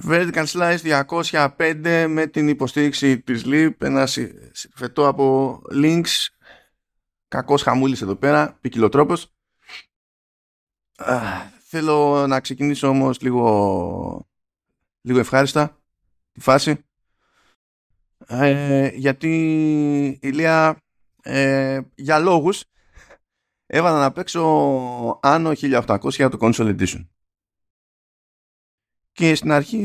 Vertical Slice 205 με την υποστήριξη της Leap, ένα φετό από links, κακός χαμούλης εδώ πέρα, ποικιλοτρόπος. θέλω να ξεκινήσω όμως λίγο, λίγο ευχάριστα τη φάση. Ε, γιατί Ηλία ε, για λόγους έβαλα να παίξω άνω 1800 για το Console Edition. Και στην αρχή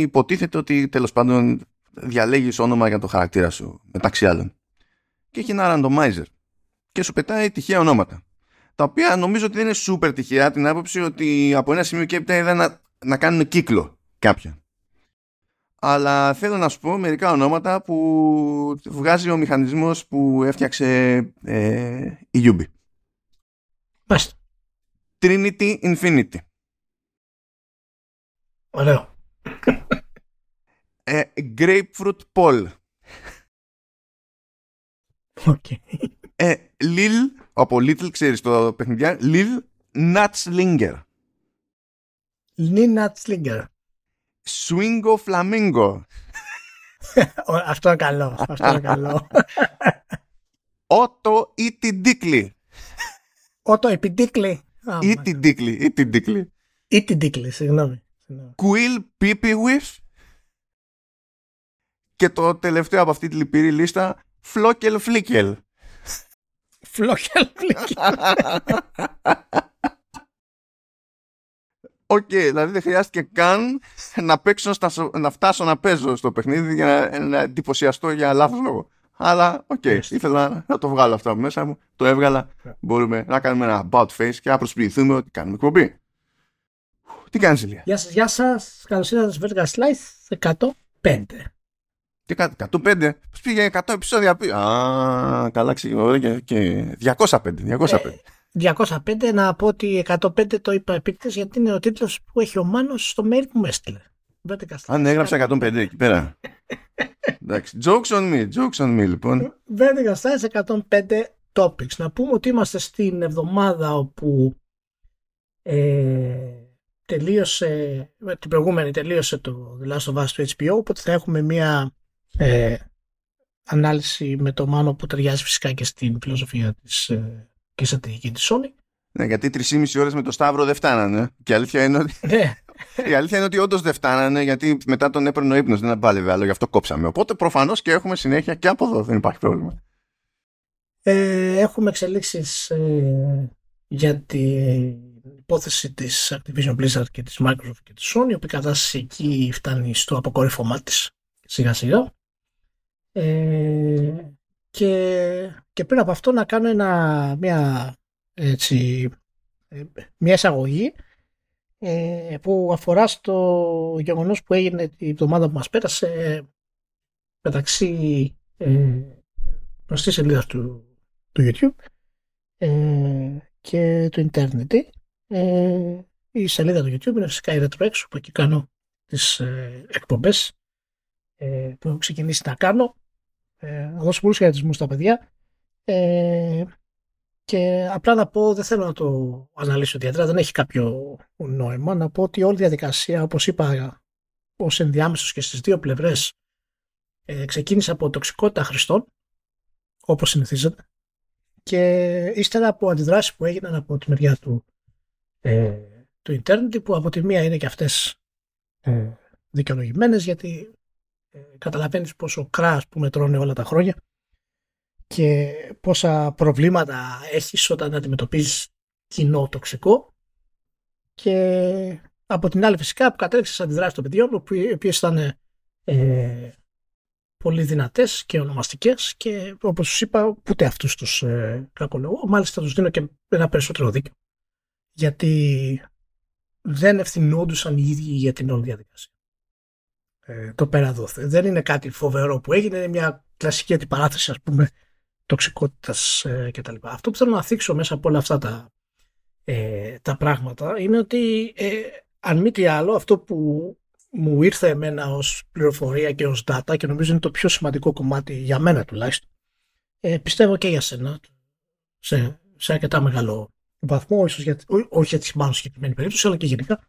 υποτίθεται ότι τέλος πάντων διαλέγεις όνομα για το χαρακτήρα σου μεταξύ άλλων. Και έχει ένα randomizer και σου πετάει τυχαία ονόματα. Τα οποία νομίζω ότι δεν είναι super τυχαία την άποψη ότι από ένα σημείο και έπειτα είδα να, να κάνουν κύκλο κάποια. Αλλά θέλω να σου πω μερικά ονόματα που βγάζει ο μηχανισμός που έφτιαξε ε, η Yubi. Μάλιστα. Trinity Infinity. Ωραίο. Ε, grapefruit Paul. Okay. Ε, Lil, από Little ξέρεις το παιχνιδιά, Lil Nutslinger. Lil Nutslinger. Swingo Flamingo. Αυτό είναι καλό. Αυτό είναι καλό. Ότο Ιτιντίκλι. Ότο Επιτίκλι. Ιτιντίκλι. Ιτιντίκλι. Ιτιντίκλι, συγγνώμη. Quill Pipiwif και το τελευταίο από αυτή τη λυπηρή λίστα Φλόκελ Φλίκελ. Φλόκελ Φλίκελ. Οκ, okay, δηλαδή δεν χρειάστηκε καν να, παίξω στα, να φτάσω να παίζω στο παιχνίδι για να, να εντυπωσιαστώ για λάθος λόγο. Αλλά OK, okay, ήθελα να το βγάλω αυτό από μέσα μου, το έβγαλα. Μπορούμε να κάνουμε ένα about face και να προσποιηθούμε ότι κάνουμε εκπομπή. Τι κάνεις Ηλία; Γεια σας, γεια σας. Καλώς ήρθατε στο Vertical Slice 105. Τι 105, πώς πήγε 100 επεισόδια; Πει. Α, καλά ξηγορεί και, 205, 205. 205 να πω ότι 105 το είπα επίτηδες γιατί είναι ο τίτλος που έχει ο Μάνος στο mail που μου έστειλε. Αν έγραψα 105 εκεί πέρα. Εντάξει, jokes on me, jokes on me λοιπόν. Vertical Slice 105 topics. Να πούμε ότι είμαστε στην εβδομάδα όπου ε, τελείωσε, την προηγούμενη τελείωσε το The Last of Us του HBO, οπότε θα έχουμε μια ε, ανάλυση με το Μάνο που ταιριάζει φυσικά και στην φιλοσοφία της ε, και στρατηγική της Sony. Ναι, γιατί τρεις ή ώρες με το Σταύρο δεν φτάνανε. Και η αλήθεια είναι ότι, ναι. η αλήθεια είναι ότι όντως δεν φτάνανε, γιατί μετά τον έπαιρνε ο ύπνος, δεν απάλευε άλλο, γι' αυτό κόψαμε. Οπότε προφανώς και έχουμε συνέχεια και από εδώ, δεν υπάρχει πρόβλημα. Ε, έχουμε εξελίξεις ε, για την υπόθεση της Activision Blizzard και της Microsoft και της Sony, η οποία κατάσταση εκεί φτάνει στο αποκορύφωμά της σιγά σιγά. Ε, και, και πριν από αυτό να κάνω ένα, μια, έτσι, ε, μια εισαγωγή ε, που αφορά στο γεγονός που έγινε την εβδομάδα που μας πέρασε μεταξύ ε, γνωστής σελίδας του, του YouTube ε, και του Ιντερνετ. Ε, η σελίδα του YouTube είναι φυσικά η RetroX που εκεί κάνω τις ε, εκπομπές ε, που έχω ξεκινήσει να κάνω. Ε, να δώσω πολλούς χαιρετισμούς στα παιδιά. Ε, και απλά να πω, δεν θέλω να το αναλύσω ιδιαίτερα, δεν έχει κάποιο νόημα. Να πω ότι όλη η διαδικασία, όπως είπα, ως ενδιάμεσος και στις δύο πλευρές, ε, ξεκίνησε από τοξικότητα χρηστών, όπως συνηθίζεται, και ύστερα από αντιδράσεις που έγιναν από τη μεριά του, ε, του ίντερνετ, που από τη μία είναι και αυτές ε, δικαιολογημένες, γιατί ε, καταλαβαίνεις πόσο κράς που μετρώνε όλα τα χρόνια και πόσα προβλήματα έχεις όταν αντιμετωπίζεις κοινό τοξικό. Και από την άλλη φυσικά που κατέληξες στις αντιδράσεις των παιδιών οι οποίες ήταν ε, πολύ δυνατές και ονομαστικές και όπως σου είπα ούτε αυτούς τους ε, κακολογώ. Μάλιστα τους δίνω και ένα περισσότερο δίκιο γιατί δεν ευθυνόντουσαν οι ίδιοι για την όλη διαδικασία. Ε, το πέρα δόθε. Δεν είναι κάτι φοβερό που έγινε, είναι μια κλασική αντιπαράθεση ας πούμε τοξικότητας ε, κτλ. Αυτό που θέλω να θίξω μέσα από όλα αυτά τα, ε, τα πράγματα είναι ότι ε, αν μη τι άλλο αυτό που μου ήρθε εμένα ως πληροφορία και ως data και νομίζω είναι το πιο σημαντικό κομμάτι για μένα τουλάχιστον ε, πιστεύω και για σένα σε, σε αρκετά μεγάλο βαθμό ίσως για, ό, όχι για τη μάλλον συγκεκριμένη περίπτωση αλλά και γενικά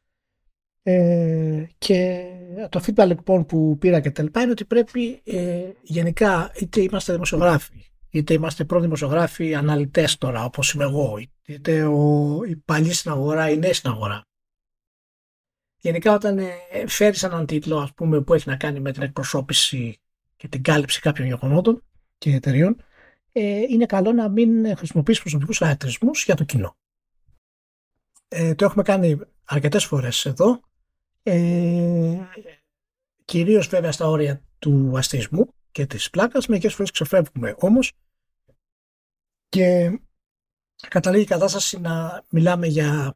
ε, και το feedback λοιπόν που πήρα και τελπά είναι ότι πρέπει ε, γενικά είτε είμαστε δημοσιογράφοι είτε είμαστε προδημοσιογράφοι αναλυτές τώρα όπως είμαι εγώ είτε ο, οι παλιοί στην αγορά οι νέοι στην αγορά γενικά όταν ε, φέρεις έναν τίτλο ας πούμε, που έχει να κάνει με την εκπροσώπηση και την κάλυψη κάποιων γεγονότων και εταιρείων ε, είναι καλό να μην χρησιμοποιήσει προσωπικούς χαρακτηρισμούς για το κοινό. Ε, το έχουμε κάνει αρκετές φορές εδώ. Ε, κυρίως βέβαια στα όρια του αστεισμού και της πλάκας. Μερικές φορές ξεφεύγουμε όμως. Και καταλήγει η κατάσταση να μιλάμε για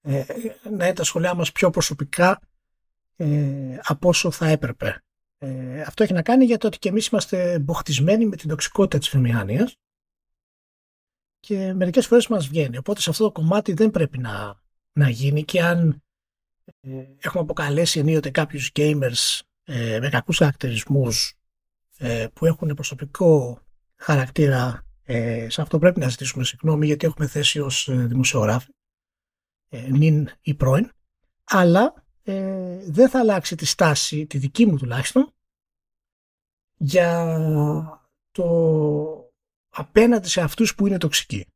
ε, να είναι τα σχολεία μας πιο προσωπικά ε, από όσο θα έπρεπε. Ε, αυτό έχει να κάνει για το ότι και εμείς είμαστε μποχτισμένοι με την τοξικότητα της βιομηχανίας και μερικές φορές μας βγαίνει. Οπότε σε αυτό το κομμάτι δεν πρέπει να, να γίνει και αν ε, έχουμε αποκαλέσει ενίοτε κάποιους gamers ε, με κακούς χαρακτηρισμούς ε, που έχουν προσωπικό χαρακτήρα ε, σε αυτό πρέπει να ζητήσουμε συγγνώμη γιατί έχουμε θέσει ως ε, δημοσιογράφοι ε, νυν ή πρώην αλλά ε, δεν θα αλλάξει τη στάση, τη δική μου τουλάχιστον για το απέναντι σε αυτούς που είναι τοξικοί.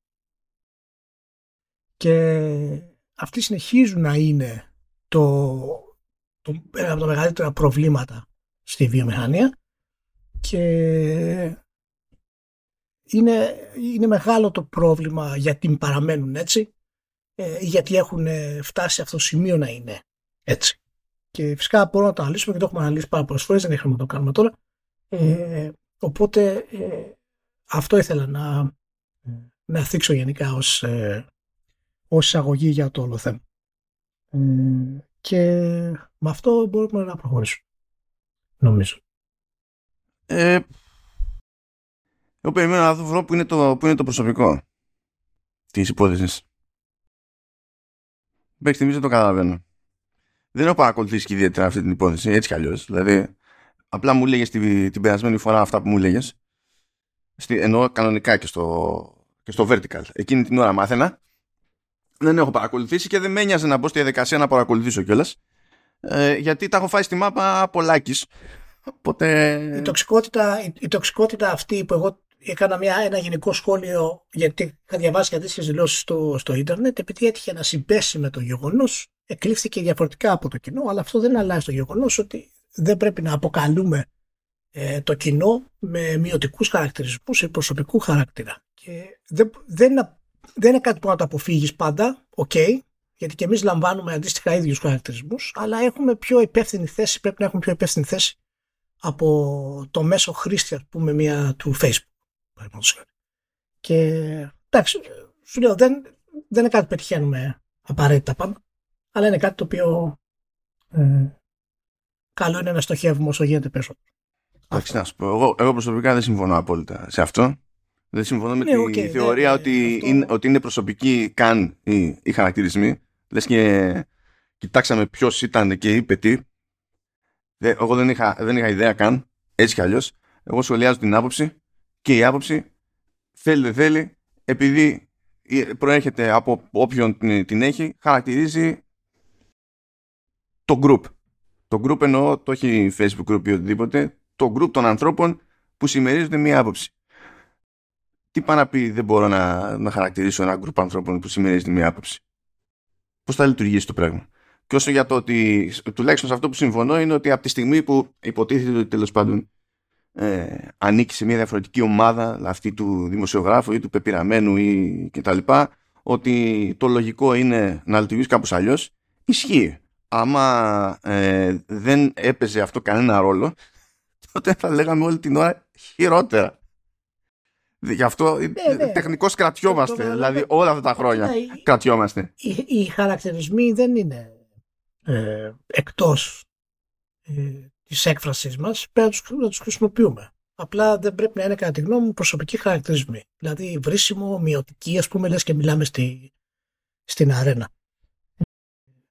Και αυτοί συνεχίζουν να είναι το, το, ένα από τα μεγαλύτερα προβλήματα στη βιομηχανία και είναι, είναι μεγάλο το πρόβλημα γιατί παραμένουν έτσι ε, γιατί έχουν φτάσει σε αυτό το σημείο να είναι έτσι. Και φυσικά μπορούμε να το αναλύσουμε και το έχουμε αναλύσει πάρα πολλές φορές, δεν έχουμε να το κάνουμε τώρα. Ε, οπότε ε, αυτό ήθελα να, να θίξω γενικά ως, ε, ως εισαγωγή για το όλο θέμα. Ε, και με αυτό μπορούμε να προχωρήσουμε. Νομίζω. Ε, εγώ περιμένω να δω που είναι το, που είναι το προσωπικό της υπόθεσης. Μέχρι στιγμής δεν το καταλαβαίνω. Δεν έχω παρακολουθήσει και ιδιαίτερα αυτή την υπόθεση, έτσι κι αλλιώς. Δηλαδή, απλά μου έλεγε την, την περασμένη φορά αυτά που μου έλεγε. Ενώ κανονικά και στο, και στο vertical. Εκείνη την ώρα μάθαινα. Δεν έχω παρακολουθήσει και δεν με ένοιαζε να μπω στη διαδικασία να παρακολουθήσω κιόλας. Ε, γιατί τα έχω φάει στη μάπα πολλάκις. Οπότε... Η, τοξικότητα, η, η, τοξικότητα αυτή που εγώ έκανα μια, ένα γενικό σχόλιο γιατί είχα διαβάσει αντίστοιχες δηλώσεις στο, στο ίντερνετ επειδή έτυχε να συμπέσει με το γεγονός, εκλήφθηκε διαφορετικά από το κοινό αλλά αυτό δεν αλλάζει το γεγονός ότι δεν πρέπει να αποκαλούμε ε, το κοινό με μειωτικούς χαρακτηρισμούς ή προσωπικού χαρακτήρα. Και δεν, δεν, δεν είναι κάτι που να το αποφύγεις πάντα, OK, okay, γιατί και εμείς λαμβάνουμε αντίστοιχα ίδιους χαρακτηρισμούς, αλλά έχουμε πιο υπεύθυνη θέση, πρέπει να έχουμε πιο υπεύθυνη θέση από το μέσο χρήστη, ας πούμε, μια του Facebook. Και εντάξει, σου λέω, δεν, δεν είναι κάτι που πετυχαίνουμε απαραίτητα πάντα, αλλά είναι κάτι το οποίο ε, καλό είναι να στοχεύουμε όσο γίνεται περισσότερο. Εντάξει, να σου πω. Εγώ, εγώ προσωπικά δεν συμφωνώ απόλυτα σε αυτό. Δεν συμφωνώ με ναι, τη θεωρία ότι, αυτό... είναι, ότι είναι προσωπική καν οι, οι χαρακτηρισμοί. Λες και κοιτάξαμε ποιος ήταν και είπε τι. Εγώ δεν είχα, δεν είχα ιδέα καν, έτσι κι αλλιώς. Εγώ σχολιάζω την άποψη και η άποψη θέλει δεν θέλει, επειδή προέρχεται από όποιον την έχει, χαρακτηρίζει το group. Το group εννοώ, το έχει Facebook group ή οτιδήποτε, το group των ανθρώπων που συμμερίζονται μία άποψη. Τι πάει να πει δεν μπορώ να, να χαρακτηρίσω ένα group ανθρώπων που συμμερίζονται μία άποψη. Πώς θα λειτουργήσει το πράγμα. Και όσο για το ότι, τουλάχιστον σε αυτό που συμφωνώ, είναι ότι από τη στιγμή που υποτίθεται ότι τέλος πάντων ε, ανήκει σε μια διαφορετική ομάδα, αυτή του δημοσιογράφου ή του πεπειραμένου ή κτλ. Ότι το λογικό είναι να λειτουργήσει κάπως αλλιώς, ισχύει άμα ε, δεν έπαιζε αυτό κανένα ρόλο, τότε θα λέγαμε όλη την ώρα χειρότερα. Γι' αυτό ναι, ναι. τεχνικώς κρατιόμαστε, δηλαδή όλα αυτά τα χρόνια οι, κρατιόμαστε. Οι, οι χαρακτηρισμοί δεν είναι ε, εκτός ε, της έκφρασης μας, πρέπει να τους χρησιμοποιούμε. Απλά δεν πρέπει να είναι κατά τη γνώμη μου προσωπικοί χαρακτηρισμοί. Δηλαδή βρίσιμο, μειωτική, ας πούμε, λες και μιλάμε στη, στην αρένα.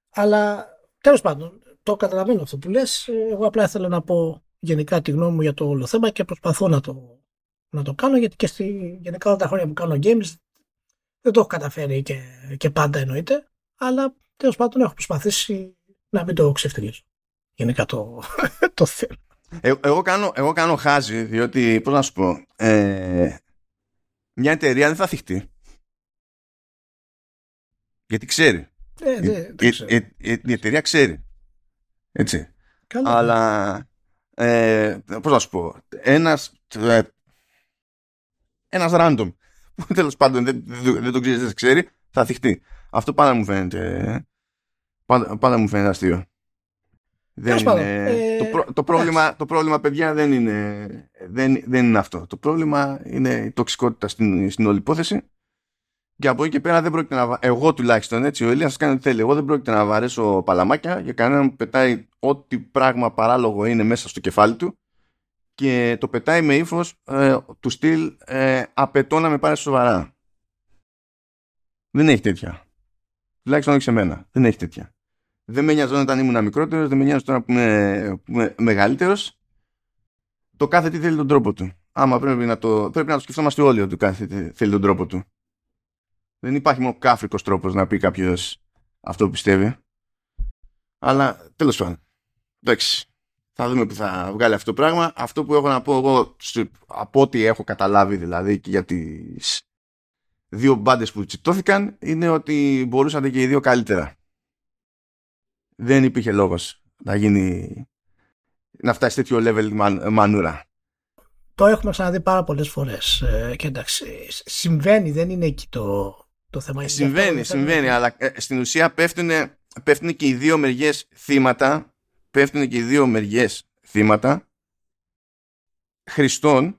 Αλλά Τέλος πάντων, το καταλαβαίνω αυτό που λες. Εγώ απλά ήθελα να πω γενικά τη γνώμη μου για το όλο θέμα και προσπαθώ να το, να το κάνω γιατί και στη, γενικά όλα τα χρόνια που κάνω games δεν το έχω καταφέρει και, και πάντα εννοείται. Αλλά τέλος πάντων έχω προσπαθήσει να μην το ξεφτυλίσω. γενικά το, το θέμα. Ε, εγώ, κάνω, εγώ κάνω χάζι, διότι, πώς να σου πω, ε, μια εταιρεία δεν θα θυχτεί. Γιατί ξέρει. Ε, ναι, η, η, η, η, εταιρεία ξέρει. Έτσι. Καλά. Αλλά, ε, πώς να σου πω, ένας, ε, ένας random, που τέλος πάντων δεν, δεν, δεν το ξέρεις, δεν ξέρει, θα θυχτεί. Αυτό πάντα μου φαίνεται, πάντα, πάντα μου φαίνεται αστείο. Δεν είναι... ε, το, προ, το, πρόβλημα, το πρόβλημα, παιδιά, δεν είναι, δεν, δεν είναι αυτό. Το πρόβλημα είναι η τοξικότητα στην, στην όλη υπόθεση. Και από εκεί και πέρα δεν πρόκειται να. Εγώ τουλάχιστον έτσι, ο Ηλίας κάνει ό,τι θέλει. Εγώ δεν πρόκειται να βαρέσω παλαμάκια για κανέναν που πετάει ό,τι πράγμα παράλογο είναι μέσα στο κεφάλι του και το πετάει με ύφος ε, του στυλ ε, απαιτώ να με πάρεις σοβαρά. Δεν έχει τέτοια. Τουλάχιστον όχι σε μένα. Δεν έχει τέτοια. Δεν με νοιάζει όταν ήμουν μικρότερος, δεν με νοιάζει τώρα που είμαι, είμαι μεγαλύτερος. Το κάθε τι θέλει τον τρόπο του. Άμα πρέπει να το, πρέπει να το σκεφτόμαστε όλοι ότι το κάθε τι θέλει τον τρόπο του. Δεν υπάρχει μόνο κάφρικος τρόπος να πει κάποιος αυτό που πιστεύει. Αλλά τέλος πάντων. Εντάξει. Θα δούμε που θα βγάλει αυτό το πράγμα. Αυτό που έχω να πω εγώ από ό,τι έχω καταλάβει δηλαδή και για τις δύο μπάντες που τσιτώθηκαν είναι ότι μπορούσαν και οι δύο καλύτερα. Δεν υπήρχε λόγος να γίνει να φτάσει τέτοιο level μανούρα. Το έχουμε ξαναδεί πάρα πολλές φορές ε, και εντάξει συμβαίνει δεν είναι εκεί το, το θέμα. Ε, συμβαίνει, συμβαίνει, αλλά ε, στην ουσία πέφτουν, πέφτουν και οι δύο μεριές θύματα, πέφτουν και οι δύο μεριές θύματα χριστών,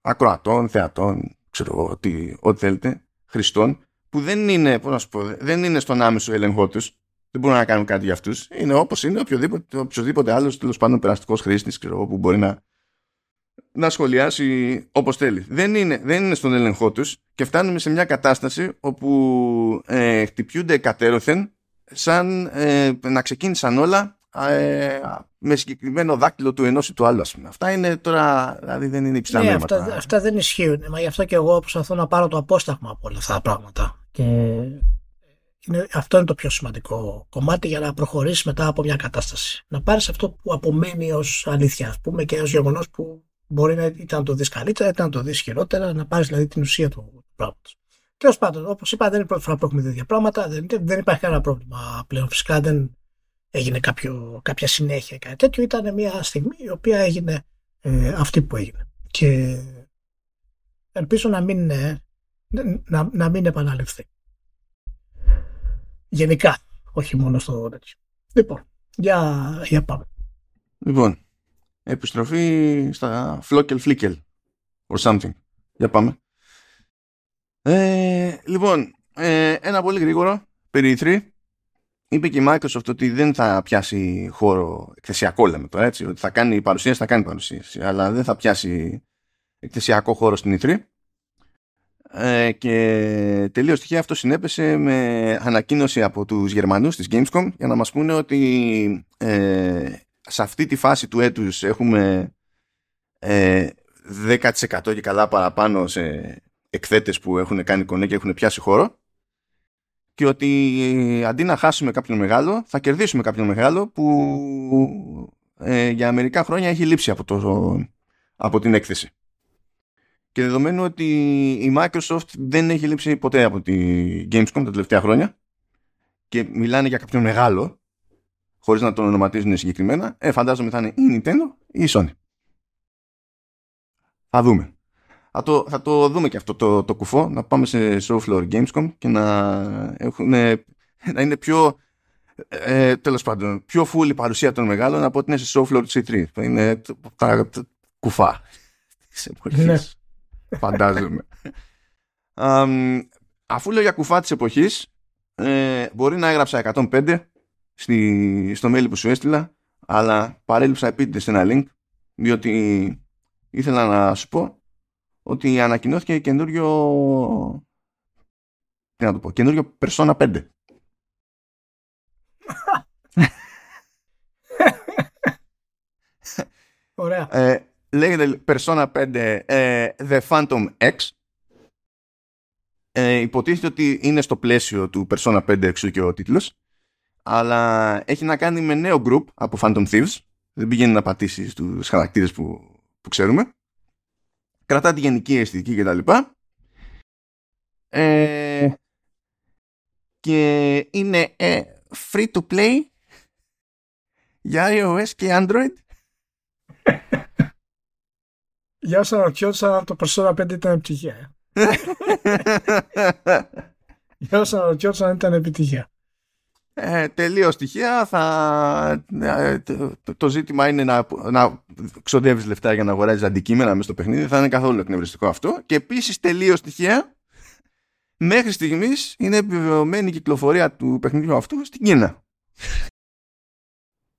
ακροατών, θεατών, ξέρω εγώ, ό,τι, ό,τι θέλετε, χριστών, που δεν είναι, πώς να σου πω, δεν είναι στον άμεσο έλεγχό τους, δεν μπορούν να κάνουν κάτι για αυτούς. Είναι όπως είναι οποιοδήποτε, οποιοδήποτε άλλος τέλος πάντων περαστικός χρήστης, ξέρω, που μπορεί να να σχολιάσει όπως θέλει. Δεν είναι, δεν είναι στον έλεγχό τους και φτάνουμε σε μια κατάσταση όπου ε, χτυπιούνται κατέρωθεν σαν ε, να ξεκίνησαν όλα ε, με συγκεκριμένο δάκτυλο του ενός ή του άλλου. Αυτά είναι τώρα, δηλαδή δεν είναι υψηλά ναι, αυτά, αυτά, δεν ισχύουν. Μα γι' αυτό και εγώ προσπαθώ να πάρω το απόσταγμα από όλα αυτά τα πράγματα. Και είναι, αυτό είναι το πιο σημαντικό κομμάτι για να προχωρήσεις μετά από μια κατάσταση. Να πάρεις αυτό που απομένει ως αλήθεια, ας πούμε, και ως γεγονός που Μπορεί να ήταν να το δεις καλύτερα, είτε να το δεις χειρότερα, να πάρεις δηλαδή την ουσία του πράγματος. Τέλος πάντων, όπως είπα, δεν είναι η πρώτη φορά που έχουμε τέτοια πράγματα, δεν, δεν υπάρχει κανένα πρόβλημα πλέον. Φυσικά δεν έγινε κάποιο, κάποια συνέχεια κάτι τέτοιο. Ήταν μια στιγμή η οποία έγινε ε, αυτή που έγινε. Και ελπίζω να μην, ε, να, να μην επαναληφθεί. Γενικά, όχι μόνο στο τέτοιο. Λοιπόν, για, για πάμε. Λοιπόν, επιστροφή στα φλόκελ φλίκελ or something. Για πάμε. Ε, λοιπόν, ε, ένα πολύ γρήγορο περί 3. Είπε και η Microsoft ότι δεν θα πιάσει χώρο εκθεσιακό λέμε τώρα έτσι, ότι θα κάνει παρουσίαση, θα κάνει παρουσίαση, αλλά δεν θα πιάσει εκθεσιακό χώρο στην E3. Ε, και τελείως τυχαία αυτό συνέπεσε με ανακοίνωση από τους Γερμανούς της Gamescom για να μας πούνε ότι ε, σε αυτή τη φάση του έτους έχουμε ε, 10% και καλά παραπάνω σε εκθέτες που έχουν κάνει κονέ και έχουν πιάσει χώρο και ότι ε, αντί να χάσουμε κάποιον μεγάλο θα κερδίσουμε κάποιον μεγάλο που ε, για μερικά χρόνια έχει λείψει από, το, από την έκθεση. Και δεδομένου ότι η Microsoft δεν έχει λείψει ποτέ από τη Gamescom τα τελευταία χρόνια και μιλάνε για κάποιον μεγάλο χωρίς να τον ονοματίζουν συγκεκριμένα, ε, φαντάζομαι θα είναι η Nintendo ή η Sony. Θα δούμε. Θα το, θα το δούμε και αυτό το, το κουφό, να πάμε σε show floor Gamescom και να, έχουν, να είναι πιο ε, τέλος πάντων, πιο full η παρουσία των μεγάλων από ότι είναι σε show floor C3. Θα είναι τα, κουφά της εποχής. Ναι. Φαντάζομαι. αφού λέω για κουφά της εποχής, ε, μπορεί να έγραψα 105 στη, στο mail που σου έστειλα αλλά παρέλειψα επίτηδες σε ένα link διότι ήθελα να σου πω ότι ανακοινώθηκε καινούριο τι να το πω, καινούριο Persona 5 Ωραία. Ε, λέγεται Persona 5 ε, The Phantom X. Ε, υποτίθεται ότι είναι στο πλαίσιο του Persona 5 εξού και ο τίτλος αλλά έχει να κάνει με νέο group από Phantom Thieves. Δεν πηγαίνει να πατήσει στους χαρακτήρες που, που ξέρουμε. Κρατά τη γενική αισθητική κτλ. Ε, και είναι ε, free to play για iOS και Android. Για όσα ρωτιόντουσαν αν το Persona 5 ήταν επιτυχία. Για όσα ρωτιόντουσαν αν ήταν επιτυχία. Ε, τελείως στοιχεία. Θα... Ε, το, ζήτημα είναι να, να ξοδεύεις λεφτά για να αγοράζεις αντικείμενα μέσα στο παιχνίδι. Θα είναι καθόλου εκνευριστικό αυτό. Και επίσης τελείως στοιχεία. Μέχρι στιγμής είναι επιβεβαιωμένη η κυκλοφορία του παιχνιδιού αυτού στην Κίνα.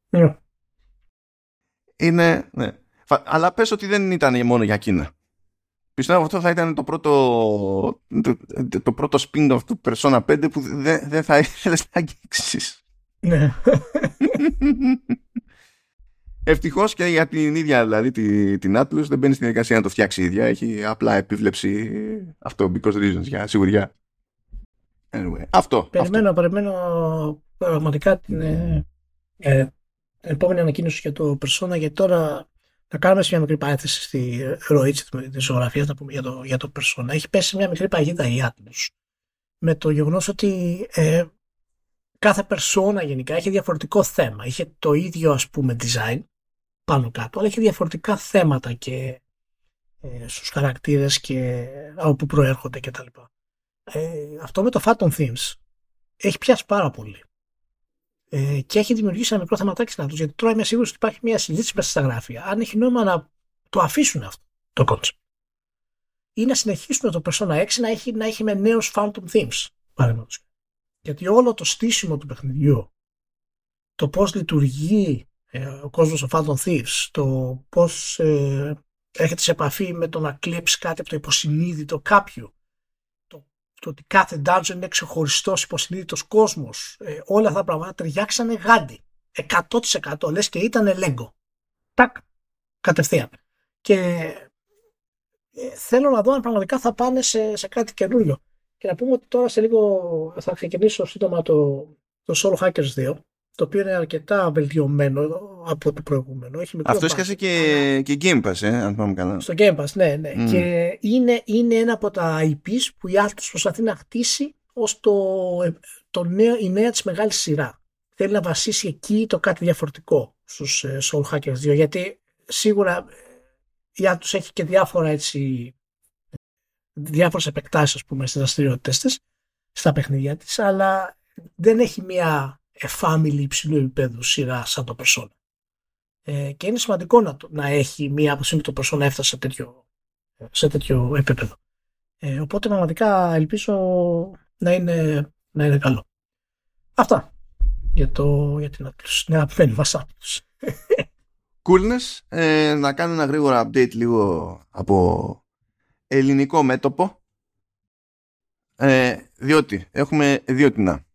Ναι. Είναι. Ναι. Αλλά πες ότι δεν ήταν μόνο για Κίνα. Πιστεύω αυτό θα ήταν το πρώτο, το, το πρώτο spin-off του Persona 5 που δεν, δεν θα ήθελες να αγγίξεις. Ναι. Ευτυχώς και για την ίδια δηλαδή την, την Atlus δεν μπαίνει στην διαδικασία να το φτιάξει η ίδια. Έχει απλά επίβλεψη αυτό, because reasons, για σιγουριά. Anyway, αυτό. Περιμένω, αυτό. περιμένω πραγματικά την, ε, ε, επόμενη ανακοίνωση για το Persona γιατί τώρα να κάνουμε σε μια μικρή παρέθεση στη ροή της ζωγραφίας, να πούμε για το, για το Persona. Έχει πέσει μια μικρή παγίδα η Atlus με το γεγονός ότι ε, κάθε Persona γενικά έχει διαφορετικό θέμα. Είχε το ίδιο ας πούμε design πάνω κάτω, αλλά έχει διαφορετικά θέματα και ε, στους χαρακτήρες και από που προέρχονται κτλ. Ε, αυτό με το Phantom Themes έχει πιάσει πάρα πολύ. Ε, και έχει δημιουργήσει ένα μικρό θεματάκι στην του. Γιατί τώρα είμαι σίγουρο ότι υπάρχει μια συζήτηση μέσα στα γράφια. Αν έχει νόημα να το αφήσουν αυτό το concept. Ή να συνεχίσουν το Persona 6 να έχει, να έχει με νέους Phantom Themes. Παραδείγματος. Γιατί όλο το στήσιμο του παιχνιδιού, το πώς λειτουργεί ε, ο κόσμος των Phantom Thieves, το πώς ε, έρχεται σε επαφή με το να κλέψει κάτι από το υποσυνείδητο κάποιου, το ότι κάθε dungeon είναι ξεχωριστός υποσυνείδητος κόσμος. Ε, όλα αυτά τα πράγματα ταιριάξανε γάντι. 100% λες και ήταν λέγκο. Τάκ. Κατευθείαν. Και ε, θέλω να δω αν πραγματικά θα πάνε σε, σε κάτι καινούριο. Και να πούμε ότι τώρα σε λίγο θα ξεκινήσω σύντομα το, το Solo Hackers 2 το οποίο είναι αρκετά βελτιωμένο από το προηγούμενο. Έχει Αυτός έσκασε και, και Game Pass, ε, αν πάμε καλά. Στο Game Pass, ναι, ναι. Και είναι, είναι ένα από τα IPs που η Atlus προσπαθεί να χτίσει ως το, το νέο, η νέα της μεγάλης σειρά. Θέλει να βασίσει εκεί το κάτι διαφορετικό στους ε, Soul Hackers 2, γιατί σίγουρα ε, η Atlus έχει και διάφορα έτσι διάφορες επεκτάσεις ας πούμε στις δραστηριότητες της στα παιχνίδια της αλλά δεν έχει μια family υψηλού επίπεδου σειρά σαν το Persona. Ε, και είναι σημαντικό να, να έχει μία από το Persona έφτασε σε τέτοιο, σε τέτοιο επίπεδο. Ε, οπότε πραγματικά ελπίζω να είναι, να είναι καλό. Αυτά για, το, για την Atlas. Ναι, αγαπημένη μας Atlas. Coolness. Ε, να κάνω ένα γρήγορο update λίγο από ελληνικό μέτωπο. Ε, διότι έχουμε δύο τεινά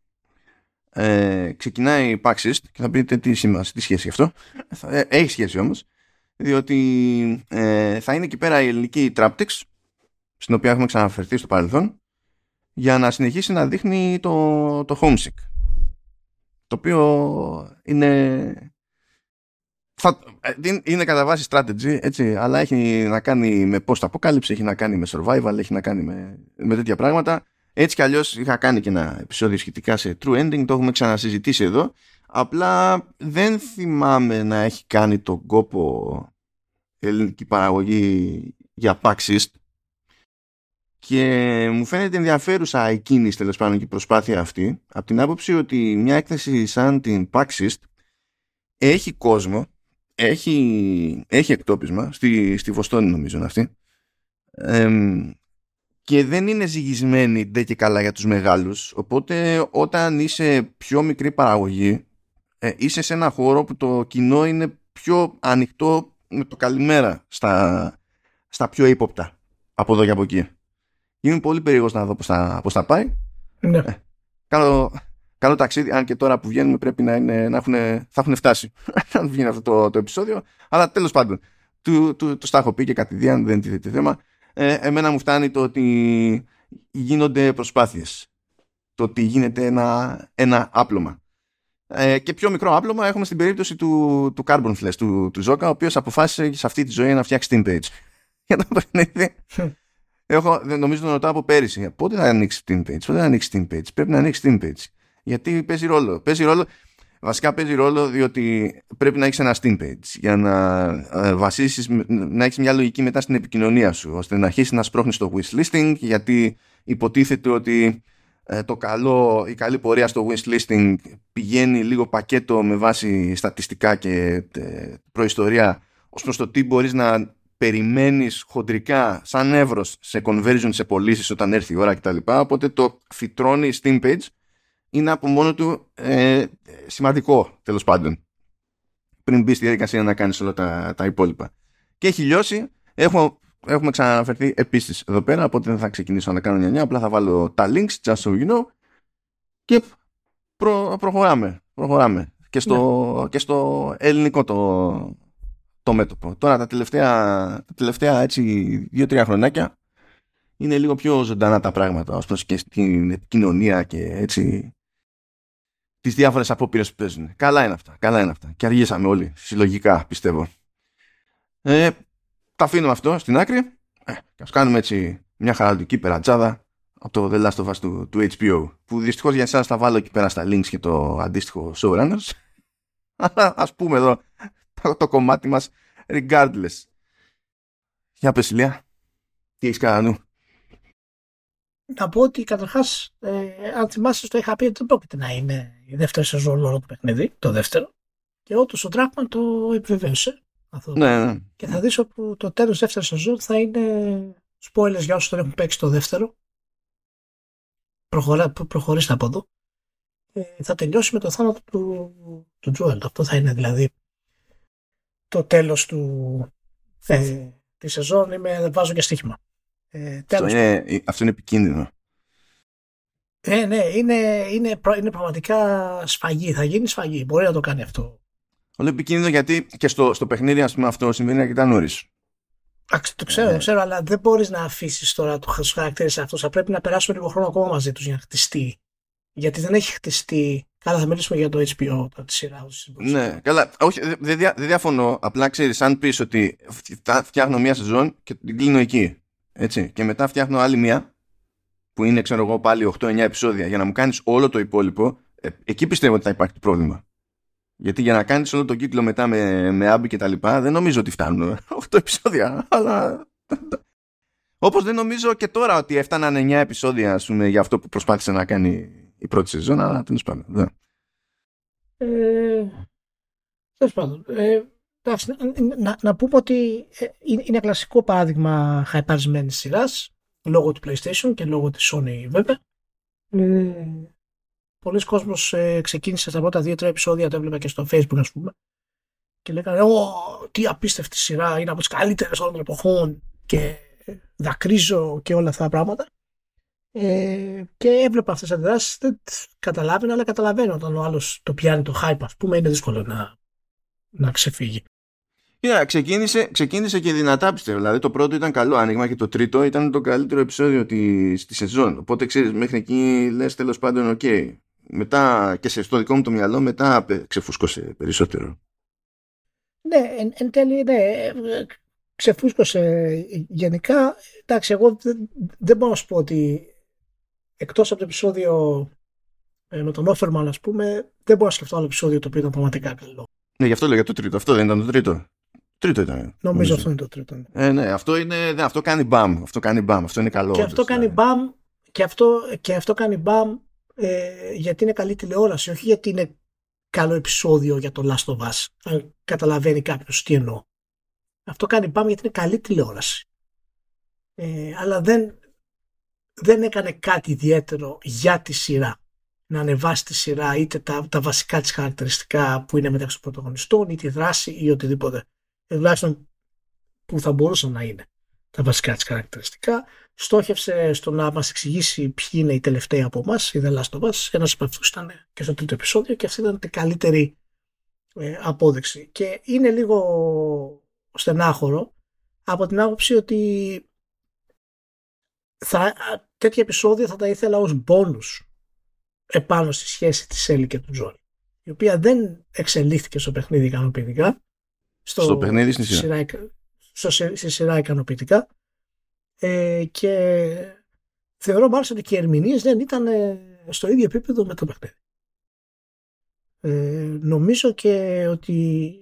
ε, ξεκινάει η Paxist και θα πείτε τι σημασία, τι σχέση αυτό. Ε, έχει σχέση όμως, διότι ε, θα είναι εκεί πέρα η ελληνική Traptix, στην οποία έχουμε ξαναφερθεί στο παρελθόν, για να συνεχίσει να δείχνει το, το Homesick. Το οποίο είναι θα, ε, είναι κατά βάση strategy, έτσι, αλλά έχει να κάνει με post-apocalypse, έχει να κάνει με survival, έχει να κάνει με, με τέτοια πράγματα. Έτσι κι αλλιώς είχα κάνει και ένα επεισόδιο σχετικά σε True Ending, το έχουμε ξανασυζητήσει εδώ. Απλά δεν θυμάμαι να έχει κάνει τον κόπο ελληνική παραγωγή για Paxist και μου φαίνεται ενδιαφέρουσα η κίνηση τέλος πάντων και η προσπάθεια αυτή από την άποψη ότι μια έκθεση σαν την Paxist έχει κόσμο, έχει, έχει εκτόπισμα, στη, στη Βοστόνη νομίζω είναι αυτή, και δεν είναι ζυγισμένη ντε και καλά για τους μεγάλους. Οπότε όταν είσαι πιο μικρή παραγωγή ε, είσαι σε ένα χώρο που το κοινό είναι πιο ανοιχτό με το καλημέρα στα, στα πιο ύποπτα. Από εδώ και από εκεί. Είμαι πολύ περίεργος να δω πώς θα, πώς θα πάει. Ναι. Ε, καλό, καλό ταξίδι. Αν και τώρα που βγαίνουμε πρέπει να, είναι, να έχουν, θα έχουν φτάσει. Αν βγαίνει αυτό το, το επεισόδιο. Αλλά τέλος πάντων του, του, του, τα έχω πει και κατηδίαν δεν τίθεται θέμα ε, εμένα μου φτάνει το ότι γίνονται προσπάθειες. Το ότι γίνεται ένα, ένα άπλωμα. Ε, και πιο μικρό άπλωμα έχουμε στην περίπτωση του, του Carbon Flash, του, του Ζόκα, ο οποίος αποφάσισε σε αυτή τη ζωή να φτιάξει Steam Page. Για το παιχνίδι. Έχω, νομίζω τον ρωτάω από πέρυσι. Πότε θα ανοίξει Steam Page, πότε θα ανοίξει Steam Page. Πρέπει να ανοίξει Steam Page. Γιατί παίζει ρόλο. Παίζει ρόλο βασικά παίζει ρόλο διότι πρέπει να έχεις ένα Steam Page για να ε, βασίσεις, να έχεις μια λογική μετά στην επικοινωνία σου ώστε να αρχίσεις να σπρώχνεις το wishlisting γιατί υποτίθεται ότι ε, το καλό, η καλή πορεία στο wishlisting πηγαίνει λίγο πακέτο με βάση στατιστικά και ε, προϊστορία ως προς το τι μπορείς να περιμένεις χοντρικά σαν εύρος σε conversion σε πωλήσεις όταν έρθει η ώρα κτλ. Οπότε το φυτρώνει Steam Page είναι από μόνο του ε, σημαντικό τέλος πάντων πριν μπει στη διαδικασία να κάνεις όλα τα, τα υπόλοιπα. Και έχει λιώσει. Έχουμε, έχουμε ξαναφερθεί επίσης εδώ πέρα, οπότε δεν θα ξεκινήσω να κάνω νιανιά, απλά θα βάλω τα links, just so you know, και προ, προχωράμε. προχωράμε. Και, στο, ναι. και στο ελληνικό το, το μέτωπο. Τώρα τα τελευταία, τα τελευταία έτσι δύο-τρία χρονάκια είναι λίγο πιο ζωντανά τα πράγματα ως προς και στην επικοινωνία και έτσι τις διάφορες απόπειρες που παίζουν. Καλά είναι αυτά, καλά είναι αυτά. Και αργήσαμε όλοι, συλλογικά πιστεύω. Ε, τα αφήνουμε αυτό στην άκρη ε, και ας κάνουμε έτσι μια χαραλτική περατζάδα από το The Last of Us του, του HBO που δυστυχώς για εσάς θα βάλω εκεί πέρα στα links και το αντίστοιχο showrunners αλλά ας πούμε εδώ το, το κομμάτι μας regardless. Για πες Ηλία, τι έχεις κάνει νου; Να πω ότι καταρχάς, ε, αν θυμάσαι, το είχα πει ότι δεν πρόκειται να είναι η δεύτερη σεζόν όλο το παιχνίδι, το δεύτερο. Και όντως ο Τράκμαν το επιβεβαίωσε. Αυτό. Ναι, ναι. Και θα δεις ότι το τέλος δεύτερης σεζόν θα είναι spoilers για όσους δεν έχουν παίξει το δεύτερο. Προχωρά, προχωρήστε από εδώ. Ε, θα τελειώσει με το θάνατο του, του Τζουέλ. Αυτό θα είναι δηλαδή το τέλος του, ε, της σεζόν. Είμαι, βάζω και στοίχημα. Ε, αυτό, είναι, αυτό είναι επικίνδυνο. Ε, ναι, είναι, είναι, είναι πραγματικά σφαγή. Θα γίνει σφαγή. Μπορεί να το κάνει αυτό. Όλο επικίνδυνο γιατί και στο, στο παιχνίδι ας πούμε, αυτό συμβαίνει αρκετά νωρίς. Το ξέρω, ε. ξέρω, αλλά δεν μπορείς να αφήσεις τώρα τους χαρακτήρες αυτούς. Θα πρέπει να περάσουμε λίγο χρόνο ακόμα μαζί τους για να χτιστεί. Γιατί δεν έχει χτιστεί. Καλά, θα μιλήσουμε για το HBO, τη σειρά. Ναι, καλά. Όχι, δεν δια, δε διαφωνώ. Απλά ξέρεις, αν πεις ότι φτιάχνω μία σεζόν και την κλείνω εκεί. Έτσι. Και μετά φτιάχνω άλλη μία που είναι ξέρω εγώ πάλι 8-9 επεισόδια για να μου κάνεις όλο το υπόλοιπο ε, εκεί πιστεύω ότι θα υπάρχει το πρόβλημα. Γιατί για να κάνεις όλο τον κύκλο μετά με, με άμπι και τα λοιπά δεν νομίζω ότι φτάνουν 8 επεισόδια. Αλλά... Όπως δεν νομίζω και τώρα ότι έφταναν 9 επεισόδια ας πούμε, για αυτό που προσπάθησε να κάνει η πρώτη σεζόν, αλλά τέλος πάντων. Ναι. Ε, τέλος πάντων. Ε, να, να πούμε ότι ε, είναι ένα κλασικό παράδειγμα χαϊπαρισμένης σειράς λόγω του PlayStation και λόγω της Sony βέβαια. Ε, πολλοί κόσμος ε, ξεκίνησε τα πρώτα δύο-τρία επεισόδια, το έβλεπα και στο Facebook ας πούμε και λέγανε «Ω, τι απίστευτη σειρά, είναι από τις καλύτερες όλων των εποχών και δακρύζω και όλα αυτά τα πράγματα». Ε, και έβλεπα αυτές τις αντιδράσεις, δεν καταλάβαινα, αλλά καταλαβαίνω όταν ο άλλος το πιάνει το hype, ας πούμε, είναι δύσκολο να, να ξεφύγει. Κοίτα, ξεκίνησε, ξεκίνησε και δυνατά πιστεύω. Δηλαδή το πρώτο ήταν καλό άνοιγμα και το τρίτο ήταν το καλύτερο επεισόδιο της στη σεζόν. Οπότε ξέρεις, μέχρι εκεί λες τέλος πάντων, OK. Okay. Μετά και σε, στο δικό μου το μυαλό, μετά ξεφούσκωσε περισσότερο. Ναι, εν, εν τέλει, ναι, ξεφούσκωσε γενικά. Εντάξει, εγώ δεν, δεν μπορώ να σου πω ότι εκτός από το επεισόδιο ε, με τον Όφερμαν, ας πούμε, δεν μπορώ να σκεφτώ άλλο επεισόδιο το οποίο ήταν πραγματικά καλό. Ναι, γι' αυτό λέω για το τρίτο. Αυτό δεν ήταν το τρίτο. Τρίτο ήταν. Νομίζω, νομίζω. αυτό είναι το τρίτο. Ναι. Ε, ναι, αυτό, είναι, ναι, αυτό κάνει μπαμ. Αυτό κάνει μπαμ. Αυτό είναι καλό. Και αυτό κάνει ναι. μπαμ. Και αυτό, και αυτό κάνει μπαμ ε, γιατί είναι καλή τηλεόραση. Όχι γιατί είναι καλό επεισόδιο για το Last of Us. Αν καταλαβαίνει κάποιος τι εννοώ. Αυτό κάνει μπαμ γιατί είναι καλή τηλεόραση. Ε, αλλά δεν, δεν έκανε κάτι ιδιαίτερο για τη σειρά. Να ανεβάσει τη σειρά είτε τα, τα βασικά της χαρακτηριστικά που είναι μεταξύ των πρωταγωνιστών ή τη δράση ή οτιδήποτε τουλάχιστον που θα μπορούσαν να είναι τα βασικά της χαρακτηριστικά. Στόχευσε στο να μας εξηγήσει ποιοι είναι οι τελευταίοι από εμάς, οι The Last of Us. Ένας από αυτούς ήταν και στο τρίτο επεισόδιο και αυτή ήταν την καλύτερη ε, απόδειξη. Και είναι λίγο στενάχωρο από την άποψη ότι θα, τέτοια επεισόδια θα τα ήθελα ως μπόνους επάνω στη σχέση της Έλλη και του Τζόνι. η οποία δεν εξελίχθηκε στο παιχνίδι ικανοποιητικά. Στο, στο παιχνίδι στην σειρά. στο, στη σειρά ικανοποιητικά. Ε, και θεωρώ μάλιστα ότι και οι ερμηνείες δεν ήταν ε, στο ίδιο επίπεδο με το παιχνίδι. Ε, νομίζω και ότι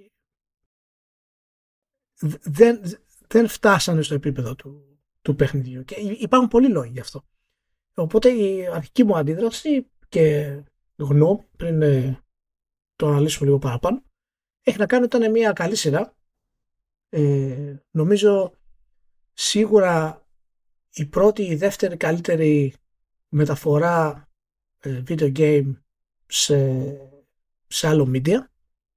δεν, δεν φτάσανε στο επίπεδο του, του παιχνιδιού και υπάρχουν πολλοί λόγοι γι' αυτό. Οπότε η αρχική μου αντίδραση και γνώμη πριν ε, το αναλύσουμε λίγο παραπάνω έχει να κάνει ότι ήταν μια καλή σειρά. Ε, νομίζω σίγουρα η πρώτη, η δεύτερη καλύτερη μεταφορά ε, video game σε, σε άλλο media,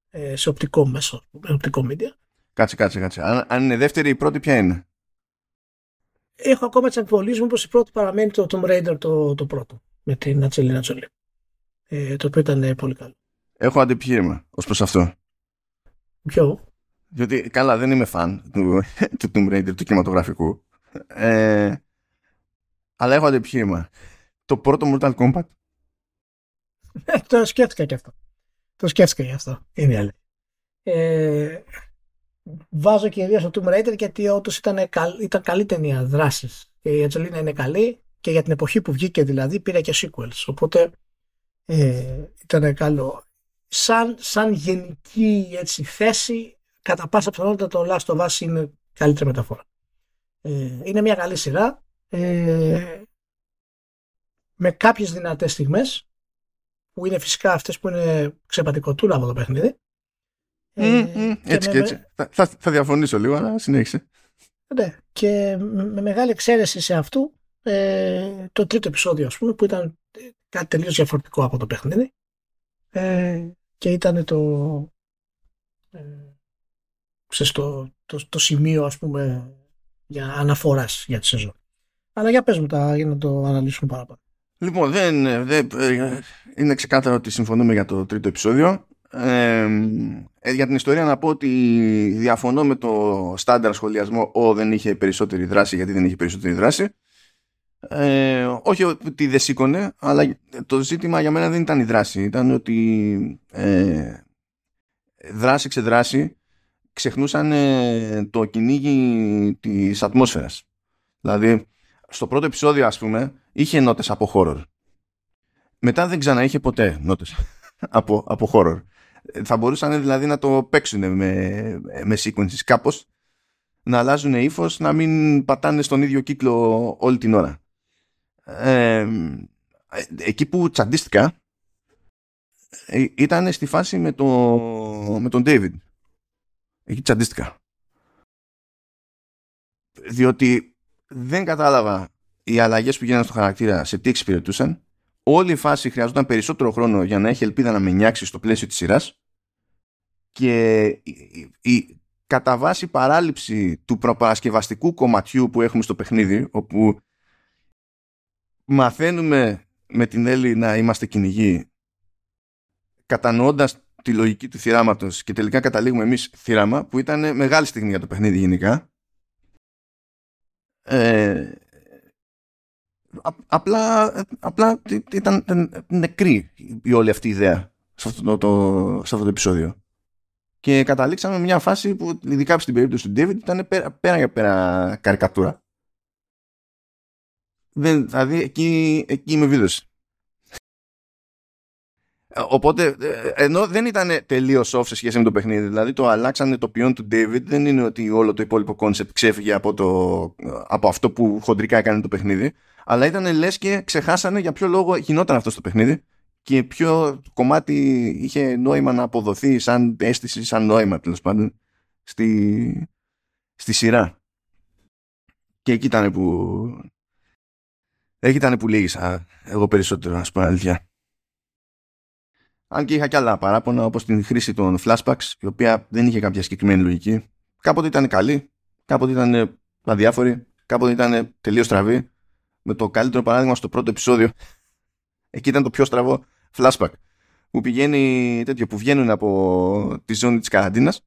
ε, σε οπτικό μέσο, οπτικό media. Κάτσε, κάτσε, κάτσε. Αν, αν είναι δεύτερη, η πρώτη ποια είναι; Έχω ακόμα τις αμφιβολίε μου πως η πρώτη παραμένει το Tomb Raider το, το πρώτο, με την Ατσελίνα Τζολί. Ε, το οποίο ήταν πολύ καλό. Έχω αντιπιχείρημα ως προς αυτό. Ποιο; Διότι, καλά, δεν είμαι φαν του, του Tomb Raider, του κινηματογραφικού. Ε, αλλά έχω αντιπιχείρημα. Το πρώτο Mortal Kombat. Ε, το σκέφτηκα και αυτό. Το σκέφτηκα και αυτό. Είναι άλλη. Ε, βάζω κυρίως στο Tomb Raider γιατί όντως ήταν, ήταν καλή ταινία δράσης. Και η Ατζελίνα είναι καλή και για την εποχή που βγήκε δηλαδή πήρε και sequels. Οπότε ε, ήταν καλό. Σαν, σαν γενική έτσι, θέση, κατά πάσα πιθανότητα το Last of Us είναι καλύτερη μεταφορά. Ε, είναι μια καλή σειρά. Ε, με κάποιες δυνατές στιγμές που είναι φυσικά αυτές που είναι ξεπατικοτούλα από το παιχνίδι. Ε, έτσι και έτσι. Θα, θα, διαφωνήσω λίγο, αλλά συνέχισε. Ναι, και με μεγάλη εξαίρεση σε αυτού ε, το τρίτο επεισόδιο ας πούμε που ήταν κάτι τελείως διαφορετικό από το παιχνίδι ε, και ήταν το, ε, το, το, το, σημείο ας πούμε για αναφοράς για τη σεζόν. Αλλά για πες μου τα για να το αναλύσουμε παραπάνω. Λοιπόν, δεν, δεν, είναι ξεκάθαρο ότι συμφωνούμε για το τρίτο επεισόδιο. Ε, για την ιστορία να πω ότι διαφωνώ με το στάνταρ σχολιασμό «Ο δεν είχε περισσότερη δράση» γιατί δεν είχε περισσότερη δράση. Ε, όχι ότι δεν σήκωνε, αλλά το ζήτημα για μένα δεν ήταν η δράση. Ήταν ότι ε, δράση ξεδράση ξεχνούσαν ε, το κυνήγι της ατμόσφαιρας. Δηλαδή, στο πρώτο επεισόδιο, ας πούμε, είχε νότες από horror. Μετά δεν ξανά είχε ποτέ νότες από, από horror. Θα μπορούσαν δηλαδή να το παίξουν με, με sequences κάπως, να αλλάζουν ύφος, να μην πατάνε στον ίδιο κύκλο όλη την ώρα. Ε, εκεί που τσαντίστηκα ε, ήταν στη φάση με, το, με τον David. Εκεί τσαντίστηκα. Διότι δεν κατάλαβα οι αλλαγές που γίνανε στο χαρακτήρα σε τι εξυπηρετούσαν. Όλη η φάση χρειαζόταν περισσότερο χρόνο για να έχει ελπίδα να με νιάξει στο πλαίσιο της σειράς και η, η κατά βάση παράληψη του προπαρασκευαστικού κομματιού που έχουμε στο παιχνίδι όπου μαθαίνουμε με την Έλλη να είμαστε κυνηγοί κατανοώντας τη λογική του θυράματος και τελικά καταλήγουμε εμείς θύραμα που ήταν μεγάλη στιγμή για το παιχνίδι γενικά. Ε, απλά, απλά ήταν νεκρή η όλη αυτή η ιδέα σε αυτό το, το, σε αυτό το επεισόδιο. Και καταλήξαμε μια φάση που ειδικά στην περίπτωση του David ήταν πέρα, πέρα για πέρα καρικατούρα δεν, δηλαδή εκεί, εκεί με βίδωσε Οπότε, ε, ενώ δεν ήταν τελείως off σε σχέση με το παιχνίδι, δηλαδή το αλλάξανε το ποιόν του David, δεν είναι ότι όλο το υπόλοιπο concept ξέφυγε από, το, από αυτό που χοντρικά έκανε το παιχνίδι, αλλά ήταν λες και ξεχάσανε για ποιο λόγο γινόταν αυτό στο παιχνίδι και ποιο κομμάτι είχε νόημα να αποδοθεί σαν αίσθηση, σαν νόημα τέλος πάντων στη, στη σειρά. Και εκεί ήταν που. Εκεί ήταν που λύγησα εγώ περισσότερο, να σου πω αλήθεια. Αν και είχα κι άλλα παράπονα όπως την χρήση των flashbacks η οποία δεν είχε κάποια συγκεκριμένη λογική. Κάποτε ήταν καλή, κάποτε ήταν αδιάφορη, κάποτε ήταν τελείως στραβή. Με το καλύτερο παράδειγμα στο πρώτο επεισόδιο. Εκεί ήταν το πιο στραβό flashback. Που πηγαίνει τέτοιο που βγαίνουν από τη ζώνη της καραντίνας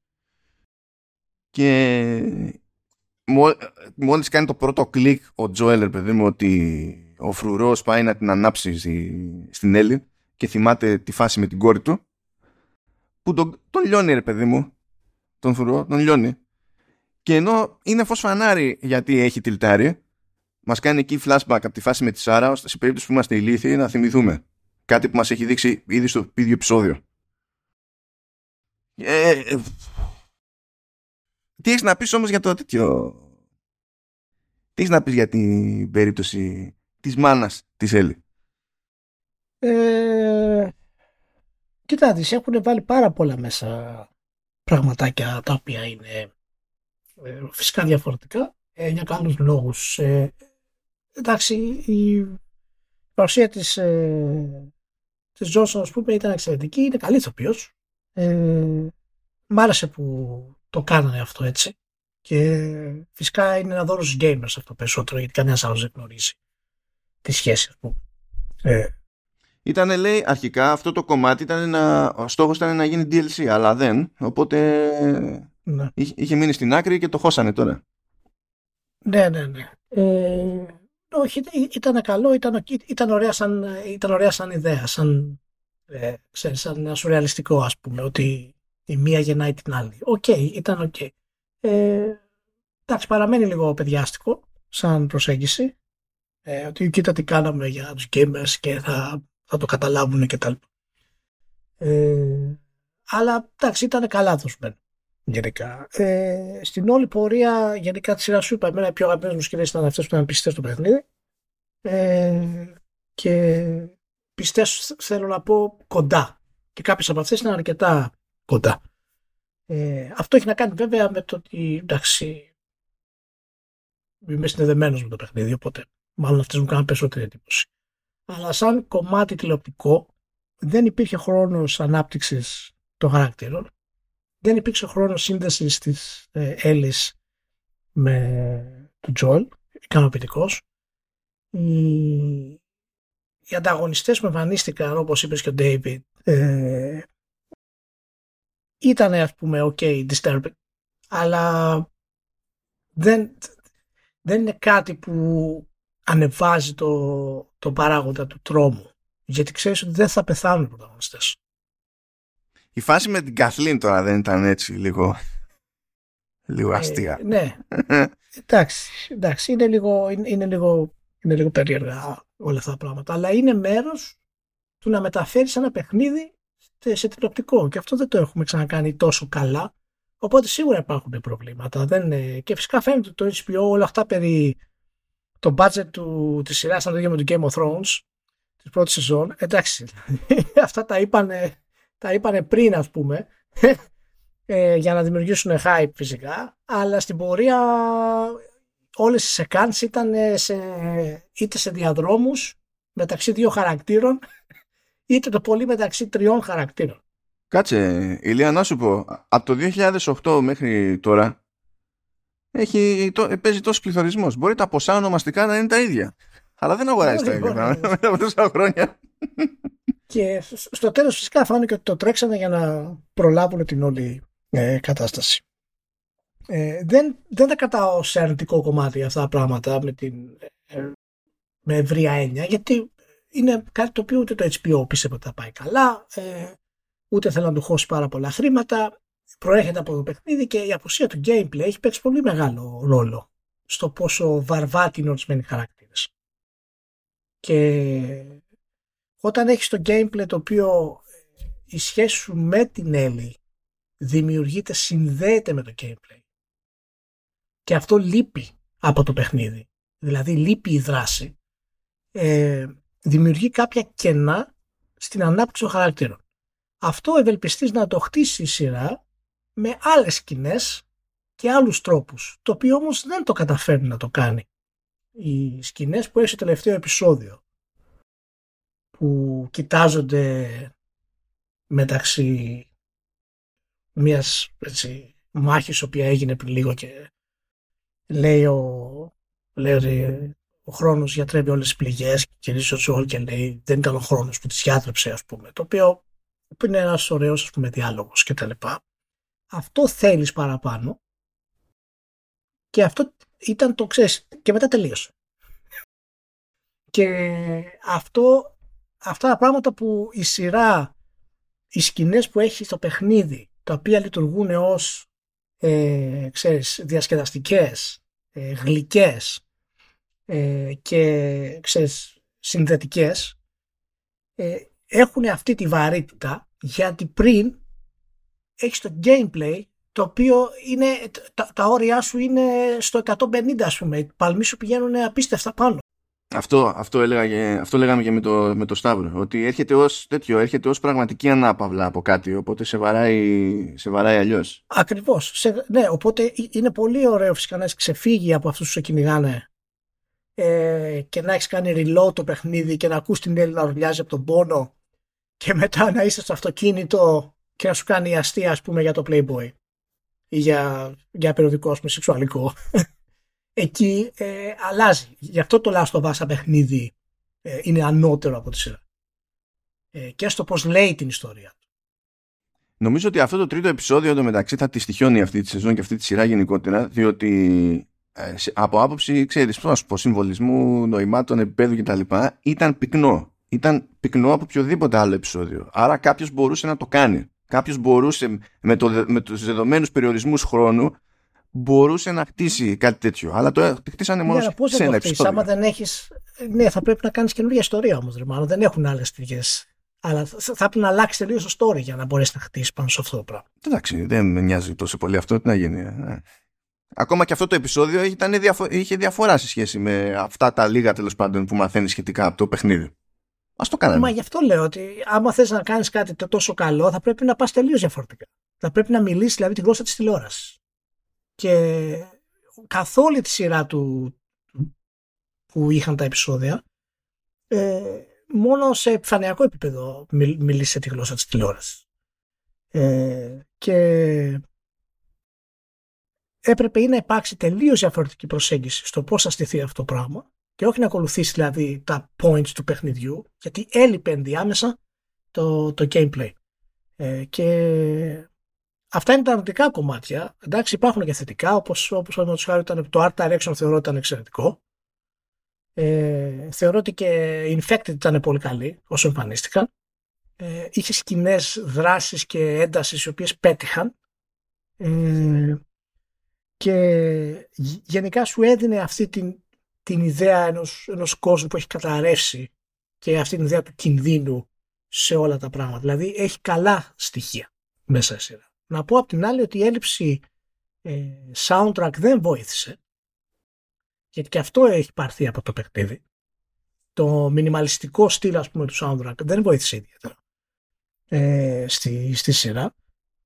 και μόλις κάνει το πρώτο κλικ ο Τζόελερ παιδί μου ότι ο φρουρός πάει να την ανάψει στην Έλλη και θυμάται τη φάση με την κόρη του που τον, τον λιώνει ρε παιδί μου τον φρουρό, τον λιώνει. Και ενώ είναι φως φανάρι γιατί έχει τυλτάρει μας κάνει εκεί flashback από τη φάση με τη Σάρα ώστε σε περίπτωση που είμαστε ηλίθιοι να θυμηθούμε. Κάτι που μας έχει δείξει ήδη στο ίδιο επεισόδιο. Ε, ε, τι έχεις να πεις όμως για το τέτοιο; Τι έχεις να πεις για την περίπτωση της μάνας της Έλλη ε, Κοιτάτε, έχουν βάλει πάρα πολλά μέσα πραγματάκια τα οποία είναι ε, φυσικά διαφορετικά ε, για καλούς λόγους. Ε, εντάξει, η παρουσία της, ε, της Τζόνσον, ας πούμε, ήταν εξαιρετική, είναι καλής ηθοποιός. Ε, μ' άρεσε που το κάνανε αυτό έτσι. Και φυσικά είναι ένα δώρος στους gamers αυτό περισσότερο, γιατί κανένας άλλος δεν γνωρίζει τη σχέση, ας πούμε. Ε, ήταν, λέει, αρχικά αυτό το κομμάτι ήταν να, ο στόχος ήταν να γίνει DLC, αλλά δεν. Οπότε ναι. είχε, είχε μείνει στην άκρη και το χώσανε τώρα. Ναι, ναι, ναι. Ε, όχι, ήταν καλό, ήταν, ήταν, ωραία σαν, ήταν ωραία σαν ιδέα, σαν, ε, ξέρεις, σαν ένα σουρεαλιστικό ας πούμε, ότι η μία γεννάει την άλλη. Οκ, ήταν OK. Okay. Ε, εντάξει, παραμένει λίγο παιδιάστικο σαν προσέγγιση. Ε, ότι κοίτα τι κάναμε για τους gamers και θα θα το καταλάβουν και τα λοιπά. Ε, αλλά εντάξει ήταν καλά δοσμένο γενικά. Ε, στην όλη πορεία γενικά τη σειρά σου είπα εμένα οι πιο αγαπημένες μου σκηνές ήταν αυτές που ήταν πιστές στο παιχνίδι ε, και πιστές θέλω να πω κοντά και κάποιες από αυτές ήταν αρκετά κοντά. Ε, αυτό έχει να κάνει βέβαια με το ότι εντάξει είμαι συνδεδεμένος με το παιχνίδι οπότε μάλλον αυτές μου κάνουν περισσότερη εντύπωση. Αλλά σαν κομμάτι τηλεοπτικό δεν υπήρχε χρόνος ανάπτυξης των χαρακτήρων. Δεν υπήρξε χρόνος σύνδεσης της ε, με του Τζολ ικανοποιητικός. Οι, οι ανταγωνιστές που εμφανίστηκαν όπως είπες και ο Ντέιβιτ ε, ήταν ας πούμε ok disturbing αλλά δεν, δεν είναι κάτι που ανεβάζει το, το παράγοντα του τρόμου. Γιατί ξέρεις ότι δεν θα πεθάνουν οι πρωταγωνιστές. Η φάση με την Καθλίν τώρα δεν ήταν έτσι λίγο, λίγο ε, αστεία. ναι. εντάξει, εντάξει είναι, λίγο, είναι, είναι, λίγο, είναι λίγο περίεργα όλα αυτά τα πράγματα. Αλλά είναι μέρος του να μεταφέρεις ένα παιχνίδι σε τηλεοπτικό. Και αυτό δεν το έχουμε ξανακάνει τόσο καλά. Οπότε σίγουρα υπάρχουν προβλήματα. Δεν, και φυσικά φαίνεται το HBO όλα αυτά περί το budget του, της σειράς ήταν το ίδιο με το Game of Thrones της πρώτης σεζόν. Εντάξει, αυτά τα είπανε, τα είπανε πριν ας πούμε ε, για να δημιουργήσουν hype φυσικά αλλά στην πορεία όλες οι σεκάνς ήταν σε, είτε σε διαδρόμους μεταξύ δύο χαρακτήρων είτε το πολύ μεταξύ τριών χαρακτήρων. Κάτσε, Ηλία, να σου πω, από το 2008 μέχρι τώρα έχει, το, παίζει τόσος πληθωρισμός. Μπορεί τα ποσά ονομαστικά να είναι τα ίδια. Αλλά δεν αγοράζει τα ίδια πράγματα μετά από τόσα χρόνια. Και στο τέλος φυσικά φάνηκε ότι το τρέξανε για να προλάβουν την όλη ε, κατάσταση. Ε, δεν, δεν τα κατάω σε αρνητικό κομμάτι αυτά τα πράγματα με, την, ε, με ευρία έννοια γιατί είναι κάτι το οποίο ούτε το HBO πίστευε ότι θα πάει καλά ε, ούτε θέλω να του χώσει πάρα πολλά χρήματα προέρχεται από το παιχνίδι και η απουσία του gameplay έχει παίξει πολύ μεγάλο ρόλο στο πόσο βαρβάτη είναι ορισμένοι χαρακτήρες. Και όταν έχεις το gameplay το οποίο η σχέση σου με την Έλλη δημιουργείται, συνδέεται με το gameplay. Και αυτό λείπει από το παιχνίδι. Δηλαδή λείπει η δράση. Ε, δημιουργεί κάποια κενά στην ανάπτυξη των χαρακτήρων. Αυτό ευελπιστείς να το χτίσει η σειρά με άλλες σκηνές και άλλους τρόπους, το οποίο όμως δεν το καταφέρνει να το κάνει. Οι σκηνές που έχει στο τελευταίο επεισόδιο, που κοιτάζονται μεταξύ μιας έτσι, μάχης οποία έγινε πριν λίγο και λέει ο, λέει ότι ο χρόνος γιατρεύει όλες τις πληγές και κυρίως ο Τσόλ και λέει δεν ήταν ο χρόνος που τις γιατρέψε ας πούμε το οποίο είναι ένας ωραίος ας πούμε διάλογος και τα λοιπά αυτό θέλεις παραπάνω και αυτό ήταν το ξέρεις και μετά τελείωσε. Και αυτό, αυτά τα πράγματα που η σειρά οι σκηνές που έχει στο παιχνίδι τα οποία λειτουργούν ως ε, ξέρεις, διασκεδαστικές, ε, γλυκές ε, και ξέρεις, συνδετικές ε, έχουν αυτή τη βαρύτητα γιατί πριν έχεις το gameplay το οποίο είναι, τα, τα όρια σου είναι στο 150 ας πούμε. Οι παλμοί σου πηγαίνουν απίστευτα πάνω. Αυτό, αυτό, έλεγα, αυτό λέγαμε και με το, με το Σταύρο. Ότι έρχεται ως τέτοιο, έρχεται ως πραγματική ανάπαυλα από κάτι. Οπότε σε βαράει, σε βαράει αλλιώς. Ακριβώς. ναι, οπότε είναι πολύ ωραίο φυσικά να έχεις ξεφύγει από αυτούς που σε κυνηγάνε ε, και να έχεις κάνει reload το παιχνίδι και να ακούς την Έλληνα να ρουλιάζει από τον πόνο και μετά να είσαι στο αυτοκίνητο και να σου κάνει αστεία ας πούμε για το Playboy ή για, για περιοδικό με σεξουαλικό εκεί ε, αλλάζει γι' αυτό το Last of Us παιχνίδι ε, είναι ανώτερο από τη σειρά ε, και στο πως λέει την ιστορία του Νομίζω ότι αυτό το τρίτο επεισόδιο εντωμεταξύ θα τη στοιχιώνει αυτή τη σεζόν και αυτή τη σειρά γενικότερα διότι ε, από άποψη, ξέρεις, πώς πω, συμβολισμού, νοημάτων, επίπεδου κτλ. ήταν πυκνό. Ήταν πυκνό από οποιοδήποτε άλλο επεισόδιο. Άρα κάποιος μπορούσε να το κάνει. Κάποιος μπορούσε με, το, με τους δεδομένους περιορισμούς χρόνου μπορούσε να χτίσει κάτι τέτοιο. Αλλά το χτίσανε μόνο ναι, σε, σε ένα επεισόδιο. Άμα δεν έχεις... Ναι, θα πρέπει να κάνεις καινούργια ιστορία όμως. Μάλλον δεν έχουν άλλες τέτοιες αλλά θα πρέπει να αλλάξει τελείως το story για να μπορέσεις να χτίσεις πάνω σε αυτό το πράγμα. Εντάξει, δεν με νοιάζει τόσο πολύ αυτό. Τι να γίνει. Ε. Ακόμα και αυτό το επεισόδιο ήταν διαφο- είχε διαφορά σε σχέση με αυτά τα λίγα τέλος πάντων που μαθαίνεις σχετικά από το παιχνίδι. Α το κάναμε. Μα γι' αυτό λέω ότι άμα θες να κάνεις κάτι τόσο καλό, θα πρέπει να πας τελείως διαφορετικά. Θα πρέπει να μιλήσεις δηλαδή τη γλώσσα της τηλεόρασης. Και καθ' όλη τη σειρά του που είχαν τα επεισόδια, ε, μόνο σε επιφανειακό επίπεδο μιλήσει τη γλώσσα της τηλεόρασης. Ε, και έπρεπε ή να υπάρξει τελείως διαφορετική προσέγγιση στο πώς θα στηθεί αυτό το πράγμα και όχι να ακολουθήσει δηλαδή τα points του παιχνιδιού γιατί έλειπε ενδιάμεσα το, το gameplay. Ε, και αυτά είναι τα αρνητικά κομμάτια. Εντάξει υπάρχουν και θετικά όπως, όπως χάρη ήταν, το art direction θεωρώ ήταν εξαιρετικό. Ε, θεωρώ ότι και Infected ήταν πολύ καλή όσο εμφανίστηκαν. Ε, είχε σκηνές δράσεις και έντασης οι οποίες πέτυχαν. Ε, και γενικά σου έδινε αυτή την, την ιδέα ενός, ενός κόσμου που έχει καταρρεύσει και αυτή την ιδέα του κινδύνου σε όλα τα πράγματα. Δηλαδή έχει καλά στοιχεία μέσα σε σειρά. Να πω απ' την άλλη ότι η έλλειψη ε, soundtrack δεν βοήθησε γιατί και αυτό έχει πάρθει από το παιχνίδι. Το μινιμαλιστικό στυλ ας πούμε του soundtrack δεν βοήθησε ιδιαίτερα ε, στη, στη σειρά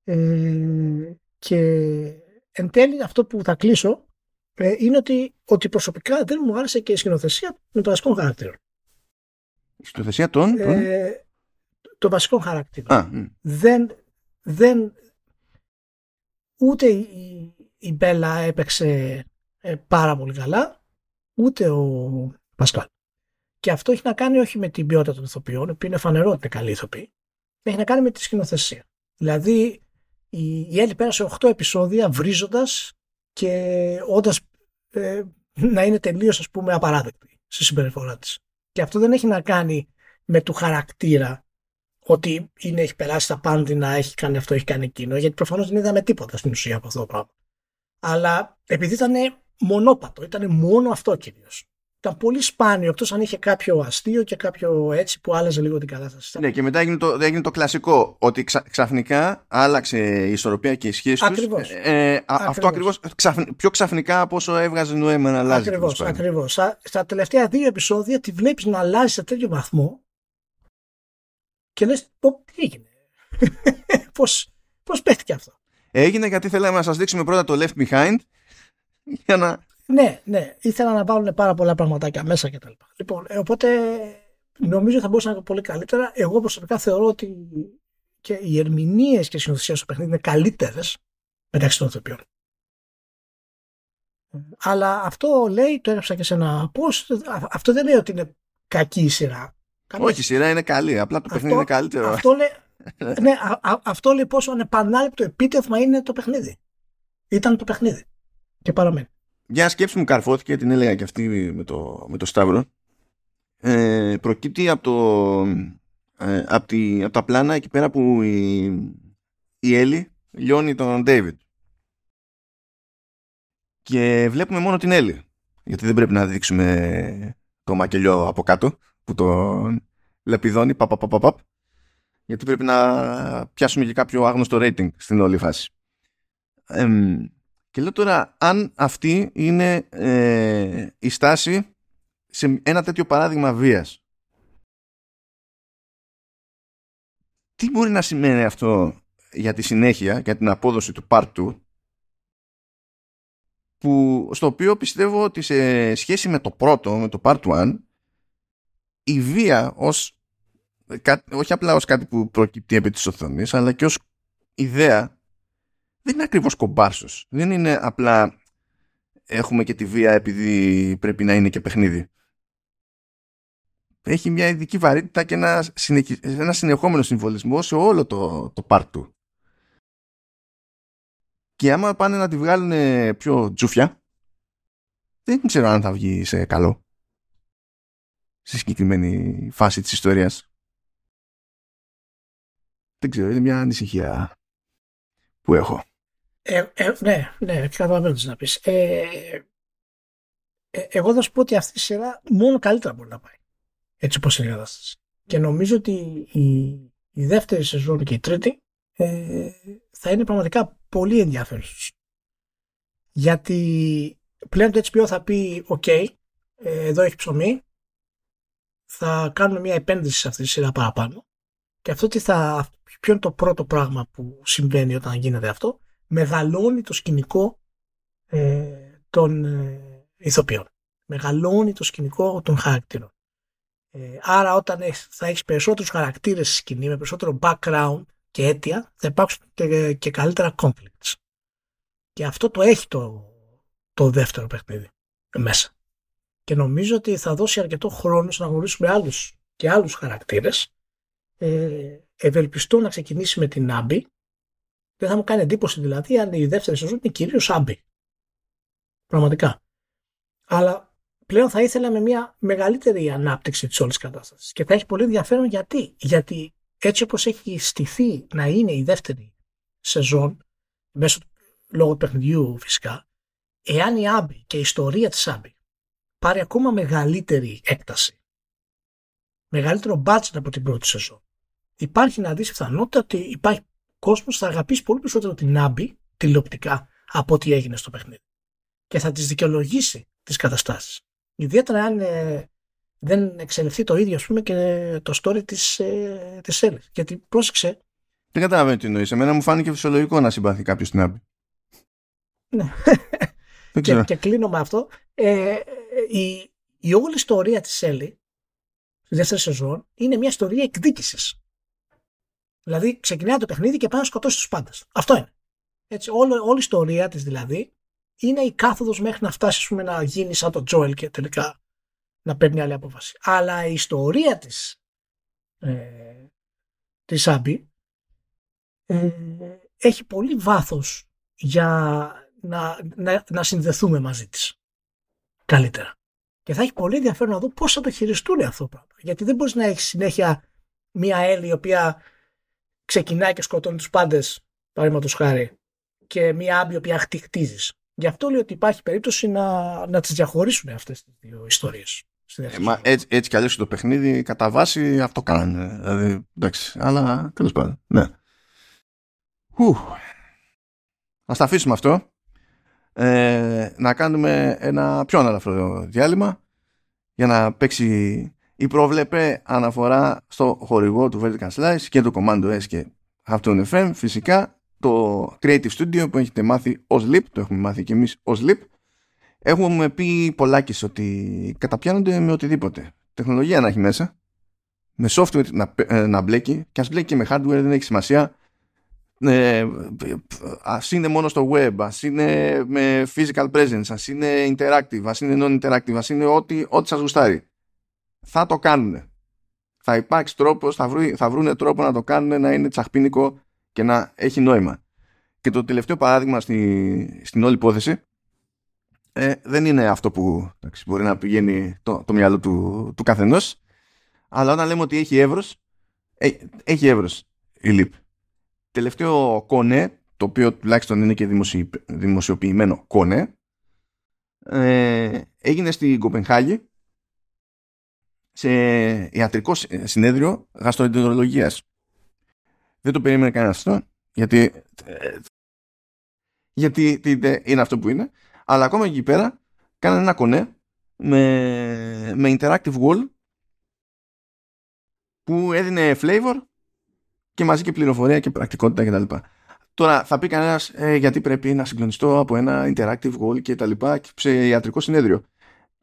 ε, και εν τέλει αυτό που θα κλείσω ε, είναι ότι, ότι προσωπικά δεν μου άρεσε και η σκηνοθεσία των βασικών χαρακτήρων. Η σκηνοθεσία των... Ε, των βασικών χαρακτήρων. δεν, δεν, ούτε η, η Μπέλα έπαιξε ε, πάρα πολύ καλά, ούτε ο Πασκάλ. Και αυτό έχει να κάνει όχι με την ποιότητα των ηθοποιών, που είναι φανερό ότι είναι καλή ηθοποιή, έχει να κάνει με τη σκηνοθεσία. Δηλαδή, η, η Έλλη πέρασε 8 επεισόδια βρίζοντας και όντας ε, να είναι τελείως ας πούμε απαράδεκτη στη συμπεριφορά της. Και αυτό δεν έχει να κάνει με του χαρακτήρα ότι είναι, έχει περάσει τα να έχει κάνει αυτό, έχει κάνει εκείνο, γιατί προφανώς δεν είδαμε τίποτα στην ουσία από αυτό το πράγμα. Αλλά επειδή ήταν μονόπατο, ήταν μόνο αυτό κυρίως ήταν πολύ σπάνιο, εκτό αν είχε κάποιο αστείο και κάποιο έτσι που άλλαζε λίγο την κατάσταση. Ναι, και μετά έγινε το, έγινε το κλασικό, ότι ξαφνικά άλλαξε η ισορροπία και η σχέση τους. Ε, ε αυτό ακριβώς πιο ξαφνικά από όσο έβγαζε νόημα να αλλάζει. Ακριβώς. Ακριβώς. Στα, στα τελευταία δύο επεισόδια τη βλέπεις να αλλάζει σε τέτοιο βαθμό και λες, τι έγινε; Πώς πώς παίχτηκε αυτό; Έγινε γιατί θέλαμε να σας δείξουμε πρώτα το Left Behind για να ναι, ναι. Ήθελα να βάλουν πάρα πολλά πραγματάκια μέσα κτλ. Λοιπόν, ε, οπότε νομίζω θα μπορούσαν να είναι πολύ καλύτερα. Εγώ προσωπικά θεωρώ ότι και οι ερμηνείες και οι συνοθεσίες στο παιχνίδι είναι καλύτερες μεταξύ των ηθοποιών. Αλλά αυτό λέει, το έγραψα και σε ένα post, αυτό δεν λέει ότι είναι κακή η σειρά. Όχι, η σειρά είναι καλή, απλά το παιχνίδι είναι καλύτερο. Αυτό λέει, ναι, α, αυτό λέει πόσο ανεπανάληπτο επίτευγμα είναι το παιχνίδι. Ήταν το παιχνίδι. Και παραμένει μια σκέψη μου καρφώθηκε, την έλεγα και αυτή με το, με το Σταύρο. Ε, προκύπτει από το, ε, από, τα πλάνα εκεί πέρα που η, η Έλλη λιώνει τον Ντέιβιτ. Και βλέπουμε μόνο την Έλλη. Γιατί δεν πρέπει να δείξουμε το μακελιό από κάτω που τον λεπιδώνει παπ, παπ, παπ, γιατί πρέπει να πιάσουμε και κάποιο άγνωστο rating στην όλη φάση. Και λέω τώρα αν αυτή είναι ε, η στάση σε ένα τέτοιο παράδειγμα βίας τι μπορεί να σημαίνει αυτό για τη συνέχεια, για την απόδοση του part 2 που, στο οποίο πιστεύω ότι σε σχέση με το πρώτο, με το part 1 η βία ως όχι απλά ως κάτι που προκύπτει επί της οθόνης αλλά και ως ιδέα δεν είναι ακριβώς κομπάρσος δεν είναι απλά έχουμε και τη βία επειδή πρέπει να είναι και παιχνίδι έχει μια ειδική βαρύτητα και ένα, ένα συνεχόμενο συμβολισμό σε όλο το, το part του. Και άμα πάνε να τη βγάλουν πιο τζούφια, δεν ξέρω αν θα βγει σε καλό. Στη συγκεκριμένη φάση της ιστορίας. Δεν ξέρω, είναι μια ανησυχία που έχω. Ε, ε, ναι, ναι, καταλαβαίνω τι να πεις. Ε, ε, εγώ θα σου πω ότι αυτή η σειρά μόνο καλύτερα μπορεί να πάει έτσι όπως είναι η κατάσταση. Και νομίζω ότι η, η δεύτερη σεζόν και η τρίτη ε, θα είναι πραγματικά πολύ ενδιαφέρουσες. Γιατί πλέον το HBO θα πει «ΟΚ, ε, εδώ έχει ψωμί, θα κάνουμε μια επένδυση σε αυτή τη σειρά παραπάνω και αυτό τι θα, ποιο είναι το πρώτο πράγμα που συμβαίνει όταν γίνεται αυτό μεγαλώνει το σκηνικό ε, των ε, ηθοποιών μεγαλώνει το σκηνικό των χαρακτήρων ε, άρα όταν θα έχεις περισσότερους χαρακτήρες στη σκηνή με περισσότερο background και αίτια θα υπάρξουν και, και καλύτερα conflicts. Και αυτό το έχει το, το δεύτερο παιχνίδι μέσα. Και νομίζω ότι θα δώσει αρκετό χρόνο να γνωρίσουμε άλλους και άλλους χαρακτήρες. Ε, ευελπιστώ να ξεκινήσει με την Άμπη. Δεν θα μου κάνει εντύπωση δηλαδή αν η δεύτερη σεζόν είναι κυρίως Άμπη. Πραγματικά. Αλλά πλέον θα ήθελα με μια μεγαλύτερη ανάπτυξη της όλης κατάστασης. Και θα έχει πολύ ενδιαφέρον γιατί. Γιατί έτσι όπως έχει στηθεί να είναι η δεύτερη σεζόν, μέσω λόγω του παιχνιδιού φυσικά, εάν η Άμπη και η ιστορία της Άμπη πάρει ακόμα μεγαλύτερη έκταση, μεγαλύτερο budget από την πρώτη σεζόν, υπάρχει να δεις πιθανότητα ότι υπάρχει κόσμος που θα αγαπήσει πολύ περισσότερο την Άμπη τηλεοπτικά από ό,τι έγινε στο παιχνίδι. Και θα τις δικαιολογήσει τις καταστάσεις. Ιδιαίτερα αν ε, δεν εξελιχθεί το ίδιο, ας πούμε, και το story της, ε, της Γιατί πρόσεξε. Δεν καταλαβαίνω τι εννοείς. Εμένα μου φάνηκε φυσιολογικό να συμπάθει κάποιος στην Άμπη. Ναι. και, και κλείνω με αυτό. Ε, η, η όλη ιστορία της Έλλη στη δεύτερης σεζόν είναι μια ιστορία εκδίκησης. Δηλαδή ξεκινάει το παιχνίδι και πάει να σκοτώσει τους πάντες. Αυτό είναι. Έτσι, όλη, όλη η ιστορία της δηλαδή είναι η κάθοδος μέχρι να φτάσεις πούμε, να γίνεις σαν τον Τζόελ και τελικά να παίρνει άλλη απόφαση. Αλλά η ιστορία της ε, της Άμπη ε, έχει πολύ βάθος για να, να, να συνδεθούμε μαζί της καλύτερα. Και θα έχει πολύ ενδιαφέρον να δω πώς θα το χειριστούν αυτό το πράγμα. Γιατί δεν μπορείς να έχεις συνέχεια μία Έλλη η οποία ξεκινάει και σκοτώνει τους πάντες, παραδείγματος χάρη, και μία Άμπη η οποία χτιχτίζεις. Γι' αυτό λέω ότι υπάρχει περίπτωση να, να τις διαχωρίσουν αυτές τις δύο ιστορίες. Ε, μα έτσι, έτσι κι αλλιώς το παιχνίδι κατά βάση αυτό κάνανε. Δηλαδή, εντάξει, αλλά τέλος πάντων, ναι. Ου. Ας τα αφήσουμε αυτό. Ε, να κάνουμε ένα πιο αναλαφρό διάλειμμα για να παίξει η προβλεπέ αναφορά στο χορηγό του Vertical Slice και του Commando S και αυτόν FM φυσικά το Creative Studio που έχετε μάθει ως LIP, το έχουμε μάθει και εμείς ως LIP, έχουμε πει πολλάκις ότι καταπιάνονται με οτιδήποτε. Τεχνολογία να έχει μέσα, με software να, ε, να μπλέκει και ας μπλέκει και με hardware δεν έχει σημασία. Ε, ας είναι μόνο στο web, ας είναι με physical presence, ας είναι interactive, ας είναι non-interactive, ας είναι ό,τι, ό,τι σας γουστάρει. Θα το κάνουν. Θα υπάρξει τρόπος, θα, βρουν, θα βρούνε τρόπο να το κάνουν να είναι τσαχπίνικο και να έχει νόημα. Και το τελευταίο παράδειγμα στη, στην όλη υπόθεση ε, δεν είναι αυτό που εντάξει, μπορεί να πηγαίνει το, το μυαλό του, του καθενός αλλά όταν λέμε ότι έχει εύρος Ε, έχει εύρος η ΛΥΠ. Τελευταίο κονέ, το οποίο τουλάχιστον είναι και δημοσιοποιημένο κονέ, ε, έγινε στην Κοπενχάγη σε ιατρικό συνέδριο γαστροεντερολογίας. Δεν το περίμενε κανένας αυτό, γιατί, ε, γιατί είναι αυτό που είναι, αλλά ακόμα εκεί πέρα κάνανε ένα κονέ με, με interactive wall που έδινε flavor και μαζί και πληροφορία και πρακτικότητα κτλ. Τώρα θα πει κανένας ε, γιατί πρέπει να συγκλονιστώ από ένα interactive wall και τα λοιπά σε ιατρικό συνέδριο.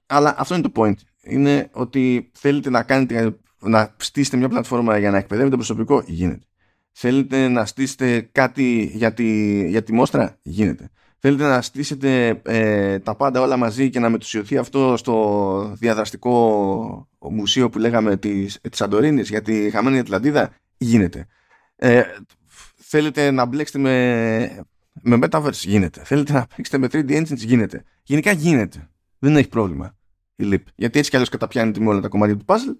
Αλλά αυτό είναι το point. Είναι ότι θέλετε να κάνετε να στήσετε μια πλατφόρμα για να εκπαιδεύετε προσωπικό, γίνεται. Θέλετε να στήσετε κάτι για τη, για τη μόστρα, γίνεται. Θέλετε να στήσετε ε, τα πάντα όλα μαζί και να μετουσιωθεί αυτό στο διαδραστικό μουσείο που λέγαμε της, της Σαντορίνης για τη χαμένη Ατλαντίδα, γίνεται. Ε, θέλετε να μπλέξετε με, με Metaverse, γίνεται. Θέλετε να παίξετε με 3D Engines, γίνεται. Γενικά γίνεται. Δεν έχει πρόβλημα η Leap. Γιατί έτσι κι αλλιώς καταπιάνει με όλα τα κομμάτια του puzzle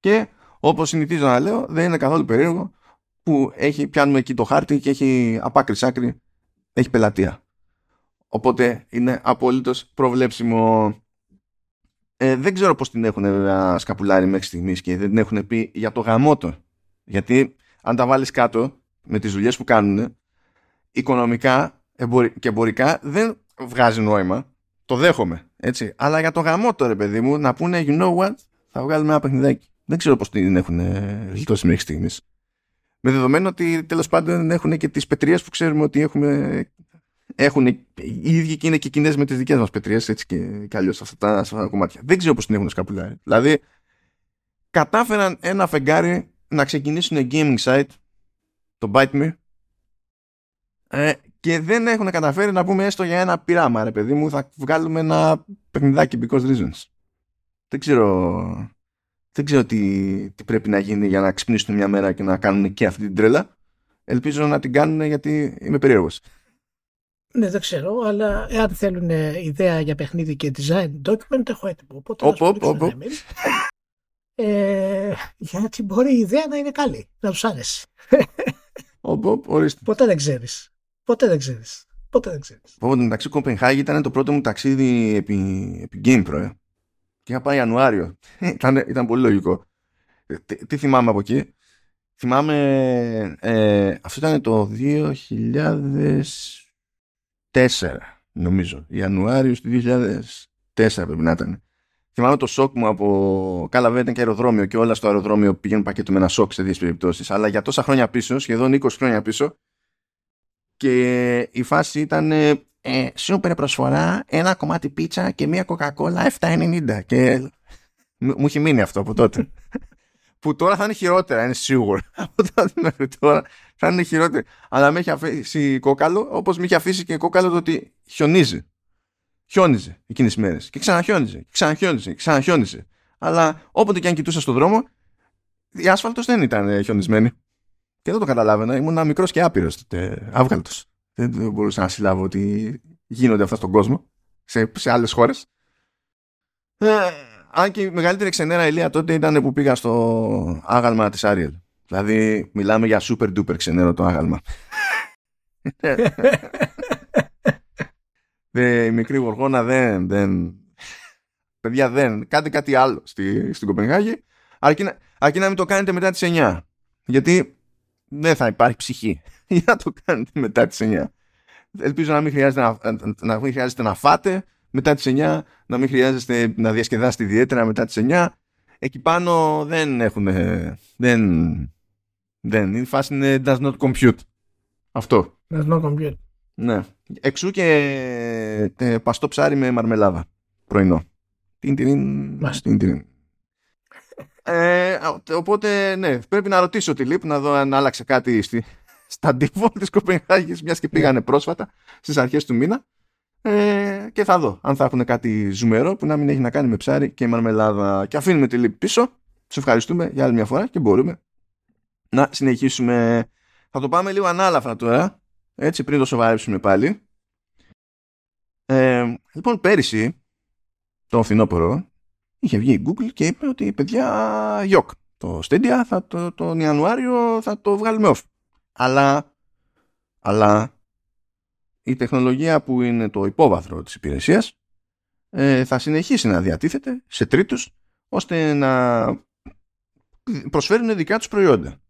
και όπως συνηθίζω να λέω δεν είναι καθόλου περίεργο που έχει, πιάνουμε εκεί το χάρτη και έχει από άκρη άκρη έχει πελατεία. Οπότε είναι απολύτως προβλέψιμο. Ε, δεν ξέρω πώς την έχουν σκαπουλάρει μέχρι στιγμής και δεν την έχουν πει για το γαμότο. Γιατί αν τα βάλεις κάτω με τις δουλειές που κάνουν οικονομικά και εμπορικά δεν βγάζει νόημα. Το δέχομαι. Έτσι. Αλλά για το γαμότο ρε παιδί μου να πούνε you know what θα βγάλουμε ένα παιχνιδάκι. Δεν ξέρω πώς την έχουν γλιτώσει μέχρι στιγμής. Με δεδομένο ότι τέλος πάντων έχουν και τις πετρίες που ξέρουμε ότι έχουμε έχουν οι ίδιοι και είναι και κοινέ με τις δικές μας πετρίε, έτσι και, και αλλιώς αυτά, τα, αυτά τα κομμάτια. Δεν ξέρω πώς την έχουν σκαπουλάρει. Δηλαδή, κατάφεραν ένα φεγγάρι να ξεκινήσουν gaming site, το Bite Me, ε, και δεν έχουν καταφέρει να πούμε έστω για ένα πειράμα, ρε παιδί μου, θα βγάλουμε ένα παιχνιδάκι because reasons. Δεν ξέρω, δεν ξέρω τι, τι πρέπει να γίνει για να ξυπνήσουν μια μέρα και να κάνουν και αυτή την τρέλα. Ελπίζω να την κάνουν γιατί είμαι περίεργος. Ναι, δεν ξέρω, αλλά εάν θέλουν ιδέα για παιχνίδι και design document, έχω έτοιμο. Οπότε οπ, οπ, οπ. Ε, γιατί μπορεί η ιδέα να είναι καλή, να του άρεσε. Οπ, οπ, ορίστε. Ποτέ δεν ξέρεις. Ποτέ δεν ξέρεις. Ποτέ δεν ξέρεις. Οπότε μεταξύ Κοπενχάγη ήταν το πρώτο μου ταξίδι επί, επί GamePro. Ε. Και είχα πάει Ιανουάριο. ήταν, ήταν πολύ λογικό. Ε, τι, τι θυμάμαι από εκεί. Θυμάμαι, ε, αυτό ήταν το 2000 νομίζω. Ιανουάριο του 2004 πρέπει να ήταν. Θυμάμαι το σοκ μου από. Καλά, βέβαια ήταν και αεροδρόμιο και όλα στο αεροδρόμιο πηγαίνουν πακέτο με ένα σοκ σε δύο περιπτώσεις. Αλλά για τόσα χρόνια πίσω, σχεδόν 20 χρόνια πίσω, και η φάση ήταν ε, σούπερ προσφορά, ένα κομμάτι πίτσα και μία κοκακόλα 7,90. Και μου έχει μείνει αυτό από τότε που τώρα θα είναι χειρότερα, είναι σίγουρο. Από τότε μέχρι τώρα θα είναι χειρότερα. Αλλά με έχει αφήσει κόκαλο, όπως με έχει αφήσει και κόκαλο το ότι χιονίζει. Χιόνιζε εκείνες τις μέρες. Και ξαναχιόνιζε, και ξαναχιόνιζε, και ξαναχιόνιζε. Αλλά όποτε και αν κοιτούσα στον δρόμο, η άσφαλτος δεν ήταν χιονισμένη. Και δεν το καταλάβαινα. Ήμουν μικρός και άπειρος τότε. Άβγαλτος. Δεν μπορούσα να συλλάβω ότι γίνονται αυτά στον κόσμο σε, σε άλλες χώρες. Ε, αν και η μεγαλύτερη ξενέρα ηλία τότε ήταν που πήγα στο άγαλμα της Άριελ. Δηλαδή μιλάμε για super duper ξενέρο το άγαλμα. Δε, η μικρή γοργόνα δεν, δεν... Παιδιά δεν. Κάντε κάτι άλλο στη, στην Κοπενχάγη. Αρκεί να, αρκεί να μην το κάνετε μετά τις 9. Γιατί δεν θα υπάρχει ψυχή για να το κάνετε μετά τις 9. Ελπίζω να μην χρειάζεται να, να, μην χρειάζεται να φάτε μετά τις 9, να μην χρειάζεστε να διασκεδάσετε ιδιαίτερα μετά τις 9. Εκεί πάνω δεν έχουν, δεν, δεν, η φάση είναι does not compute. Αυτό. Does not compute. Ναι. Εξού και τε, παστό ψάρι με μαρμελάδα. Πρωινό. Την την. Ε, οπότε, ναι, πρέπει να ρωτήσω τη ΛΥΠ να δω αν άλλαξε κάτι στη, στα default της Κοπενχάγης, μιας και πήγανε πρόσφατα στις αρχές του μήνα. Ε, και θα δω αν θα έχουν κάτι ζουμερό που να μην έχει να κάνει με ψάρι και μαρμελάδα. Και αφήνουμε τη λύπη πίσω. Του ευχαριστούμε για άλλη μια φορά και μπορούμε να συνεχίσουμε. Θα το πάμε λίγο ανάλαφρα τώρα, έτσι πριν το σοβαρέψουμε πάλι. Ε, λοιπόν, πέρυσι, το φθινόπωρο, είχε βγει η Google και είπε ότι παιδιά γιοκ. το Stadia θα το, τον Ιανουάριο θα το βγάλουμε off. Αλλά, αλλά η τεχνολογία που είναι το υπόβαθρο της υπηρεσίας ε, θα συνεχίσει να διατίθεται σε τρίτους ώστε να προσφέρουν δικά τους προϊόντα.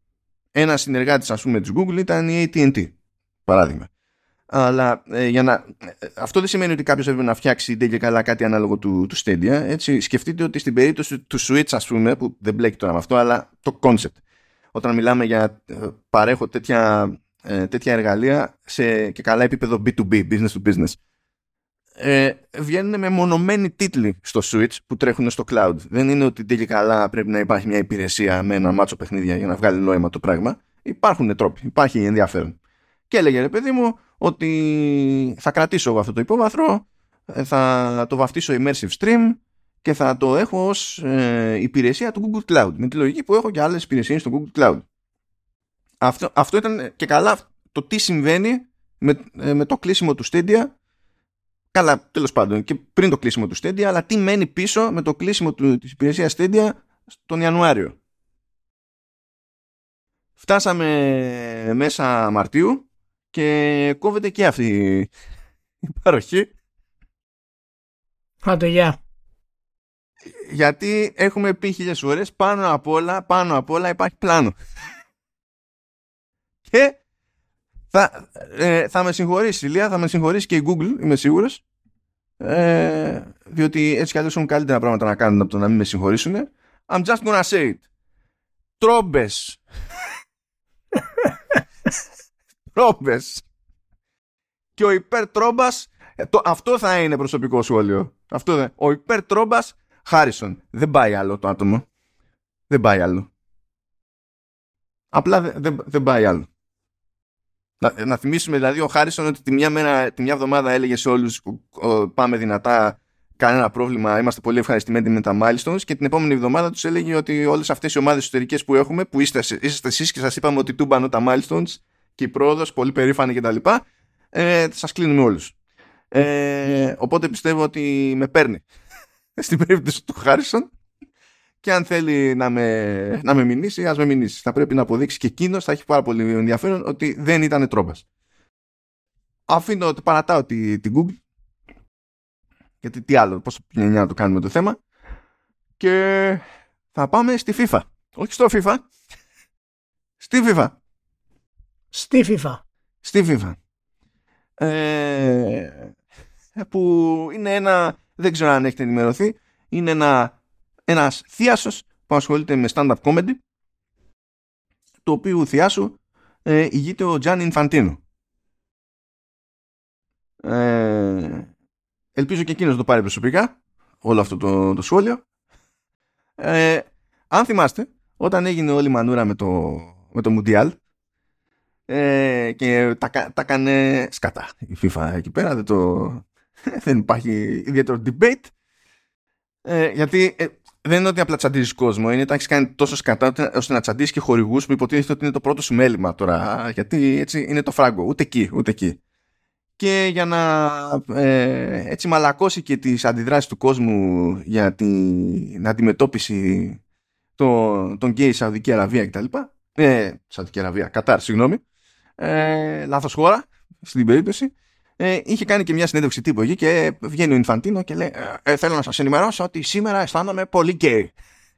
Ένα συνεργάτης ας πούμε της Google ήταν η AT&T παράδειγμα. Αλλά ε, για να... Ε, αυτό δεν σημαίνει ότι κάποιος έπρεπε να φτιάξει και καλά κάτι ανάλογο του, του Stadia. Έτσι, σκεφτείτε ότι στην περίπτωση του Switch, ας πούμε, που δεν μπλέκει τώρα με αυτό, αλλά το concept. Όταν μιλάμε για ε, παρέχω τέτοια, τέτοια εργαλεία σε και καλά επίπεδο B2B, business to business. Ε, βγαίνουν με μονομένοι τίτλοι στο Switch που τρέχουν στο cloud. Δεν είναι ότι και καλά πρέπει να υπάρχει μια υπηρεσία με ένα μάτσο παιχνίδια για να βγάλει νόημα το πράγμα. Υπάρχουν τρόποι, υπάρχει ενδιαφέρον. Και έλεγε ρε παιδί μου, ότι θα κρατήσω εγώ αυτό το υπόβαθρο, ε, θα το βαφτίσω immersive stream και θα το έχω ως ε, υπηρεσία του Google Cloud. Με τη λογική που έχω και άλλες υπηρεσίες στο Google Cloud. Αυτό, αυτό ήταν και καλά το τι συμβαίνει με, ε, με το κλείσιμο του Stadia Καλά, τέλος πάντων, και πριν το κλείσιμο του Stadia, αλλά τι μένει πίσω με το κλείσιμο του, της υπηρεσίας Stadia τον Ιανουάριο. Φτάσαμε μέσα Μαρτίου και κόβεται και αυτή η παροχή. Άντε, γεια. Γιατί έχουμε πει χίλιες φορές πάνω απ' όλα, πάνω απ' όλα υπάρχει πλάνο. και θα, ε, θα με συγχωρήσει η Λία, θα με συγχωρήσει και η Google, είμαι σίγουρος. Ε, διότι έτσι κι αλλιώς έχουν καλύτερα πράγματα να κάνουν από το να μην με συγχωρήσουν. I'm just gonna say it. Τρόμπες. Τρόμπες και ο υπερτρόμπας ε, το, αυτό θα είναι προσωπικό σχόλιο. Αυτό δεν. Ο υπερτρόμπας Χάρισον. Δεν πάει άλλο το άτομο. Δεν πάει άλλο. Απλά δεν, δεν, πάει άλλο. Να, να θυμίσουμε δηλαδή ο Χάρισον ότι τη μια, μέρα, τη μια εβδομάδα έλεγε σε όλους πάμε δυνατά, κανένα πρόβλημα, είμαστε πολύ ευχαριστημένοι με τα milestones και την επόμενη εβδομάδα τους έλεγε ότι όλες αυτές οι ομάδες εσωτερικές που έχουμε, που είστε, είστε εσείς και σας είπαμε ότι τούμπανο τα milestones και η πρόοδος, πολύ περήφανη κτλ ε, σας κλείνουμε όλους. Ε, οπότε πιστεύω ότι με παίρνει στην περίπτωση του Χάρισον και αν θέλει να με, να με μηνύσει, ας με μηνύσει. Θα πρέπει να αποδείξει και εκείνος, θα έχει πάρα πολύ ενδιαφέρον ότι δεν ήταν τρόπας. Αφήνω, ότι παρατάω την Google γιατί τι άλλο, πόσο να το κάνουμε το θέμα και θα πάμε στη FIFA. Όχι στο FIFA, στη FIFA. Στη FIFA. Στη FIFA ε, που είναι ένα, δεν ξέρω αν έχετε ενημερωθεί, είναι ένα, ένας θείασος που ασχολείται με stand-up comedy το οποίο θειάσου ε, ηγείται ο Τζάν Ινφαντίνο. Ε, ελπίζω και εκείνος να το πάρει προσωπικά όλο αυτό το, το σχόλιο. Ε, αν θυμάστε, όταν έγινε όλη η μανούρα με το, με το Μουντιάλ ε, και τα, τα έκανε σκατά. Η FIFA εκεί πέρα δεν, το, δεν υπάρχει ιδιαίτερο debate. Ε, γιατί ε, δεν είναι ότι απλά τσαντίζεις κόσμο είναι ότι έχεις κάνει τόσο σκατά ώστε να τσαντίσει και χορηγούς που υποτίθεται ότι είναι το πρώτο σου μέλημα τώρα. Γιατί έτσι είναι το φράγκο. Ούτε εκεί ούτε εκεί. Και για να ε, έτσι μαλακώσει και τις αντιδράσεις του κόσμου για την αντιμετώπιση των, των γκέι Σαουδική Αραβία κτλ. Ε, Σαουδική Αραβία, Κατάρ, συγγνώμη ε, λάθος χώρα στην περίπτωση. Ε, είχε κάνει και μια συνέντευξη τύπου εκεί και βγαίνει ο Ινφαντίνο και λέει ε, θέλω να σας ενημερώσω ότι σήμερα αισθάνομαι πολύ γκέι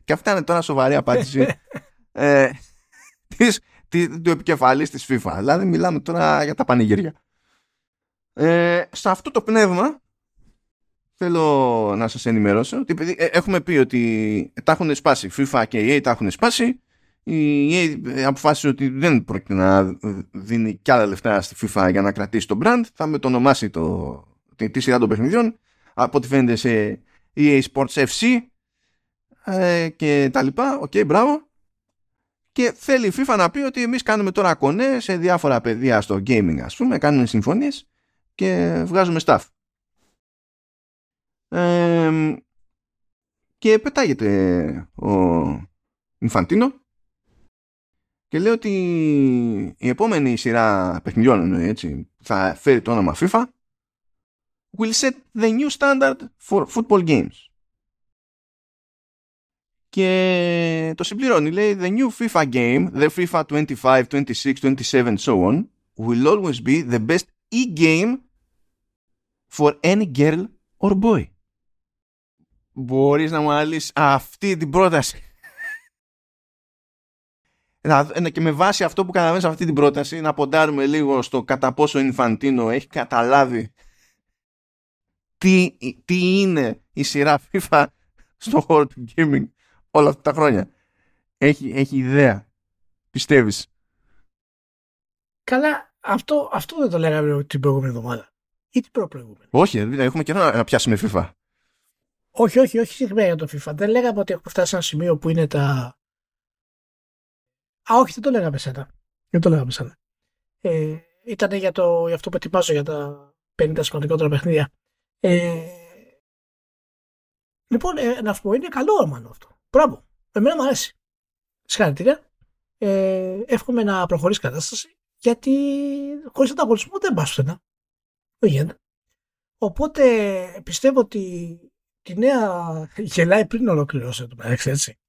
και αυτά είναι τώρα σοβαρή απάντηση ε, της, του επικεφαλής της FIFA. Δηλαδή μιλάμε τώρα για τα πανηγύρια ε, σε αυτό το πνεύμα θέλω να σας ενημερώσω ότι ε, έχουμε πει ότι τα έχουν σπάσει FIFA και EA τα έχουν σπάσει η EA αποφάσισε ότι δεν πρόκειται να δίνει κι άλλα λεφτά στη FIFA για να κρατήσει το brand. Θα μετονομάσει το, τη, τη σειρά των παιχνιδιών από ό,τι φαίνεται σε EA Sports FC ε, και τα λοιπά. OK, okay, μπράβο. Και θέλει η FIFA να πει ότι εμείς κάνουμε τώρα κονέ σε διάφορα πεδία στο gaming ας πούμε, κάνουμε συμφωνίες και βγάζουμε stuff. Ε, και πετάγεται ο Ινφαντίνο και λέει ότι η επόμενη σειρά παιχνιδιών έτσι, θα φέρει το όνομα FIFA will set the new standard for football games. και το συμπληρώνει. Λέει The new FIFA game, the FIFA 25, 26, 27 so on will always be the best e-game for any girl or boy. Μπορείς να μου αναλύσεις αυτή την πρόταση. Και με βάση αυτό που καταλαβαίνεις αυτή την πρόταση να ποντάρουμε λίγο στο κατά πόσο ο Ινφαντίνο έχει καταλάβει τι, τι είναι η σειρά FIFA στο χώρο του gaming όλα αυτά τα χρόνια. Έχει, έχει ιδέα. Πιστεύεις; Καλά, αυτό, αυτό δεν το λέγαμε την προηγούμενη εβδομάδα. Ή την προηγούμενη. Όχι, έχουμε καιρό να πιάσουμε FIFA. Όχι, όχι, όχι συγκεκριμένα για το FIFA. Δεν λέγαμε ότι έχουμε φτάσει σε ένα σημείο που είναι τα. Α, όχι, δεν το λέγαμε σένα. Δεν το λέγαμε σένα. Ε, ήταν για, το, για αυτό που ετοιμάζω για τα 50 σημαντικότερα παιχνίδια. Ε, λοιπόν, ε, να σου πω, είναι καλό όρμανο αυτό. Μπράβο. Εμένα μου αρέσει. Συγχαρητήρια. Ε, εύχομαι να προχωρήσει η κατάσταση γιατί χωρίς ανταγωνισμό δεν πας πουθενά. Δεν γίνεται. Οπότε πιστεύω ότι τη νέα γελάει πριν ολοκληρώσει το μεταξύ, έτσι.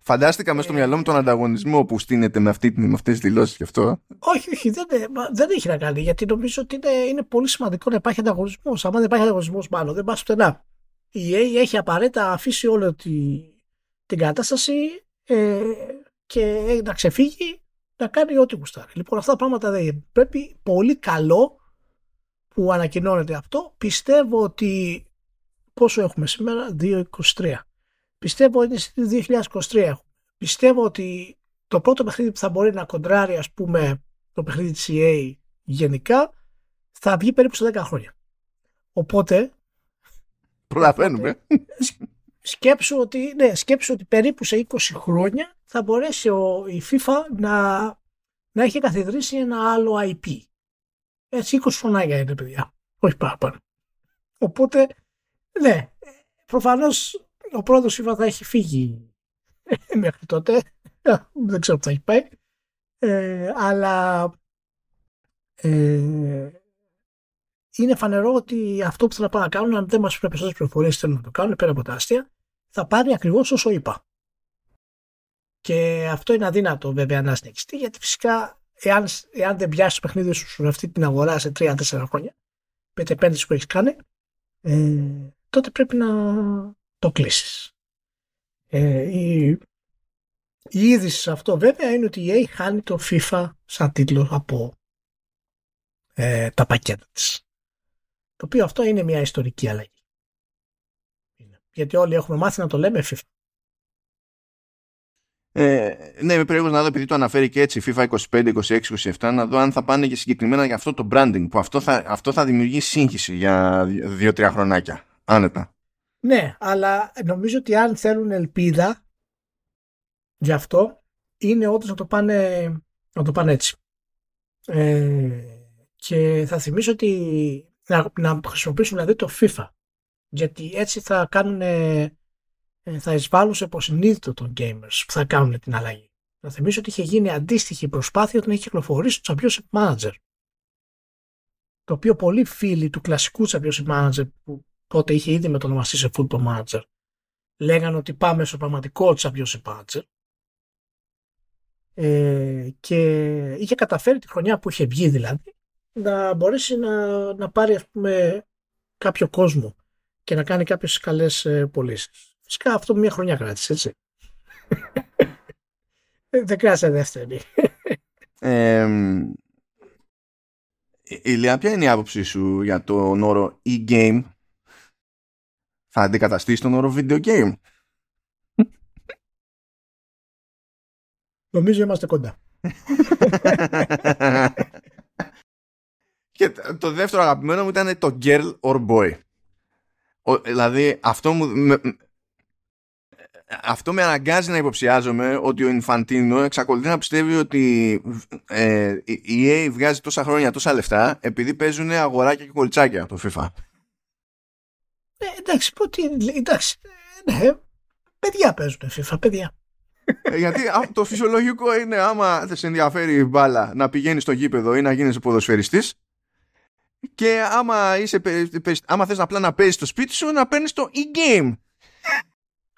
Φαντάστηκα μέσα στο ε, μυαλό μου τον ανταγωνισμό που στείνεται με, αυτή, με αυτές τις δηλώσεις γι' αυτό. Όχι, όχι, δεν, δεν έχει να κάνει γιατί νομίζω ότι είναι, είναι πολύ σημαντικό να υπάρχει ανταγωνισμός. Αν δεν υπάρχει ανταγωνισμός μάλλον δεν πας πουθενά. Η EA έχει απαραίτητα αφήσει όλη τη, την κατάσταση ε, και να ξεφύγει να κάνει ό,τι γουστάρει. Λοιπόν, αυτά τα πράγματα δεν πρέπει πολύ καλό που ανακοινώνεται αυτό. Πιστεύω ότι πόσο έχουμε σήμερα, 2.23. Πιστεύω ότι είναι 2023 Πιστεύω ότι το πρώτο παιχνίδι που θα μπορεί να κοντράρει ας πούμε το παιχνίδι της EA γενικά θα βγει περίπου σε 10 χρόνια. Οπότε Προλαβαίνουμε. Σκέψου ότι, ναι, σκέψου ότι περίπου σε 20 χρόνια θα μπορέσει ο, η FIFA να, να έχει καθιδρύσει ένα άλλο IP. Έτσι 20 φωνάκια είναι παιδιά. Όχι παραπάνω. Οπότε, ναι, προφανώς ο πρώτος FIFA θα έχει φύγει μέχρι τότε. Δεν ξέρω που θα έχει πάει. Ε, αλλά ε, είναι φανερό ότι αυτό που θέλουν να κάνουν, αν δεν μας πρέπει περισσότερες πληροφορίες θέλουν να το κάνουν πέρα από τα αστεία, θα πάρει ακριβώς όσο είπα. Και αυτό είναι αδύνατο βέβαια να συνεχιστεί, γιατί φυσικά εάν, εάν δεν πιάσει το παιχνίδι σου σε αυτή την αγορά σε 3-4 χρόνια, με την επένδυση που έχεις κάνει, ε, τότε πρέπει να το κλείσεις. Ε, η, η είδηση σε αυτό βέβαια είναι ότι η EA χάνει το FIFA σαν τίτλο από ε, τα πακέτα της. Το οποίο αυτό είναι μια ιστορική αλλαγή. Γιατί όλοι έχουμε μάθει να το λέμε FIFA. Ε, ναι, είμαι περίεργος να δω επειδή το αναφέρει και έτσι FIFA 25, 26, 27 να δω αν θα πάνε και συγκεκριμένα για αυτό το branding που αυτό θα, αυτό θα δημιουργήσει σύγχυση για 2-3 χρονάκια. Άνετα. Ναι, αλλά νομίζω ότι αν θέλουν ελπίδα γι' αυτό είναι όντως να το πάνε, να το πάνε έτσι. Ε, και θα θυμίσω ότι να, να χρησιμοποιήσουν δηλαδή το FIFA. Γιατί έτσι θα κάνουν, ε, θα εισβάλλουν σε υποσυνείδητο των gamers που θα κάνουν την αλλαγή. Να θυμίσω ότι είχε γίνει αντίστοιχη προσπάθεια όταν είχε κυκλοφορήσει το Championship Manager. Το οποίο πολλοί φίλοι του κλασικού Championship Manager που τότε είχε ήδη μετονομαστεί σε Football Manager λέγανε ότι πάμε στο πραγματικό Championship Manager ε, και είχε καταφέρει τη χρονιά που είχε βγει δηλαδή να μπορέσει να, να πάρει ας πούμε κάποιο κόσμο και να κάνει κάποιες καλές ε, πωλήσεις. Φυσικά αυτό μια χρονιά κράτησε, έτσι. Δεν κράτησε δεύτερη. Ε, Ηλία, ποια είναι η άποψή σου για τον όρο e-game; Θα αντικαταστήσει τον όρο video game. Νομίζω είμαστε κοντά. Και το δεύτερο αγαπημένο μου ήταν το girl or boy. Ο, δηλαδή αυτό μου... Με, αυτό με αναγκάζει να υποψιάζομαι ότι ο Ινφαντίνο εξακολουθεί να πιστεύει ότι ε, η EA βγάζει τόσα χρόνια τόσα λεφτά επειδή παίζουν αγοράκια και κολτσάκια το FIFA. Ε, εντάξει, πω τι, εντάξει, ναι, παιδιά παίζουν FIFA, παιδιά. Ε, γιατί το φυσιολογικό είναι άμα δεν σε ενδιαφέρει η μπάλα να πηγαίνει στο γήπεδο ή να γίνει ποδοσφαιριστής και άμα, είσαι, άμα θες απλά να παίζεις στο σπίτι σου να παίρνεις το e-game.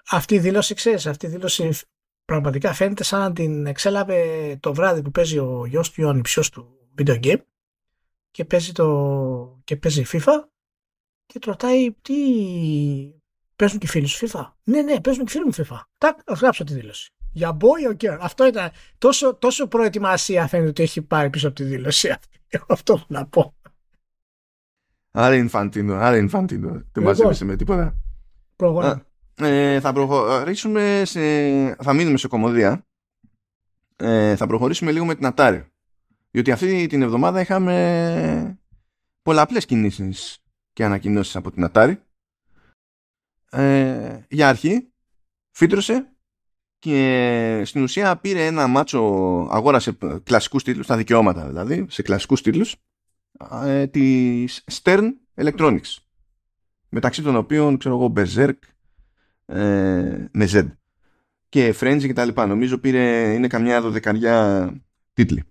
αυτή η δήλωση, ξέρεις, αυτή η δήλωση πραγματικά φαίνεται σαν να την εξέλαβε το βράδυ που παίζει ο γιος του ή ο ανιψιός του video game και παίζει, το, και παίζει FIFA και του ρωτάει τι παίζουν και οι φίλοι σου FIFA; Ναι, ναι, παίζουν και οι φίλοι μου FIFA. Τάκ, ας γράψω τη δήλωση. Για boy or girl. Αυτό ήταν τόσο, τόσο προετοιμασία φαίνεται ότι έχει πάρει πίσω από τη δήλωση αυτή. Αυτό να πω. Άρα Ινφαντίνο, άρα Ινφαντίνο. Δεν λοιπόν, μαζεύεσαι με τίποτα. Προχωράμε. Ε, θα προχωρήσουμε σε... Θα μείνουμε σε κομμωδία. Ε, θα προχωρήσουμε λίγο με την Atari. Διότι αυτή την εβδομάδα είχαμε πολλαπλές κινήσεις και ανακοινώσεις από την Atari. Ε, για αρχή, φύτρωσε και στην ουσία πήρε ένα μάτσο, αγόρασε κλασικούς τίτλους, τα δικαιώματα δηλαδή, σε κλασικούς τίτλους, ε, της Stern Electronics. Μεταξύ των οποίων, ξέρω εγώ, Berserk, ε, με Z και Frenzy και τα λοιπά. Νομίζω πήρε, είναι καμιά δωδεκαριά τίτλοι.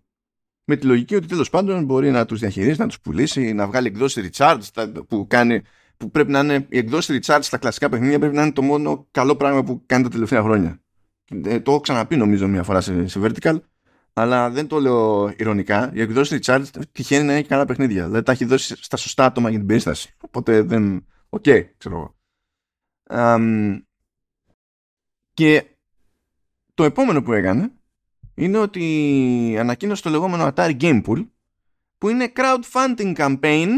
Με τη λογική ότι τέλος πάντων μπορεί να τους διαχειρίσει, να τους πουλήσει, να βγάλει εκδόση recharge που, κάνει, που πρέπει να είναι η εκδόση recharge στα κλασικά παιχνίδια πρέπει να είναι το μόνο καλό πράγμα που κάνει τα τελευταία χρόνια. Ε, το έχω ξαναπεί νομίζω μια φορά σε, σε Vertical αλλά δεν το λέω ειρωνικά. Η έκδοση Recharged τυχαίνει να έχει καλά παιχνίδια. Δηλαδή τα έχει δώσει στα σωστά άτομα για την περίσταση. Οπότε δεν. OK, okay, ξέρω εγώ. Και το επόμενο που έκανε είναι ότι ανακοίνωσε το λεγόμενο Atari Game Pool που είναι crowdfunding campaign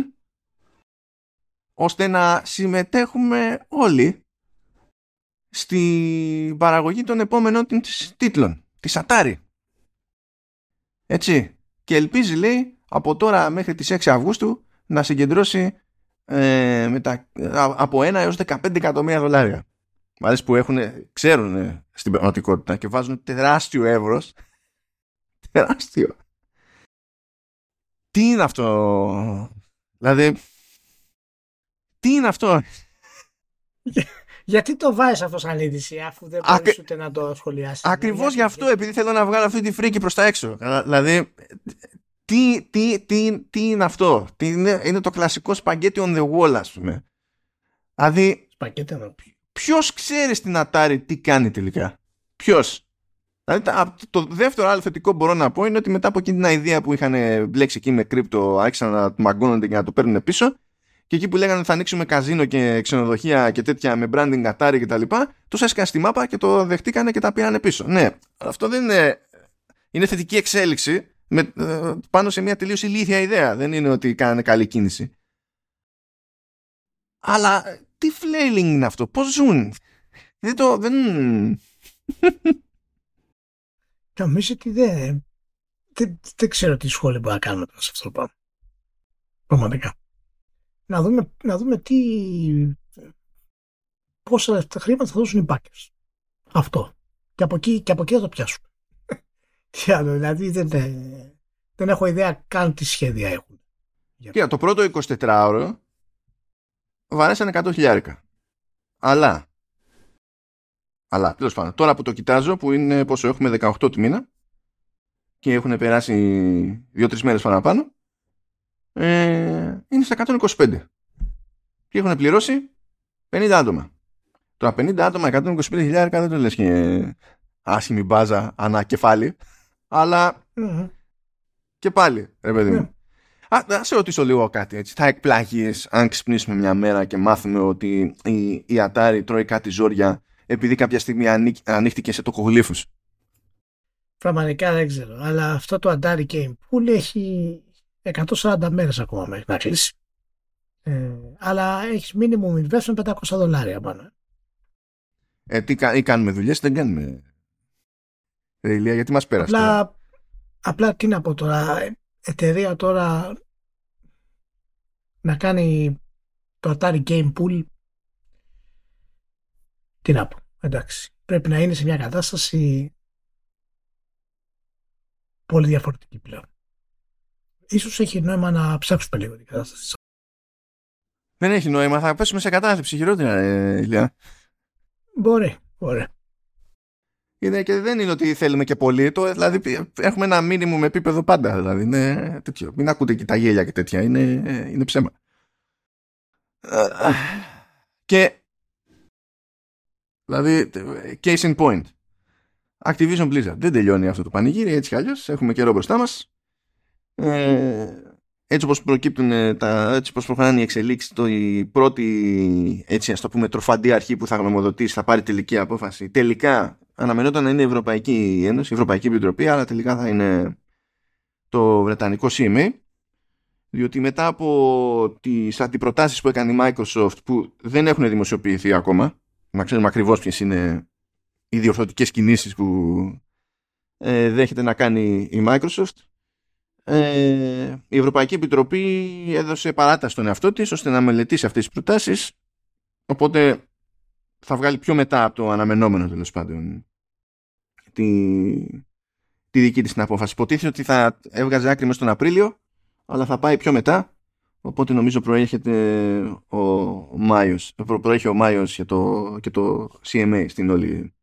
ώστε να συμμετέχουμε όλοι στη παραγωγή των επόμενων τίτλων της Atari. Έτσι. Και ελπίζει λέει από τώρα μέχρι τις 6 Αυγούστου να συγκεντρώσει ε, μετα... από 1 έως 15 εκατομμύρια δολάρια. Μ' που έχουν, ξέρουν στην πραγματικότητα και βάζουν τεράστιο εύρος. Τεράστιο. Τι είναι αυτό; Δηλαδή, τι είναι αυτό; Γιατί το βάζεις αυτό σαν είδηση αφού δεν μπορείς ούτε να το σχολιάσεις. Ακριβώς γι' αυτό επειδή θέλω να βγάλω αυτή τη φρίκη προς τα έξω. Δηλαδή τι, τι, τι, τι είναι αυτό; Τι είναι, είναι το κλασικό σπαγκέτι on the wall ας πούμε. Δηλαδή σπαγκέτι on the Ποιος ξέρει στην Atari τι κάνει τελικά; Ποιος; Δηλαδή, το δεύτερο άλλο θετικό μπορώ να πω είναι ότι μετά από εκείνη την ιδέα που είχαν μπλέξει εκεί με κρύπτο, άρχισαν να μαγκώνονται και να το παίρνουν πίσω. Και εκεί που λέγανε θα ανοίξουμε καζίνο και ξενοδοχεία και τέτοια με branding Atari κτλ. Τους έσκαν στη μάπα και το δεχτήκανε και τα πήραν πίσω. Ναι, αυτό δεν είναι. Είναι θετική εξέλιξη με, ε, πάνω σε μια τελείως ηλίθια ιδέα. Δεν είναι ότι κάνανε καλή κίνηση. Αλλά τι flailing είναι αυτό, πώς ζουν; Δεν το, δεν... Νομίζω ότι δεν, δεν, δεν ξέρω τι σχόλια μπορεί να κάνουμε σε αυτό το πράγμα. Πραγματικά. Να δούμε, να δούμε τι, πόσα χρήματα θα δώσουν οι backers. Αυτό. Και από εκεί, και από εκεί θα το πιάσουμε. τι άλλο, δηλαδή δεν, δεν έχω ιδέα καν τι σχέδια έχουν. Κοίτα, το πρώτο 24ωρο βαρέσαν 100 χιλιάρικα. Αλλά, αλλά τέλος πάντων, τώρα που το κοιτάζω που είναι πόσο έχουμε 18 του μήνα και έχουν περάσει 2-3 μέρες παραπάνω ε, είναι στα 125 και έχουν πληρώσει 50 άτομα. Τώρα 50 άτομα, 125 χιλιάρικα δεν το λες και άσχημη μπάζα ανά κεφάλι αλλά και πάλι ρε παιδί μου. Ναι. Α, να σε ρωτήσω λίγο κάτι έτσι. Θα εκπλαγείς αν ξυπνήσουμε μια μέρα και μάθουμε ότι η, η Atari τρώει κάτι ζόρια επειδή κάποια στιγμή ανοίχτηκε σε τοκογλύφους. Πραγματικά δεν ξέρω. Αλλά αυτό το Atari Game Pool έχει 140 μέρες ακόμα μέχρι να κλείσει. Ε, αλλά έχεις minimum investment 500 δολάρια πάνω. Ε, τι ή κάνουμε δουλειές, δεν κάνουμε. Ε, Ηλία, γιατί μας πέρασε. Απλά, απλά τι να πω τώρα εταιρεία τώρα να κάνει το Atari Game Pool τι να πω, εντάξει. Πρέπει να είναι σε μια κατάσταση πολύ διαφορετική πλέον. Ίσως έχει νόημα να ψάξουμε λίγο την κατάσταση. Δεν έχει νόημα, θα πέσουμε σε κατάθλιψη χειρότερα, ε, Ηλία. Μπορεί, μπορεί είναι και δεν είναι ότι θέλουμε και πολύ. Το, δηλαδή έχουμε ένα μήνυμο με επίπεδο πάντα. Δηλαδή είναι τέτοιο. Μην ακούτε και τα γέλια και τέτοια. Είναι, είναι ψέμα. Και Δηλαδή, case in point. Activision Blizzard. Δεν τελειώνει αυτό το πανηγύρι, έτσι κι αλλιώς. Έχουμε καιρό μπροστά μας. Ε, έτσι όπως προκύπτουν τα, έτσι όπως προχωράνε οι εξελίξεις το, η πρώτη έτσι ας το πούμε τροφαντή αρχή που θα γνωμοδοτήσει θα πάρει τελική απόφαση αντιλικά αναμενόταν να είναι η Ευρωπαϊκή Ένωση, η Ευρωπαϊκή Επιτροπή αλλά τελικά θα είναι το Βρετανικό CMA διότι μετά από τις αντιπροτάσεις που έκανε η Microsoft που δεν έχουν δημοσιοποιηθεί ακόμα να ξέρουμε ακριβώς ποιες είναι οι διορθωτικές κινήσεις που ε, δέχεται να κάνει η Microsoft. Ε, η Ευρωπαϊκή Επιτροπή έδωσε παράταση στον εαυτό της ώστε να μελετήσει αυτές τις προτάσεις. Οπότε θα βγάλει πιο μετά από το αναμενόμενο τέλος πάντων τη, τη δική της την απόφαση. Υποτίθεται ότι θα έβγαζε άκρη μέσα τον Απρίλιο αλλά θα πάει πιο μετά οπότε νομίζω προέρχεται ο Μάιος προέρχεται ο Μάιος και το, και το CMA στην όλη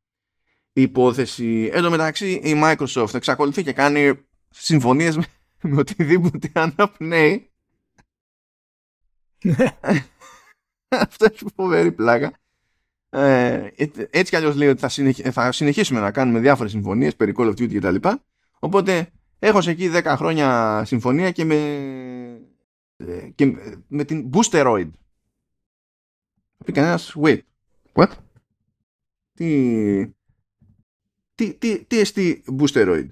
υπόθεση. Εν τω μεταξύ η Microsoft εξακολουθεί και κάνει συμφωνίες με με οτιδήποτε αναπνέει. Αυτό έχει φοβερή πλάκα. Ε, έτσι κι αλλιώς λέει ότι θα, θα συνεχίσουμε να κάνουμε διάφορες συμφωνίες περί Call of Duty κτλ. Οπότε έχω σε εκεί 10 χρόνια συμφωνία και με, ε, και με την Boosteroid. Πει κανένας, wait, what? Τι, τι, τι, τι εστί Boosteroid.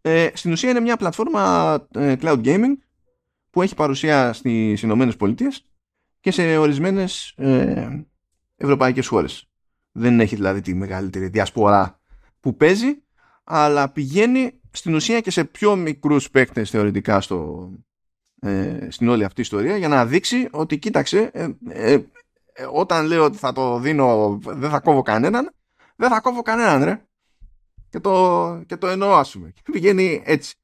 Ε, στην ουσία είναι μια πλατφόρμα ε, cloud gaming που έχει παρουσία στις Ηνωμένες Πολιτείες και σε ορισμένες ε, ευρωπαϊκές χώρες. Δεν έχει δηλαδή τη μεγαλύτερη διασπορά που παίζει, αλλά πηγαίνει στην ουσία και σε πιο μικρούς παίκτες θεωρητικά στο, ε, στην όλη αυτή ιστορία για να δείξει ότι κοίταξε ε, ε, ε, όταν λέω ότι θα το δίνω δεν θα κόβω κανέναν δεν θα κόβω κανέναν ρε και το, και το εννοώ ας πούμε. Και πηγαίνει έτσι.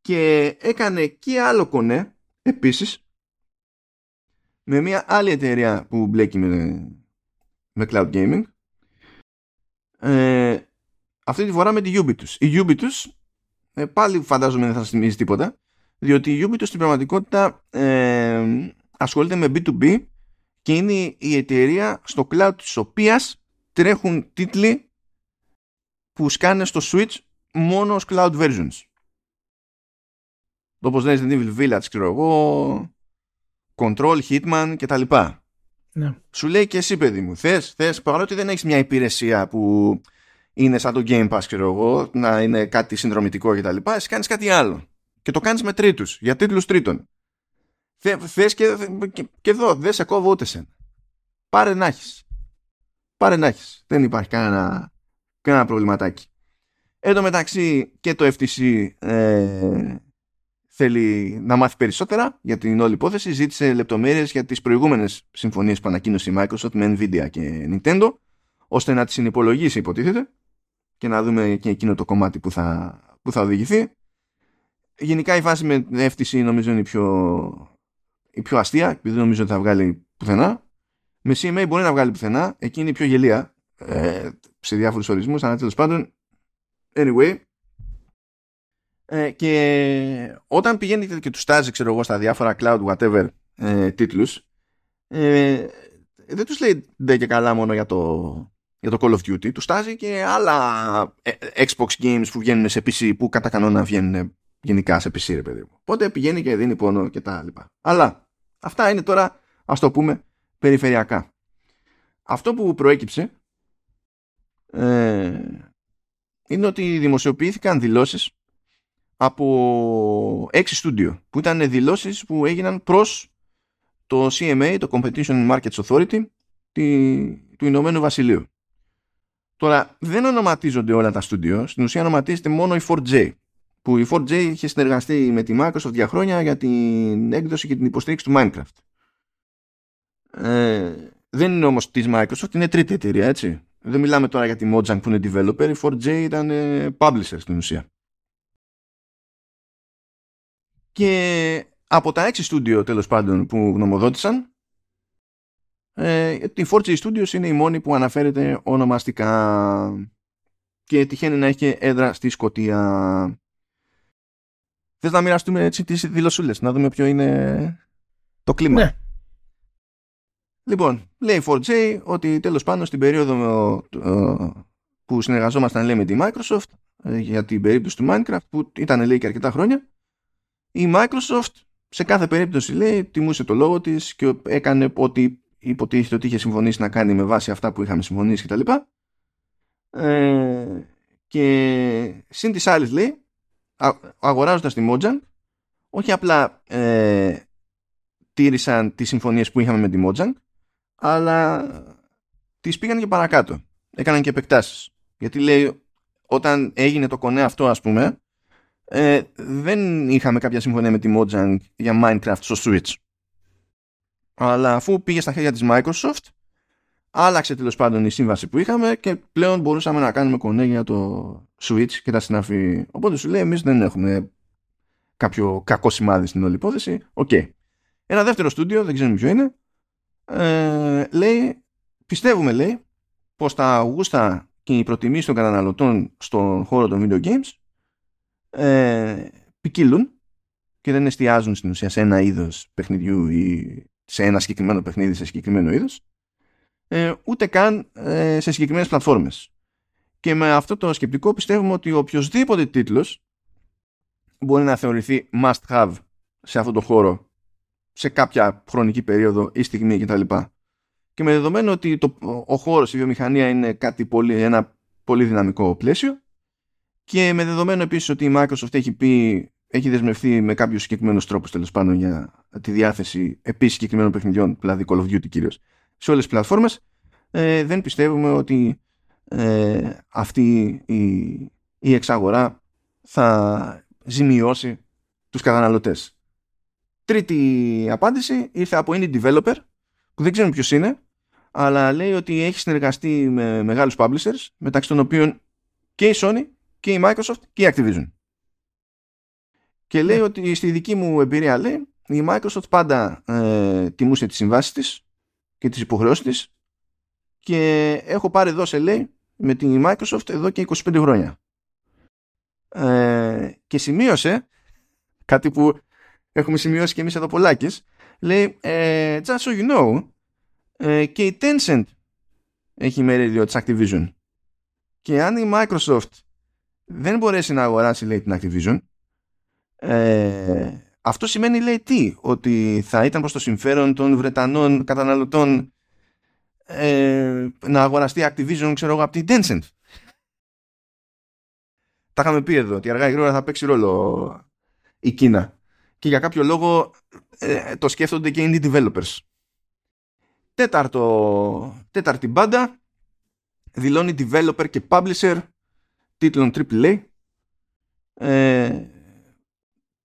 Και έκανε και άλλο κονέ επίσης με μια άλλη εταιρεία που μπλέκει με, με cloud gaming ε, αυτή τη φορά με τη Ubitus. Η Ubitus ε, πάλι φαντάζομαι δεν θα σας θυμίζει τίποτα διότι η Ubitus στην πραγματικότητα ε, ασχολείται με B2B και είναι η εταιρεία στο cloud της οποίας τρέχουν τίτλοι που σκάνε στο Switch μόνο ως cloud versions. Όπως Resident Evil Village, ξέρω εγώ, Control, Hitman κτλ. Ναι. Σου λέει και εσύ παιδί μου, θες, θες, παρότι δεν έχεις μια υπηρεσία που είναι σαν το Game Pass, ξέρω εγώ, να είναι κάτι συνδρομητικό κτλ. Εσύ κάνεις κάτι άλλο. Και το κάνεις με τρίτους, για τίτλους τρίτων. Θες και, και, και εδώ, δεν σε κόβω ούτε σένα. Πάρε να έχεις. Πάρε να έχεις. Δεν υπάρχει κανένα ένα προβληματάκι. Εν τω μεταξύ και το FTC ε, θέλει να μάθει περισσότερα για την όλη υπόθεση. Ζήτησε λεπτομέρειες για τις προηγούμενες συμφωνίες που ανακοίνωσε η Microsoft με Nvidia και Nintendo ώστε να τις συνυπολογίσει υποτίθεται και να δούμε και εκείνο το κομμάτι που θα, που θα οδηγηθεί. Γενικά η φάση με FTC νομίζω είναι η πιο, η πιο αστεία επειδή δεν νομίζω ότι θα βγάλει πουθενά. Με CMA μπορεί να βγάλει πουθενά, εκεί είναι η πιο γελία. Ε, σε διάφορους ορισμούς, αλλά τέλος πάντων, anyway, ε, και όταν πηγαίνει και τους στάζει, ξέρω εγώ, στα διάφορα cloud whatever ε, τίτλους, ε, δεν τους λέει δεν και καλά μόνο για το, για το Call of Duty, τους στάζει και άλλα ε, Xbox games που βγαίνουν σε PC, που κατά κανόνα βγαίνουν γενικά σε PC, ρε παιδί μου. Οπότε πηγαίνει και δίνει πόνο και τα λοιπά. Αλλά αυτά είναι τώρα, ας το πούμε, περιφερειακά. Αυτό που προέκυψε ε, είναι ότι δημοσιοποιήθηκαν δηλώσεις από έξι στούντιο που ήταν δηλώσεις που έγιναν προς το CMA, το Competition Markets Authority του Ηνωμένου Βασιλείου. Τώρα δεν ονοματίζονται όλα τα στούντιο, στην ουσία ονοματίζεται μόνο η 4J που η 4J είχε συνεργαστεί με τη Microsoft για χρόνια για την έκδοση και την υποστήριξη του Minecraft. Ε, δεν είναι όμως της Microsoft, είναι τρίτη εταιρεία έτσι. Δεν μιλάμε τώρα για τη Mojang που είναι developer, η 4J ήταν ε, publisher στην ουσία. Και από τα 6 studio τέλος πάντων που γνωμοδότησαν, ε, η 4J Studios είναι η μόνη που αναφέρεται ονομαστικά και τυχαίνει να έχει έδρα στη Σκοτία. Θες να μοιραστούμε έτσι τις δηλωσούλες, να δούμε ποιο είναι το κλίμα. Ναι. Λοιπόν, λέει 4J ότι τέλος πάντων στην περίοδο ε, που συνεργαζόμασταν λέει με τη Microsoft ε, για την περίπτωση του Minecraft που ήταν λέει και αρκετά χρόνια η Microsoft σε κάθε περίπτωση λέει τιμούσε το λόγο της και έκανε ό,τι υποτίθεται ότι είχε συμφωνήσει να κάνει με βάση αυτά που είχαμε συμφωνήσει κτλ. Ε, και συν της άλλης λέει αγοράζοντας τη Mojang όχι απλά ε, τήρησαν τις συμφωνίες που είχαμε με τη Mojang αλλά τις πήγαν και παρακάτω. Έκαναν και επεκτάσεις. Γιατί λέει όταν έγινε το κονέ αυτό ας πούμε ε, δεν είχαμε κάποια συμφωνία με τη Mojang για Minecraft στο Switch. Αλλά αφού πήγε στα χέρια της Microsoft άλλαξε τέλος πάντων η σύμβαση που είχαμε και πλέον μπορούσαμε να κάνουμε κονέ για το Switch και τα συναφή. Οπότε σου λέει εμείς δεν έχουμε κάποιο κακό σημάδι στην όλη υπόθεση. OK. Okay. Ένα δεύτερο στούντιο, δεν ξέρουμε ποιο είναι, ε, λέει, πιστεύουμε λέει, πως τα γούστα και οι προτιμήσεις των καταναλωτών στον χώρο των video games ε, ποικίλουν και δεν εστιάζουν στην ουσία σε ένα είδος παιχνιδιού ή σε ένα συγκεκριμένο παιχνίδι σε συγκεκριμένο είδος ε, ούτε καν ε, σε συγκεκριμένες πλατφόρμες. Και με αυτό το σκεπτικό πιστεύουμε ότι οποιοδήποτε τίτλος μπορεί να θεωρηθεί must have σε αυτό το χώρο σε κάποια χρονική περίοδο ή στιγμή κτλ. Και με δεδομένο ότι το, ο χώρος, η βιομηχανία είναι κάτι πολύ, ένα πολύ δυναμικό πλαίσιο και με δεδομένο επίσης ότι η Microsoft έχει πει έχει δεσμευτεί με κάποιους συγκεκριμένους τρόπους τέλος πάντων για τη διάθεση επίσης συγκεκριμένων παιχνιδιών, δηλαδή Call of Duty κυρίως, σε όλες τις πλατφόρμες ε, δεν πιστεύουμε ότι ε, αυτή η, η εξαγορά θα ζημιώσει τους καταναλωτές. Τρίτη απάντηση ήρθε από indie developer που δεν ξέρουμε ποιος είναι αλλά λέει ότι έχει συνεργαστεί με μεγάλους publishers μεταξύ των οποίων και η Sony και η Microsoft και η Activision. Και λέει ναι. ότι στη δική μου εμπειρία λέει η Microsoft πάντα ε, τιμούσε τις συμβάσεις της και τις υποχρεώσεις της. Και έχω πάρει εδώ σε λέει με την Microsoft εδώ και 25 χρόνια. Ε, και σημείωσε κάτι που έχουμε σημειώσει και εμείς εδώ πολλάκις. Λέει ε, just so you know ε, και η Tencent έχει μερίδιο της Activision. Και αν η Microsoft δεν μπορέσει να αγοράσει λέει την Activision ε, αυτό σημαίνει λέει τι; Ότι θα ήταν προς το συμφέρον των Βρετανών καταναλωτών ε, να αγοραστεί Activision ξέρω εγώ από την Tencent. Τα είχαμε πει εδώ ότι αργά ή γρήγορα θα παίξει ρόλο η Κίνα. Και για κάποιο λόγο ε, το σκέφτονται και οι developers. Τέταρτο τέταρτη μπάντα δηλώνει developer και publisher τίτλων AAA ε,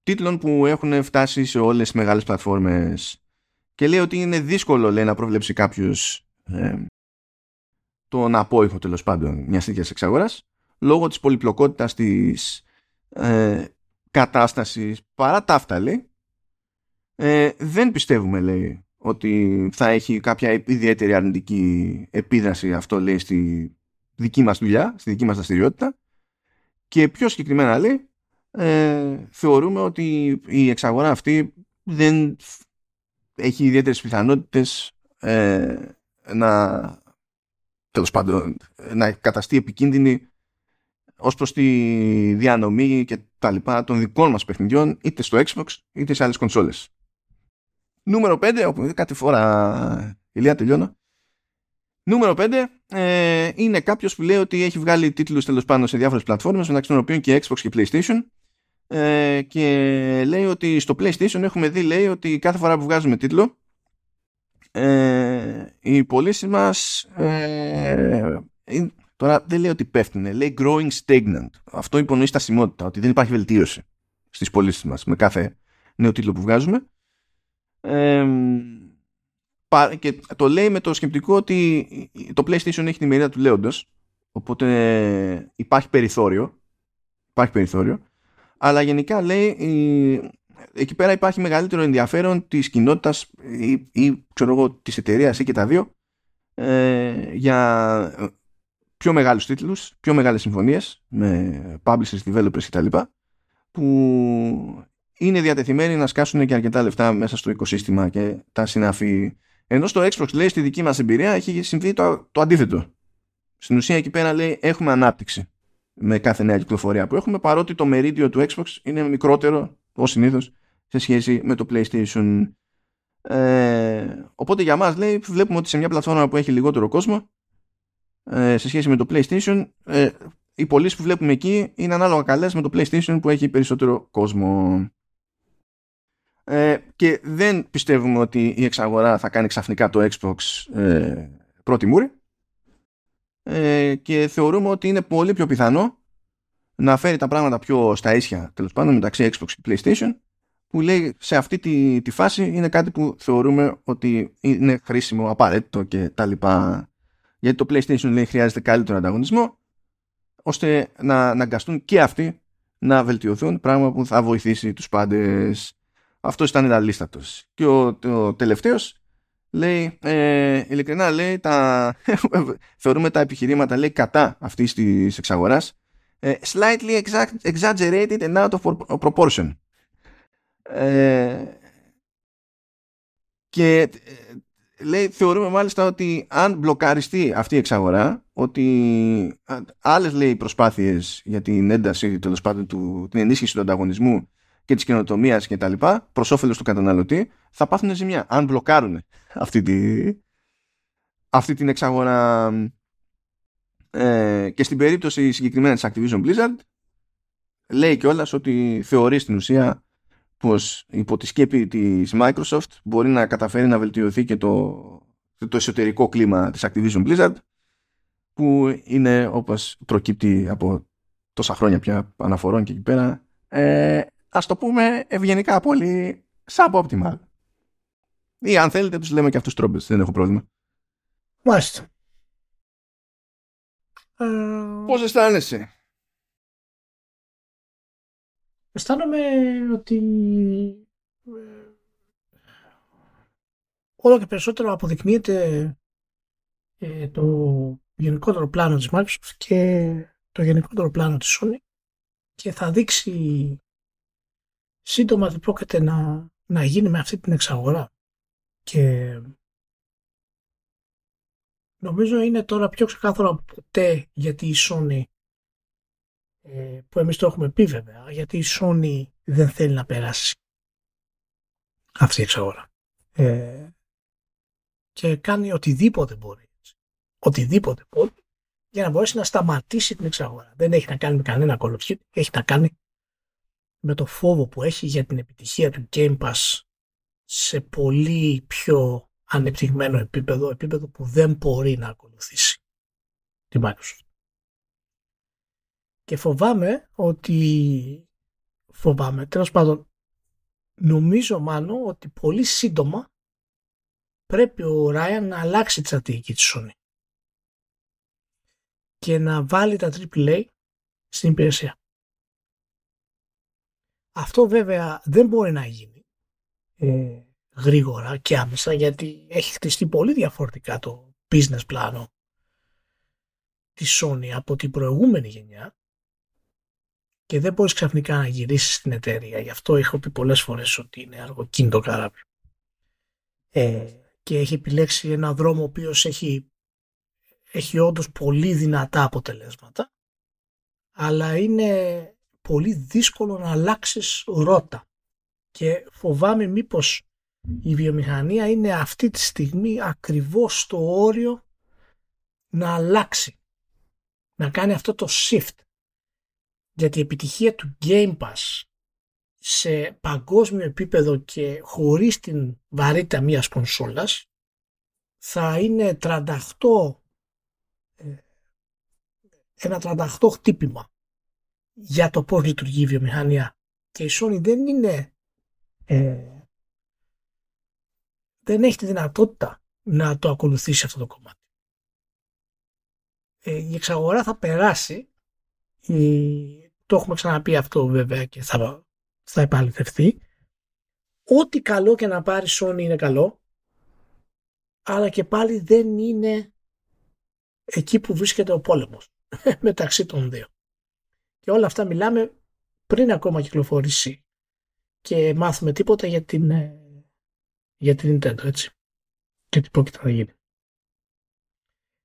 τίτλων που έχουν φτάσει σε όλες τις μεγάλες πλατφόρμες. Και λέει ότι είναι δύσκολο λέει, να προβλέψει κάποιος ε, τον απόϊχο τέλος πάντων μιας τέτοιας εξαγοράς λόγω της πολυπλοκότητας της ε, κατάστασης. Παρά τα αυτά λέει ε, δεν πιστεύουμε λέει ότι θα έχει κάποια ιδιαίτερη αρνητική επίδραση αυτό λέει στη δική μας δουλειά, στη δική μας δραστηριότητα. Και πιο συγκεκριμένα λέει ε, θεωρούμε ότι η εξαγορά αυτή δεν έχει ιδιαίτερες πιθανότητες ε, να τέλος πάντων να καταστεί επικίνδυνη ως προς τη διανομή και τα λοιπά των δικών μας παιχνιδιών είτε στο Xbox είτε σε άλλες κονσόλες. Νούμερο 5, όπου κάτι φορά ηλία τελειώνω. Νούμερο 5 ε, είναι κάποιος που λέει ότι έχει βγάλει τίτλους τέλος πάντων σε διάφορες πλατφόρμες μεταξύ των οποίων και Xbox και PlayStation ε, και λέει ότι στο PlayStation έχουμε δει λέει ότι κάθε φορά που βγάζουμε τίτλο ε, οι πωλήσει μας ε, τώρα δεν λέει ότι πέφτουν λέει growing stagnant. Αυτό υπονοεί στασιμότητα ότι δεν υπάρχει βελτίωση στις πωλήσεις μας με κάθε νέο τίτλο που βγάζουμε. Ε, και το λέει με το σκεπτικό ότι το PlayStation έχει τη μερίδα του λέοντος οπότε υπάρχει περιθώριο υπάρχει περιθώριο αλλά γενικά λέει εκεί πέρα υπάρχει μεγαλύτερο ενδιαφέρον της κοινότητας ή, ή ξέρω εγώ της εταιρείας ή και τα δύο ε, για πιο μεγάλους τίτλους, πιο μεγάλες συμφωνίες με publishers, developers κτλ που είναι διατεθειμένοι να σκάσουν και αρκετά λεφτά μέσα στο οικοσύστημα και τα συναφή Ενώ στο Xbox λέει στη δική μας εμπειρία έχει συμβεί το, το αντίθετο. Στην ουσία εκεί πέρα λέει έχουμε ανάπτυξη με κάθε νέα κυκλοφορία που έχουμε παρότι το μερίδιο του Xbox είναι μικρότερο ως συνήθως σε σχέση με το PlayStation. Ε, οπότε για μας λέει βλέπουμε ότι σε μια πλατφόρμα που έχει λιγότερο κόσμο ε, σε σχέση με το PlayStation ε, οι πωλήσεις που βλέπουμε εκεί είναι ανάλογα καλές με το PlayStation που έχει περισσότερο κόσμο. Ε, και δεν πιστεύουμε ότι η εξαγορά θα κάνει ξαφνικά το Xbox ε, πρώτη μούρη ε, και θεωρούμε ότι είναι πολύ πιο πιθανό να φέρει τα πράγματα πιο στα ίσια τέλος πάντων μεταξύ Xbox και PlayStation που λέει σε αυτή τη, τη φάση είναι κάτι που θεωρούμε ότι είναι χρήσιμο, απαραίτητο και τα λοιπά. Γιατί το PlayStation λέει χρειάζεται καλύτερο ανταγωνισμό ώστε να αναγκαστούν και αυτοί να βελτιωθούν πράγμα που θα βοηθήσει τους πάντες. Αυτό ήταν λαλίστατος. Και ο, ο τελευταίος λέει, ε, ειλικρινά λέει, τα, θεωρούμε τα επιχειρήματα λέει κατά αυτής της εξαγοράς ε, slightly exaggerated and out of proportion. Ε, και ε, λέει, θεωρούμε μάλιστα ότι αν μπλοκαριστεί αυτή η εξαγορά, ότι άλλες λέει προσπάθειες για την ένταση, τέλος πάντων, του, την ενίσχυση του ανταγωνισμού και της καινοτομίας και τα λοιπά, προς όφελος του καταναλωτή, θα πάθουν ζημιά. Αν μπλοκάρουν αυτή, τη, αυτή την εξαγορά ε, και στην περίπτωση συγκεκριμένα της Activision Blizzard, λέει κιόλας ότι θεωρεί στην ουσία πως υπό τη σκέπη της Microsoft μπορεί να καταφέρει να βελτιωθεί και το, το εσωτερικό κλίμα της Activision Blizzard που είναι όπως προκύπτει από τόσα χρόνια πια αναφορών και εκεί πέρα ε, ας το πούμε ευγενικά πολύ suboptimal. Ή αν θέλετε τους λέμε και αυτούς τρόπες δεν έχω πρόβλημα. Μάλιστα. Πώς αισθάνεσαι; αισθάνομαι ότι ε, όλο και περισσότερο αποδεικνύεται ε, το γενικότερο πλάνο της Microsoft και το γενικότερο πλάνο της Sony και θα δείξει σύντομα τι πρόκειται να, να γίνει με αυτή την εξαγορά. Και νομίζω είναι τώρα πιο ξεκάθαρο από ποτέ γιατί η Sony ε, που εμείς το έχουμε πει βέβαια, γιατί η Sony δεν θέλει να περάσει αυτή η εξαγορά. Ε, και κάνει οτιδήποτε μπορεί. Οτιδήποτε μπορεί για να μπορέσει να σταματήσει την εξαγορά. Δεν έχει να κάνει με κανένα κολοψί, έχει να κάνει με το φόβο που έχει για την επιτυχία του Game Pass σε πολύ πιο ανεπτυγμένο επίπεδο, επίπεδο που δεν μπορεί να ακολουθήσει τη Microsoft. Και φοβάμαι ότι φοβάμαι, τέλος πάντων νομίζω μάλλον ότι πολύ σύντομα πρέπει ο Ράιαν να αλλάξει τη στρατηγική της Sony και να βάλει τα AAA στην υπηρεσία. Αυτό βέβαια δεν μπορεί να γίνει ε, γρήγορα και άμεσα γιατί έχει χτιστεί πολύ διαφορετικά το business πλάνο της Sony από την προηγούμενη γενιά και δεν μπορείς ξαφνικά να γυρίσεις στην εταιρεία. Γι' αυτό έχω πει πολλές φορές ότι είναι αργοκίνητο καράβι. Ε, και έχει επιλέξει ένα δρόμο ο οποίος έχει, έχει όντως πολύ δυνατά αποτελέσματα αλλά είναι πολύ δύσκολο να αλλάξεις ρότα. Και φοβάμαι μήπως η βιομηχανία είναι αυτή τη στιγμή ακριβώς στο όριο να αλλάξει να κάνει αυτό το shift. Γιατί η επιτυχία του Game Pass σε παγκόσμιο επίπεδο και χωρίς την βαρύτητα μιας κονσόλας θα είναι 38 ε, ένα 38 χτύπημα για το πώς λειτουργεί η βιομηχανία και η Sony δεν είναι ε, δεν έχει τη δυνατότητα να το ακολουθήσει αυτό το κομμάτι. Ε, η εξαγορά θα περάσει το έχουμε ξαναπεί αυτό βέβαια και θα, θα επαληθευτεί. Ό,τι καλό και να πάρει Sony είναι καλό, αλλά και πάλι δεν είναι εκεί που βρίσκεται ο πόλεμος μεταξύ των δύο. Και όλα αυτά μιλάμε πριν ακόμα κυκλοφορήσει και μάθουμε τίποτα για την, ε, για την Nintendo, έτσι. και τι πρόκειται να γίνει.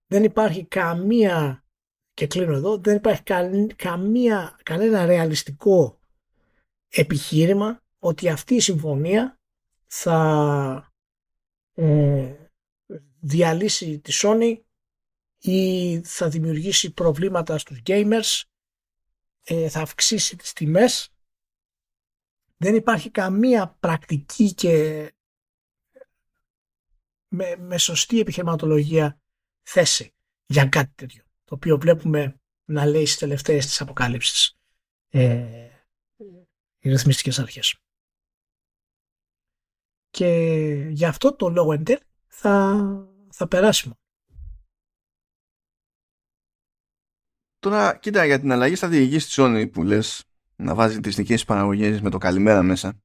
Δεν υπάρχει καμία, και κλείνω εδώ, δεν υπάρχει καμία, κανένα ρεαλιστικό επιχείρημα ότι αυτή η συμφωνία θα ε, διαλύσει τη Sony ή θα δημιουργήσει προβλήματα στους gamers, ε, θα αυξήσει τις τιμές. Δεν υπάρχει καμία πρακτική και με, με σωστή επιχειρηματολογία θέση για κάτι τέτοιο. Το οποίο βλέπουμε να λέει στις τελευταίες της αποκάλυψεις ε, οι ρυθμιστικές αρχές. Και γι' αυτό το λόγο εν θα, θα περάσει Τώρα, κοίτα, για την αλλαγή στρατηγικής της Sony που λες να βάζει τις δικές παραγωγές με το καλημέρα μέσα.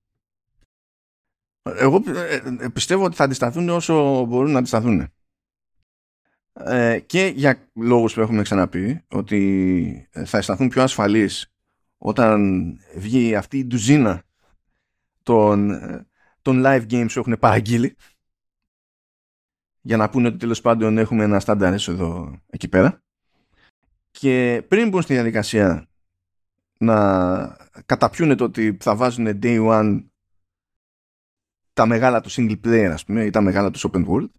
Εγώ ε, ε, πιστεύω ότι θα αντισταθούν όσο μπορούν να αντισταθούν. Ε, και για λόγους που έχουμε ξαναπεί ότι θα αισθανθούν πιο ασφαλείς όταν βγει αυτή η ντουζίνα των, των live games που έχουν παραγγείλει για να πούνε ότι τέλος πάντων έχουμε ένα στάνταρ εδώ εκεί πέρα και πριν μπουν στη διαδικασία να καταπιούν το ότι θα βάζουν day one τα μεγάλα τους single player ας πούμε ή τα μεγάλα τους open world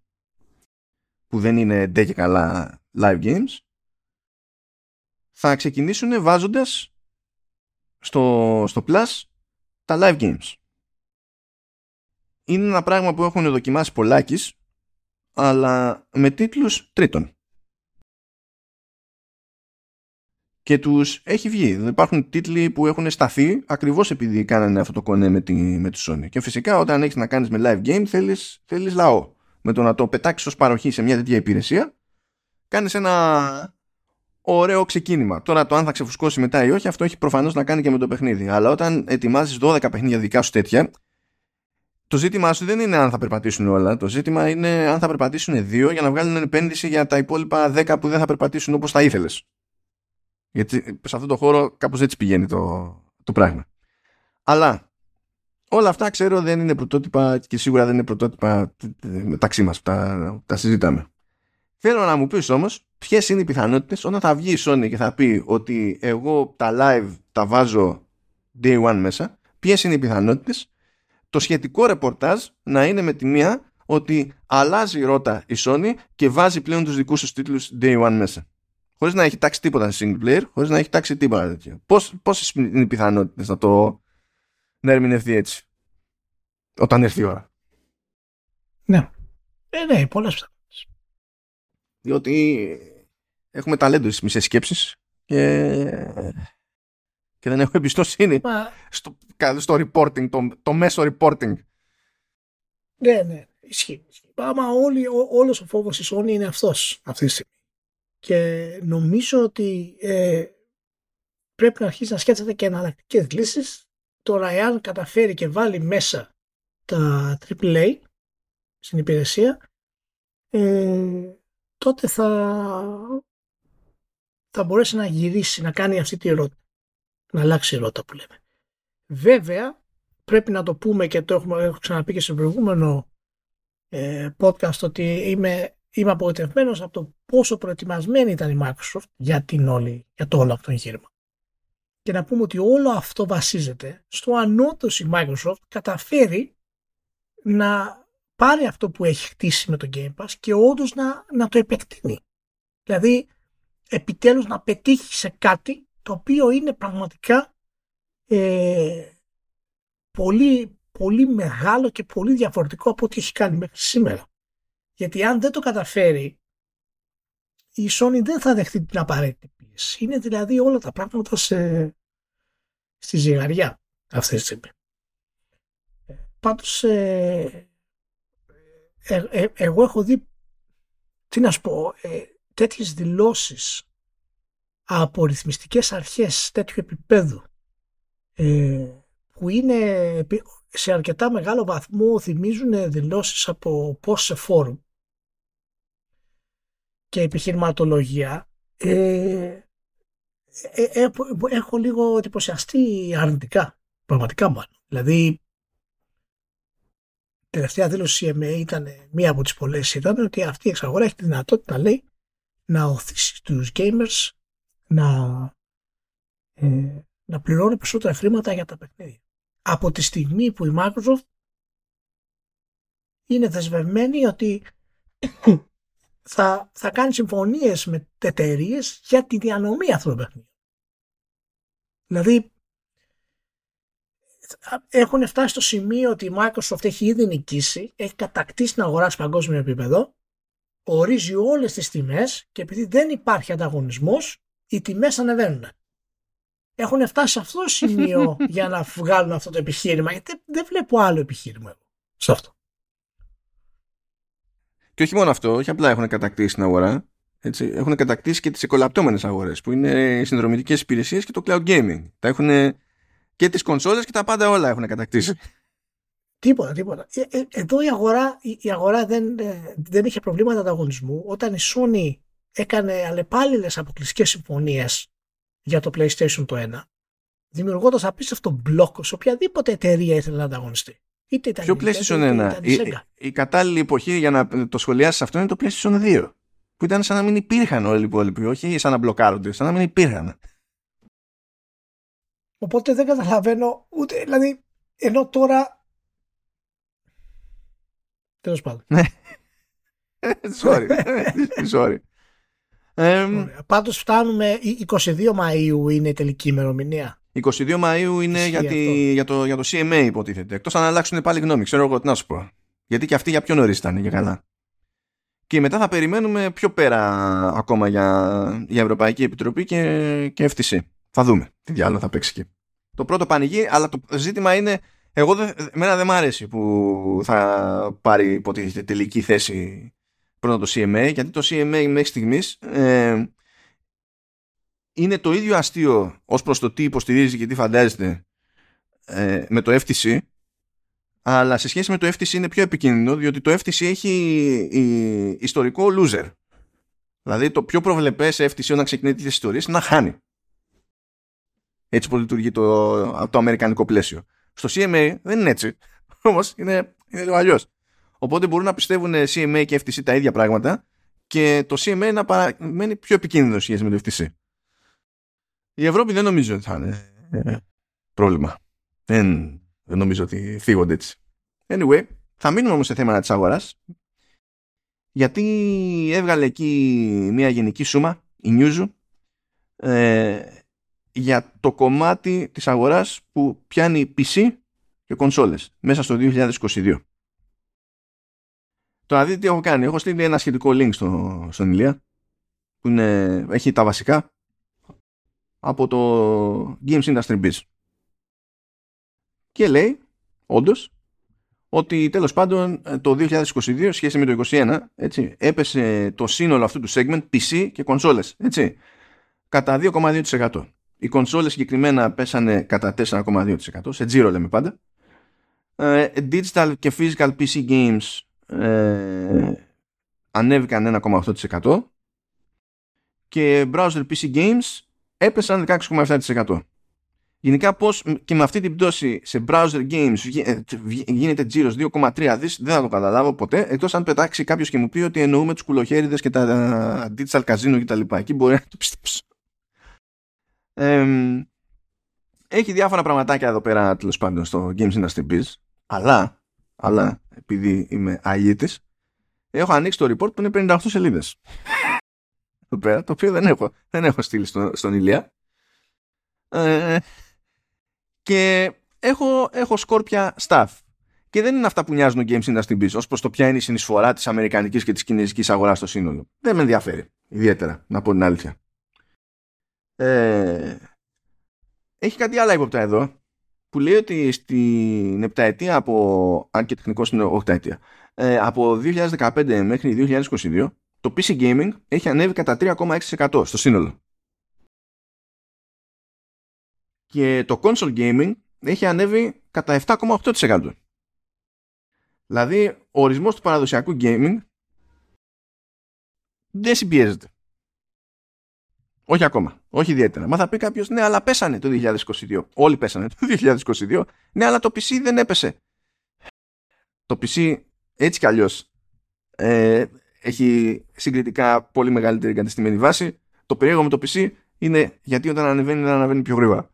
που δεν είναι ντε και καλά live games θα ξεκινήσουν βάζοντας στο, στο Plus τα live games. Είναι ένα πράγμα που έχουν δοκιμάσει πολλάκις αλλά με τίτλους τρίτων. Και τους έχει βγει. Υπάρχουν τίτλοι που έχουν σταθεί ακριβώς επειδή κάνανε αυτό το κονέ με τη, με τη Sony. Και φυσικά όταν έχεις να κάνεις με live game θέλεις, θέλεις λαό. Με το να το πετάξεις ως παροχή σε μια τέτοια υπηρεσία κάνεις ένα ωραίο ξεκίνημα. Τώρα το αν θα ξεφουσκώσει μετά ή όχι αυτό έχει προφανώς να κάνει και με το παιχνίδι. Αλλά όταν ετοιμάζεις 12 παιχνίδια δικά σου τέτοια το ζήτημά σου δεν είναι αν θα περπατήσουν όλα. Το ζήτημα είναι αν θα περπατήσουν δύο για να βγάλουν επένδυση για τα υπόλοιπα 10 που δεν θα περπατήσουν όπως θα ήθελες. Γιατί σε αυτό το χώρο κάπως έτσι πηγαίνει το, το πράγμα. Αλλά όλα αυτά ξέρω δεν είναι πρωτότυπα και σίγουρα δεν είναι πρωτότυπα μεταξύ μας. Τα, τα συζητάμε. Θέλω να μου πεις όμως ποιες είναι οι πιθανότητες όταν θα βγει η Sony και θα πει ότι εγώ τα live τα βάζω day one μέσα. Ποιες είναι οι πιθανότητες; Το σχετικό ρεπορτάζ να είναι με τη μία ότι αλλάζει ρότα η Sony και βάζει πλέον τους δικούς τους τίτλους day one μέσα χωρίς να έχει τάξει τίποτα σε single player, χωρίς να έχει τάξει τίποτα τέτοιο. Πόσες είναι οι πιθανότητες να το να ερμηνευτεί έτσι, όταν έρθει η ώρα; Ναι. Ε, ναι, πολλές πιθανότητες. Διότι έχουμε ταλέντο στις μισές σκέψεις και... και δεν έχω εμπιστοσύνη Μα... στο, στο reporting, το, το μέσο reporting. Ναι, ναι, ισχύει. Άμα όλοι, ό, όλος ο φόβος της Sony είναι αυτός αυτή τη στιγμή και νομίζω ότι ε, πρέπει να αρχίσει να σκέφτεται και εναλλακτικές λύσεις. Τώρα, εάν καταφέρει και βάλει μέσα τα AAA στην υπηρεσία, ε, τότε θα, θα μπορέσει να γυρίσει, να κάνει αυτή τη ρότα. Να αλλάξει η ρότα που λέμε. Βέβαια, πρέπει να το πούμε και το έχουμε, έχω ξαναπεί και στο προηγούμενο ε, podcast ότι είμαι είμαι απογοητευμένος από το πόσο προετοιμασμένη ήταν η Microsoft για, την όλη, για το όλο αυτό το εγχείρημα. Και να πούμε ότι όλο αυτό βασίζεται στο αν η Microsoft καταφέρει να πάρει αυτό που έχει χτίσει με το Game Pass και όντως να, να το επεκτείνει. Δηλαδή, επιτέλους να πετύχει σε κάτι το οποίο είναι πραγματικά ε, πολύ, πολύ μεγάλο και πολύ διαφορετικό από ό,τι έχει κάνει μέχρι σήμερα. Γιατί αν δεν το καταφέρει, η Sony δεν θα δεχτεί την απαραίτητη πίεση. Είναι δηλαδή όλα τα πράγματα σε, στη ζυγαριά αυτή τη στιγμή. Πάντως, ε, ε, ε, εγώ έχω δει, τι να σου πω, ε, τέτοιες δηλώσεις από ρυθμιστικές αρχές τέτοιου επίπεδου που είναι σε αρκετά μεγάλο βαθμό θυμίζουν δηλώσεις από πώς σε φόρουμ και επιχειρηματολογία ε, ε, ε, έχω λίγο εντυπωσιαστεί αρνητικά. Πραγματικά μάλλον. Δηλαδή τελευταία δήλωση CMA ήταν, μία από τις πολλές ήταν ότι αυτή η εξαγορά έχει τη δυνατότητα, λέει, να οθήσει τους gamers να, ε, να πληρώνει περισσότερα χρήματα για τα παιχνίδια. Από τη στιγμή που η Microsoft είναι δεσμευμένη ότι θα, θα κάνει συμφωνίες με εταιρείες για τη διανομή αυτών των παιχνίδιων. Δηλαδή, έχουν φτάσει στο σημείο ότι η Microsoft έχει ήδη νικήσει, έχει κατακτήσει την αγορά σε παγκόσμιο επίπεδο, ορίζει όλες τις τιμές και επειδή δεν υπάρχει ανταγωνισμός, οι τιμές ανεβαίνουν. Έχουν φτάσει σε αυτό το σημείο για να βγάλουν αυτό το επιχείρημα, γιατί δεν βλέπω άλλο επιχείρημα εγώ σε αυτό. Και όχι μόνο αυτό, όχι απλά έχουν κατακτήσει την αγορά, έτσι, έχουν κατακτήσει και τις εκολαπτώμενες αγορές που είναι οι συνδρομητικές υπηρεσίες και το cloud gaming. Τα έχουν και τις κονσόλες και τα πάντα όλα έχουν κατακτήσει. Τίποτα, τίποτα. Ε, ε, εδώ η αγορά, η αγορά δεν, ε, δεν είχε προβλήματα ανταγωνισμού. Όταν η Sony έκανε αλλεπάλληλες αποκλειστικές συμφωνίες για το PlayStation το 1, δημιουργώντας απίστευτο μπλοκ σε οποιαδήποτε εταιρεία ήθελε να ανταγωνιστεί. Είτε ήταν Ποιο PlayStation 1. Η, η, κατάλληλη εποχή για να το σχολιάσεις αυτό είναι το PlayStation 2. Που ήταν σαν να μην υπήρχαν όλοι οι υπόλοιποι. Όχι σαν να μπλοκάρονται, σαν να μην υπήρχαν. Οπότε δεν καταλαβαίνω ούτε. Δηλαδή, ενώ τώρα. Τέλος πάντων. Ναι. sorry. sorry. Um, Πάντως φτάνουμε. 22 Μαου είναι η τελική ημερομηνία. 22 Μαΐου είναι για, τη, για, το, για το CMA υποτίθεται. Εκτός αν αλλάξουν πάλι γνώμη. Ξέρω εγώ τι να σου πω. Γιατί και αυτοί για πιο νωρίς ήταν για καλά. Και μετά θα περιμένουμε πιο πέρα ακόμα για, για Ευρωπαϊκή Επιτροπή και, και FTC. Θα δούμε τι διάλογο θα παίξει εκεί. Το πρώτο πανηγύρι, αλλά το ζήτημα είναι εγώ δεν, εμένα δεν μ' αρέσει που θα πάρει υποτίθεται τελική θέση πρώτα το CMA γιατί το CMA μέχρι στιγμής ε, είναι το ίδιο αστείο ως προς το τι υποστηρίζει και τι φαντάζεται ε, με το FTC αλλά σε σχέση με το FTC είναι πιο επικίνδυνο διότι το FTC έχει ιστορικό loser. Δηλαδή το πιο προβλεπές FTC όταν ξεκινάει τις ιστορίες είναι να χάνει. Έτσι που λειτουργεί το, το αμερικανικό πλαίσιο. Στο CMA δεν είναι έτσι. Όμως είναι, είναι λίγο αλλιώς. Οπότε μπορούν να πιστεύουν CMA και FTC τα ίδια πράγματα και το CMA να παραμένει πιο επικίνδυνο σχέση με το FTC. Η Ευρώπη δεν νομίζω ότι θα είναι ε, πρόβλημα. Δεν, δεν νομίζω ότι φύγονται έτσι. Anyway, θα μείνουμε όμως σε θέματα της αγοράς γιατί έβγαλε εκεί μια γενική σούμα, η Newzoo, ε, για το κομμάτι της αγοράς που πιάνει PC και κονσόλες μέσα στο 2022. Τώρα δείτε τι έχω κάνει. Έχω στείλει ένα σχετικό link στο, στον Ηλία που είναι, έχει τα βασικά από το Games Industry Biz. Και λέει, όντως, ότι τέλος πάντων το 2022 σχέση με το 2021 έτσι, έπεσε το σύνολο αυτού του segment PC και κονσόλες έτσι, κατά 2,2%. Οι κονσόλες συγκεκριμένα πέσανε κατά 4,2% σε τζίρο λέμε πάντα. Ε, digital και physical PC games ε, ανέβηκαν 1,8% και browser PC games έπεσαν 16,7%. Γενικά πώς και με αυτή την πτώση σε browser games ε, γίνεται τζίρος 2,3 δις δεν θα το καταλάβω ποτέ εκτός αν πετάξει κάποιος και μου πει ότι εννοούμε τους κουλοχέριδες και τα digital casino και τα λοιπά. Εκεί μπορεί να το πιστέψω. έχει διάφορα πραγματάκια εδώ πέρα τέλος πάντων στο Games Industry Biz αλλά, αλλά επειδή είμαι αγίτης έχω ανοίξει το report που είναι 58 σελίδες πέρα, το οποίο δεν έχω, δεν έχω στείλει στον Ηλία. Ε, και έχω, έχω σκόρπια staff. Και δεν είναι αυτά που νοιάζουν ο Games Industry Biz ως προς το ποια είναι η συνεισφορά της αμερικανικής και της κινέζικης αγοράς στο σύνολο. Δεν με ενδιαφέρει ιδιαίτερα, να πω την αλήθεια. Ε, έχει κάτι άλλο υπόπτα εδώ που λέει ότι στην επταετία από, αν και τεχνικός είναι οχταετία, ε, από 2015 μέχρι 2022 το PC Gaming έχει ανέβει κατά 3,6% στο σύνολο. Και το Console Gaming έχει ανέβει κατά 7,8%. Δηλαδή, ο ορισμός του παραδοσιακού gaming δεν συμπιέζεται. Όχι ακόμα. Όχι ιδιαίτερα. Μα θα πει κάποιος, ναι, αλλά πέσανε το 2022. Όλοι πέσανε το 2022. Ναι, αλλά το PC δεν έπεσε. το PC έτσι κι αλλιώς ε, έχει συγκριτικά πολύ μεγαλύτερη εγκατεστημένη βάση. Το περίεργο με το PC είναι γιατί όταν ανεβαίνει δεν ανεβαίνει πιο γρήγορα.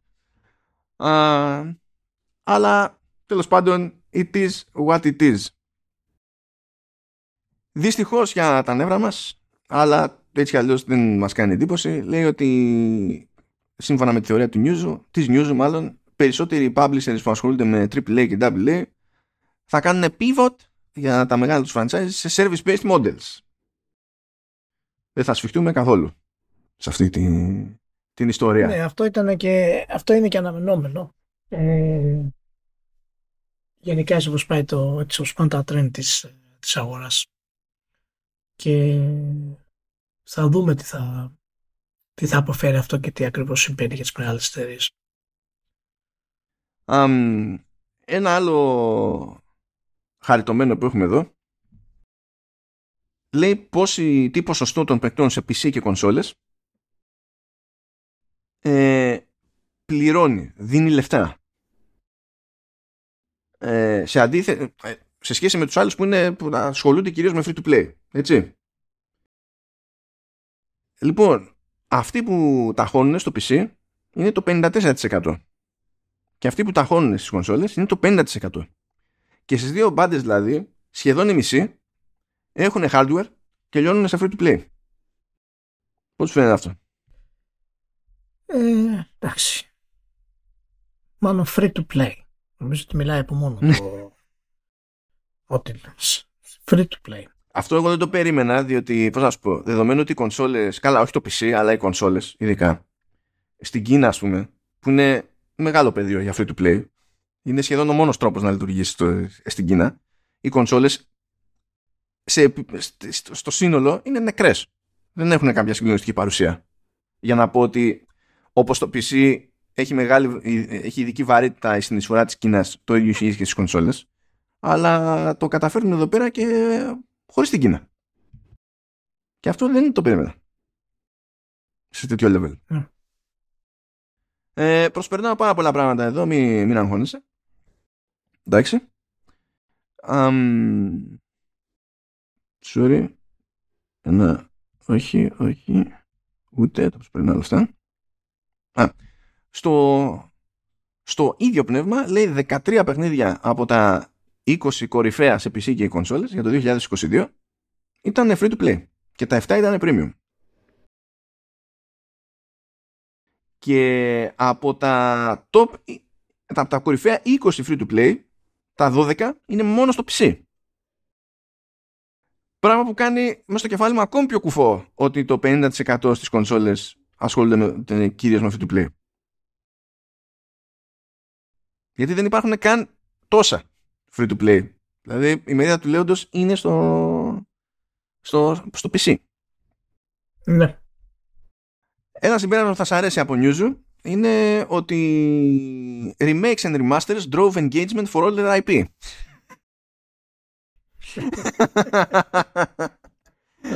αλλά τέλος πάντων it is what it is. Δυστυχώς για τα νεύρα μας, αλλά έτσι κι αλλιώς δεν μας κάνει εντύπωση, λέει ότι σύμφωνα με τη θεωρία του News, της News μάλλον, περισσότεροι publishers που ασχολούνται με AAA και AA θα κάνουν pivot για τα μεγάλα τους franchises σε service-based models. Δεν θα σφιχτούμε καθόλου σε αυτή την, την ιστορία. Ναι, αυτό, ήταν και, αυτό είναι και αναμενόμενο. Ε, γενικά έτσι όπως πάει το, έτσι όπως πάνε τα trend της, της αγοράς. Και θα δούμε τι θα, τι θα αποφέρει αυτό και τι ακριβώς συμβαίνει για τις μεγάλες εταιρείες. Um, ένα άλλο χαριτωμένο που έχουμε εδώ λέει πόση, τι ποσοστό των παικτών σε PC και κονσόλες ε, πληρώνει, δίνει λεφτά. Ε, σε, αντίθε, ε, σε σχέση με τους άλλους που, είναι, που ασχολούνται κυρίως με free to play. Έτσι. Λοιπόν, αυτοί που ταχώνουν στο PC είναι το 54%. Και αυτοί που ταχώνουν στις κονσόλες είναι το 50%. Και στις δύο μπάντες δηλαδή, σχεδόν οι μισοί έχουν hardware και λιώνουν σε free to play. Πώς φαίνεται αυτό; Ε, εντάξει. Μάλλον free to play. Νομίζω ότι μιλάει από μόνο ναι. το... Ό,τι Free to play. Αυτό εγώ δεν το περίμενα, διότι, πώς να σου πω, δεδομένου ότι οι κονσόλες, καλά όχι το PC, αλλά οι κονσόλες, ειδικά, στην Κίνα ας πούμε, που είναι μεγάλο πεδίο για free to play, είναι σχεδόν ο μόνος τρόπος να λειτουργήσει στο, στην Κίνα, οι κονσόλες σε, στο σύνολο είναι νεκρές. Δεν έχουν κάποια συγκλονιστική παρουσία. Για να πω ότι όπως το PC έχει, μεγάλη, έχει ειδική βαρύτητα η συνεισφορά της Κίνας, το ίδιο έχει και στις κονσόλες, αλλά το καταφέρνουν εδώ πέρα και χωρίς την Κίνα. Και αυτό δεν είναι το περίμενα. Σε τέτοιο level. Mm. Ε, προσπερνάω πάρα πολλά πράγματα εδώ, μην, μην αγχώνεσαι. Εντάξει. Um, sorry. Ένα, όχι, όχι. Ούτε, το προσπερνάω όλα αυτά. Α, στο, στο ίδιο πνεύμα λέει 13 παιχνίδια από τα 20 κορυφαία σε PC και οι κονσόλες για το 2022 ήταν free to play και τα 7 ήταν premium. Και από τα top, από τα κορυφαία 20 free to play, τα 12 είναι μόνο στο PC. Πράγμα που κάνει μέσα στο κεφάλι μου ακόμη πιο κουφό ότι το 50% στις κονσόλες ασχολούνται με, κυρίως με free to play. Γιατί δεν υπάρχουν καν τόσα free to play. Δηλαδή η μερίδα του λέοντος είναι στο, στο, στο PC. Ναι. Ένα συμπέρασμα που θα σας αρέσει από Newzoo είναι ότι remakes and remasters drove engagement for older IP.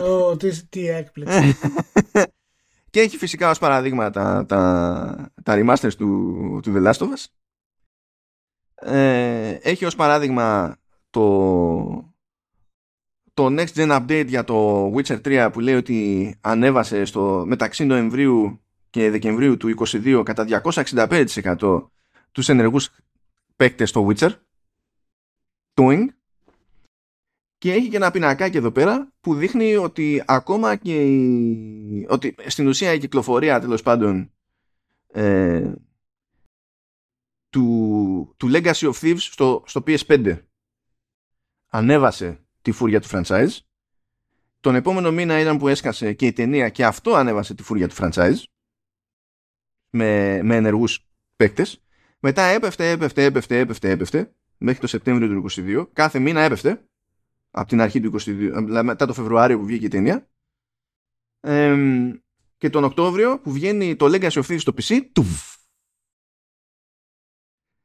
Ω, τι, τι έκπληξη. Και έχει φυσικά ως παραδείγμα τα, τα, τα remasters του, του The Last of Us. Ε, έχει ως παράδειγμα το, το Next Gen Update για το Witcher 3 που λέει ότι ανέβασε στο, μεταξύ Νοεμβρίου και Δεκεμβρίου του 2022 κατά 265% τους ενεργούς παίκτες στο Witcher. Doing και έχει και ένα πινακάκι εδώ πέρα που δείχνει ότι ακόμα και η... ότι στην ουσία η κυκλοφορία τέλος πάντων ε, του, του Legacy of Thieves στο, στο PS5 ανέβασε τη φούρια του franchise τον επόμενο μήνα ήταν που έσκασε και η ταινία και αυτό ανέβασε τη φούρια του franchise με, με ενεργούς παίκτες μετά έπεφτε, έπεφτε, έπεφτε, έπεφτε, έπεφτε μέχρι το Σεπτέμβριο του 2022 κάθε μήνα έπεφτε από την αρχή του 22, μετά το Φεβρουάριο που βγήκε η ταινία. και τον Οκτώβριο που βγαίνει το Legacy of Thieves στο PC, τουφ.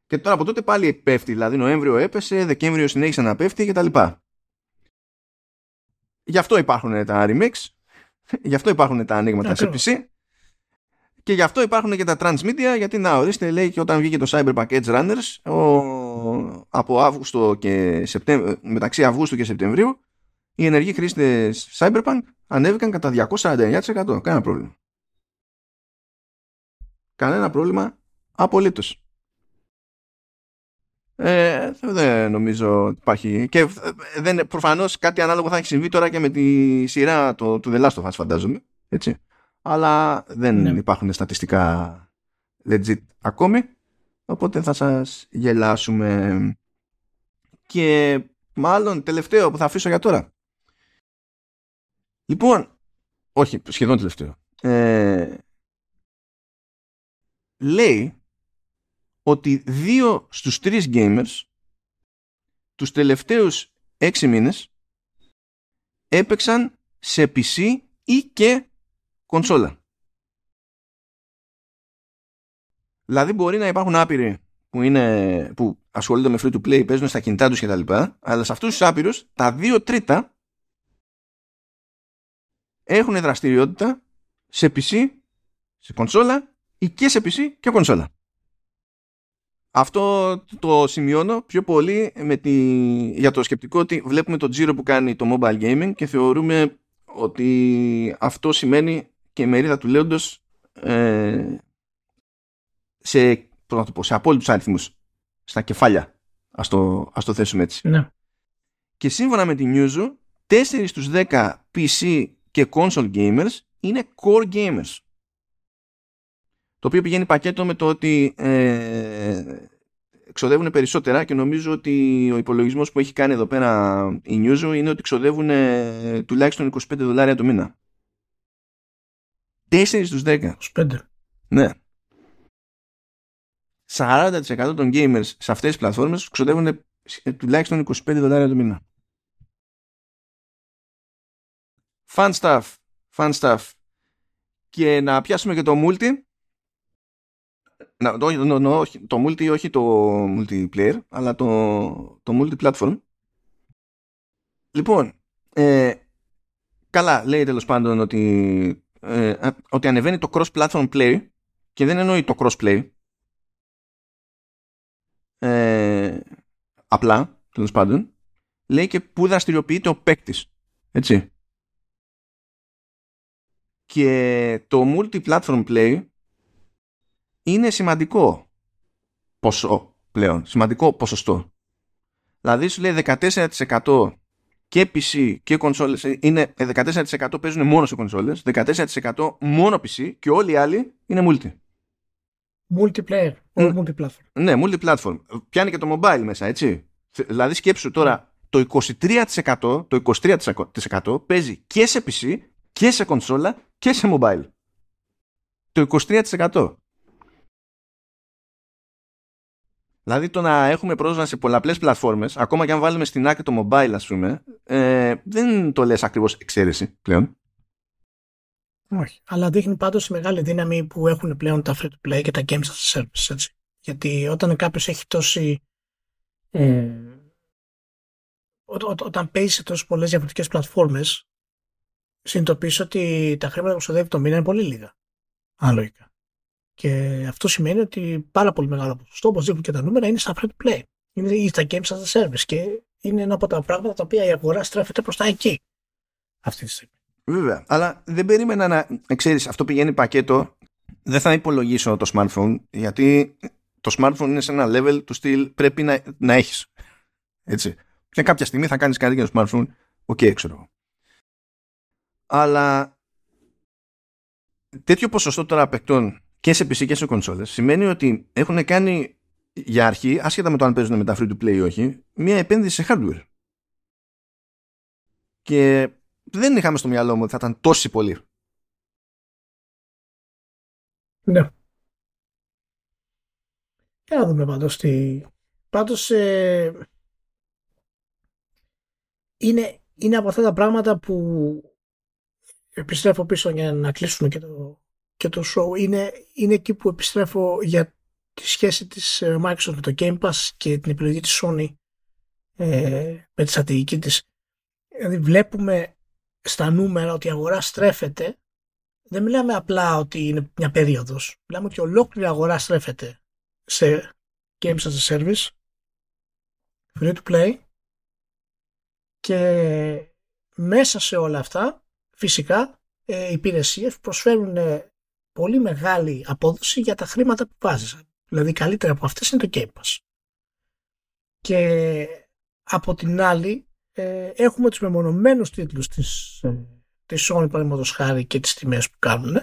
Και τώρα από τότε πάλι πέφτει, δηλαδή Νοέμβριο έπεσε, Δεκέμβριο συνέχισε να πέφτει κτλ. Γι' αυτό υπάρχουν τα remix, γι' αυτό υπάρχουν τα ανοίγματα σε PC και γι' αυτό υπάρχουν και τα transmedia γιατί να ορίστε λέει και όταν βγήκε το Cyberpunk Edge Runners ο από Αύγουστο και Σεπτέμβριο, μεταξύ Αυγούστου και Σεπτεμβρίου οι ενεργοί χρήστες Cyberpunk ανέβηκαν κατά 249%. Κανένα πρόβλημα. Κανένα πρόβλημα απολύτως. Ε, δεν νομίζω ότι υπάρχει. Και ε, δεν, προφανώς κάτι ανάλογο θα έχει συμβεί τώρα και με τη σειρά του The Last of Us, φαντάζομαι. Έτσι. Αλλά δεν ναι. υπάρχουν στατιστικά legit ακόμη. Οπότε θα σας γελάσουμε. Και μάλλον τελευταίο που θα αφήσω για τώρα. Λοιπόν, όχι, σχεδόν τελευταίο. Ε, λέει ότι δύο στους τρεις gamers τους τελευταίους έξι μήνες έπαιξαν σε PC ή και κονσόλα. Δηλαδή μπορεί να υπάρχουν άπειροι που, είναι, που ασχολούνται με free to play, παίζουν στα κινητά τους κτλ. Αλλά σε αυτούς τους άπειρους τα δύο τρίτα έχουν δραστηριότητα σε PC, σε κονσόλα ή και σε PC και κονσόλα. Αυτό το σημειώνω πιο πολύ με τη... για το σκεπτικό ότι βλέπουμε το τζίρο που κάνει το mobile gaming και θεωρούμε ότι αυτό σημαίνει και η μερίδα του λέοντος ε, σε, πώς το πω, σε απόλυτους αριθμούς στα κεφάλια ας το, ας το θέσουμε έτσι ναι. και σύμφωνα με την Newzoo 4 στους 10 PC και console gamers είναι core gamers το οποίο πηγαίνει πακέτο με το ότι ε, ξοδεύουν περισσότερα και νομίζω ότι ο υπολογισμός που έχει κάνει εδώ πέρα η Newzoo είναι ότι ξοδεύουν ε, τουλάχιστον 25 δολάρια το μήνα. 4 στους 10. 25. Ναι. 40% των gamers σε αυτές τις πλατφόρμες ξοδεύουν ε, τουλάχιστον 25 δολάρια το μήνα. Fun stuff. Fun stuff. Και να πιάσουμε και το multi να, το, το, το, το multi όχι το multiplayer, αλλά το, το multi-platform. Λοιπόν, ε, καλά λέει τέλος πάντων ότι, ε, ότι ανεβαίνει το cross-platform play και δεν εννοεί το cross-play. Ε, απλά, τέλος πάντων, λέει και πού δραστηριοποιείται ο παίκτης. Έτσι. Και το multi-platform play είναι σημαντικό ποσό πλέον, σημαντικό ποσοστό. Δηλαδή σου λέει 14% και PC και κονσόλες είναι 14% ε, παίζουν μόνο σε κονσόλες, 14% μόνο PC και όλοι οι άλλοι είναι multi. Multiplayer, mm. multiplatform. Ναι, multiplatform. Πιάνει και το mobile μέσα, έτσι. Δηλαδή σκέψου τώρα, το 23%, το 23% παίζει και σε PC και σε κονσόλα και σε mobile. Το 23%. Δηλαδή το να έχουμε πρόσβαση σε πολλαπλές πλατφόρμες, ακόμα και αν βάλουμε στην άκρη το mobile ας πούμε, ε, δεν το λες ακριβώς εξαίρεση πλέον. Όχι. Αλλά δείχνει πάντως η μεγάλη δύναμη που έχουν πλέον τα free to play και τα games as a service. Έτσι. Γιατί όταν κάποιος έχει τόση... Ε, ό, όταν παίζει σε τόσες πολλές διαφορετικές πλατφόρμες, συνειδητοποιείς ότι τα χρήματα που ξοδεύει το μήνα είναι πολύ λίγα. Αναλογικά. Και αυτό σημαίνει ότι πάρα πολύ μεγάλο ποσοστό, όπως δείχνουν και τα νούμερα, είναι στα free to play. Είναι στα games as a service και είναι ένα από τα πράγματα τα οποία η αγορά στρέφεται προς τα εκεί αυτή τη στιγμή. Βέβαια, αλλά δεν περίμενα να ξέρεις, αυτό πηγαίνει πακέτο. Δεν θα υπολογίσω το smartphone, γιατί το smartphone είναι σε ένα level του στυλ πρέπει να, να έχεις. Έτσι. Και κάποια στιγμή θα κάνεις κάτι για το smartphone, OK, okay, ξέρω Αλλά τέτοιο ποσοστό τώρα παικτών και σε PC και σε κονσόλες σημαίνει ότι έχουν κάνει για αρχή, άσχετα με το αν παίζουν με τα free to play ή όχι, μια επένδυση σε hardware. Και δεν είχαμε στο μυαλό μου ότι θα ήταν τόση πολύ. Ναι. Για να δούμε πάντως τι... Πάντως ε... είναι, είναι από αυτά τα πράγματα που επιστρέφω πίσω για να κλείσουμε και το, και το show είναι, είναι εκεί που επιστρέφω για τη σχέση της ε, Microsoft με το Game Pass και την επιλογή της Sony ε, με τη στρατηγική της. Δηλαδή βλέπουμε στα νούμερα ότι η αγορά στρέφεται. Δεν μιλάμε απλά ότι είναι μια περίοδος. Μιλάμε ότι ολόκληρη αγορά στρέφεται σε Games as a Service free to play και μέσα σε όλα αυτά φυσικά ε, υπηρεσίες προσφέρουν ε, πολύ μεγάλη απόδοση για τα χρήματα που βάζεις. Δηλαδή καλύτερα από αυτές είναι το Game Pass. Και από την άλλη ε, έχουμε τους μεμονωμένους τίτλους της, ε, της Sony παραδείγματος χάρη και τις τιμές που κάνουν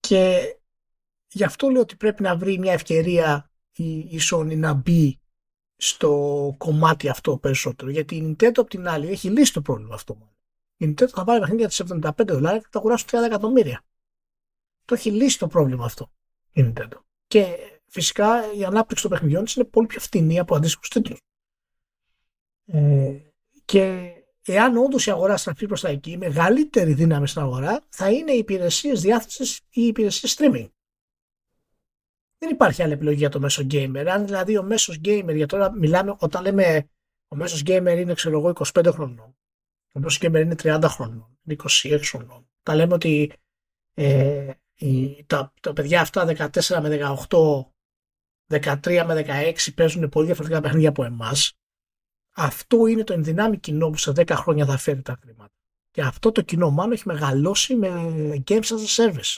και γι' αυτό λέω ότι πρέπει να βρει μια ευκαιρία η, η Sony να μπει στο κομμάτι αυτό περισσότερο γιατί η Nintendo από την άλλη έχει λύσει το πρόβλημα αυτό. Η Nintendo θα πάρει παιχνίδια της 75 δολάρια και θα αγοράσει 30 εκατομμύρια. Το έχει λύσει το πρόβλημα αυτό η Nintendo. Και φυσικά η ανάπτυξη των παιχνιδιών της είναι πολύ πιο φτηνή από αντίστοιχους τίτλους. Ε, και εάν όντως η αγορά στραφεί προς τα εκεί, η μεγαλύτερη δύναμη στην αγορά θα είναι οι υπηρεσίες διάθεσης ή οι υπηρεσίες streaming. Δεν υπάρχει άλλη επιλογή για το μέσο gamer. Αν δηλαδή ο μέσος gamer, για τώρα μιλάμε, όταν λέμε ο μέσος gamer είναι ξέρω εγώ 25 χρονών, ο μέσος gamer είναι 30 χρονών, 26 χρονών. Τα λέμε ότι ε, οι, τα, τα παιδιά αυτά 14 με 18, 13 με 16 παίζουν πολύ διαφορετικά παιχνίδια από εμάς αυτό είναι το ενδυνάμει κοινό που σε 10 χρόνια θα φέρει τα χρήματα. Και αυτό το κοινό μάλλον έχει μεγαλώσει με games as a service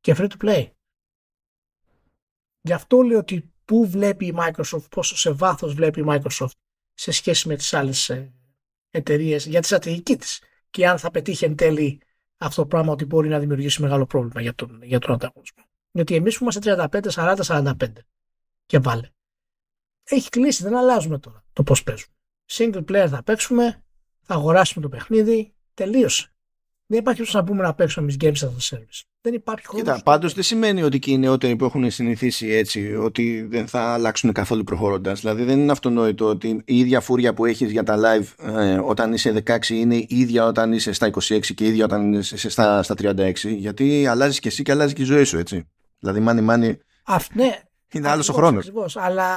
και free to play. Γι' αυτό λέω ότι πού βλέπει η Microsoft, πόσο σε βάθος βλέπει η Microsoft σε σχέση με τις άλλες ε, εταιρείες για τη στρατηγική της και αν θα πετύχει εν τέλει αυτό το πράγμα ότι μπορεί να δημιουργήσει μεγάλο πρόβλημα για τον, για τον ανταγωνισμό. Γιατί εμείς που είμαστε 35, 40, 45 και βάλε. Έχει κλείσει, δεν αλλάζουμε τώρα το πώς παίζουμε single player θα παίξουμε, θα αγοράσουμε το παιχνίδι, τελείωσε. Δεν υπάρχει όσο να πούμε να παίξουμε εμείς games as a service. Δεν υπάρχει χώρο. Κοίτα, πάντως δεν σημαίνει ότι και οι νεότεροι που έχουν συνηθίσει έτσι ότι δεν θα αλλάξουν καθόλου προχωρώντας; Δηλαδή δεν είναι αυτονόητο ότι η ίδια φούρια που έχεις για τα live ε, όταν είσαι 16 είναι η ίδια όταν είσαι στα 26 και η ίδια όταν είσαι στα, στα 36. Γιατί αλλάζεις και εσύ και αλλάζει και η ζωή σου, έτσι. Δηλαδή, money money. Αυτό, ναι. Είναι άλλος ο χρόνος. Αλλά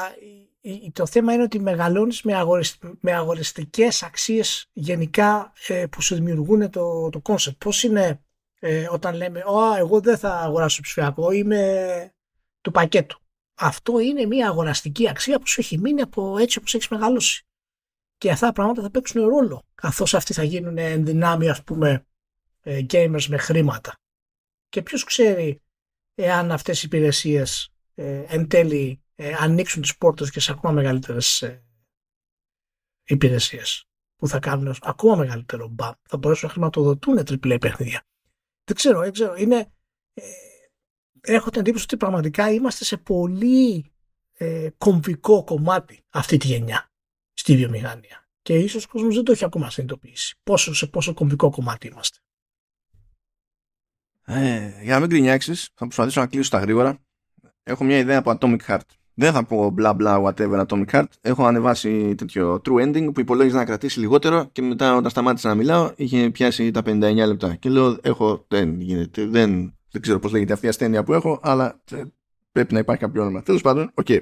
το θέμα είναι ότι μεγαλώνεις με, αγορισ, με αγοριστικές αξίες γενικά ε, που σου δημιουργούν το, το concept. Πώς είναι ε, όταν λέμε «Ω, εγώ δεν θα αγοράσω ψηφιακό, είμαι του πακέτου». Αυτό είναι μια αγοραστική αξία που σου έχει μείνει από έτσι όπως έχεις μεγαλώσει. Και αυτά τα πράγματα θα παίξουν ρόλο, καθώς αυτοί θα γίνουν ενδυνάμει ας πούμε ε, gamers με χρήματα. Και ποιος ξέρει εάν αυτές οι υπηρεσίες ε, εν τέλει ε, ανοίξουν τις πόρτες και σε ακόμα μεγαλύτερες ε, υπηρεσίες που θα κάνουν ακόμα μεγαλύτερο μπαμ. Θα μπορέσουν να χρηματοδοτούν τριπλέ παιχνίδια. Δεν ξέρω, δεν ξέρω. Είναι, ε, έχω την εντύπωση ότι πραγματικά είμαστε σε πολύ ε, κομβικό κομμάτι αυτή τη γενιά στη βιομηχανία. Και ίσως ο κόσμος δεν το έχει ακόμα συνειδητοποιήσει. Πόσο, σε πόσο κομβικό κομμάτι είμαστε. Ε, για να μην γκρινιάξεις, θα προσπαθήσω να κλείσω στα γρήγορα. Έχω μια ιδέα από Atomic Heart. Δεν θα πω bla bla whatever Atomic Heart. Έχω ανεβάσει τέτοιο true ending που υπολόγιζε να κρατήσει λιγότερο και μετά όταν σταμάτησα να μιλάω είχε πιάσει τα 59 λεπτά. Και λέω έχω, δεν γίνεται, δεν, δεν ξέρω πώς λέγεται αυτή η ασθένεια που έχω, αλλά ε, πρέπει να υπάρχει κάποιο όνομα. Τέλος πάντων, OK. Okay.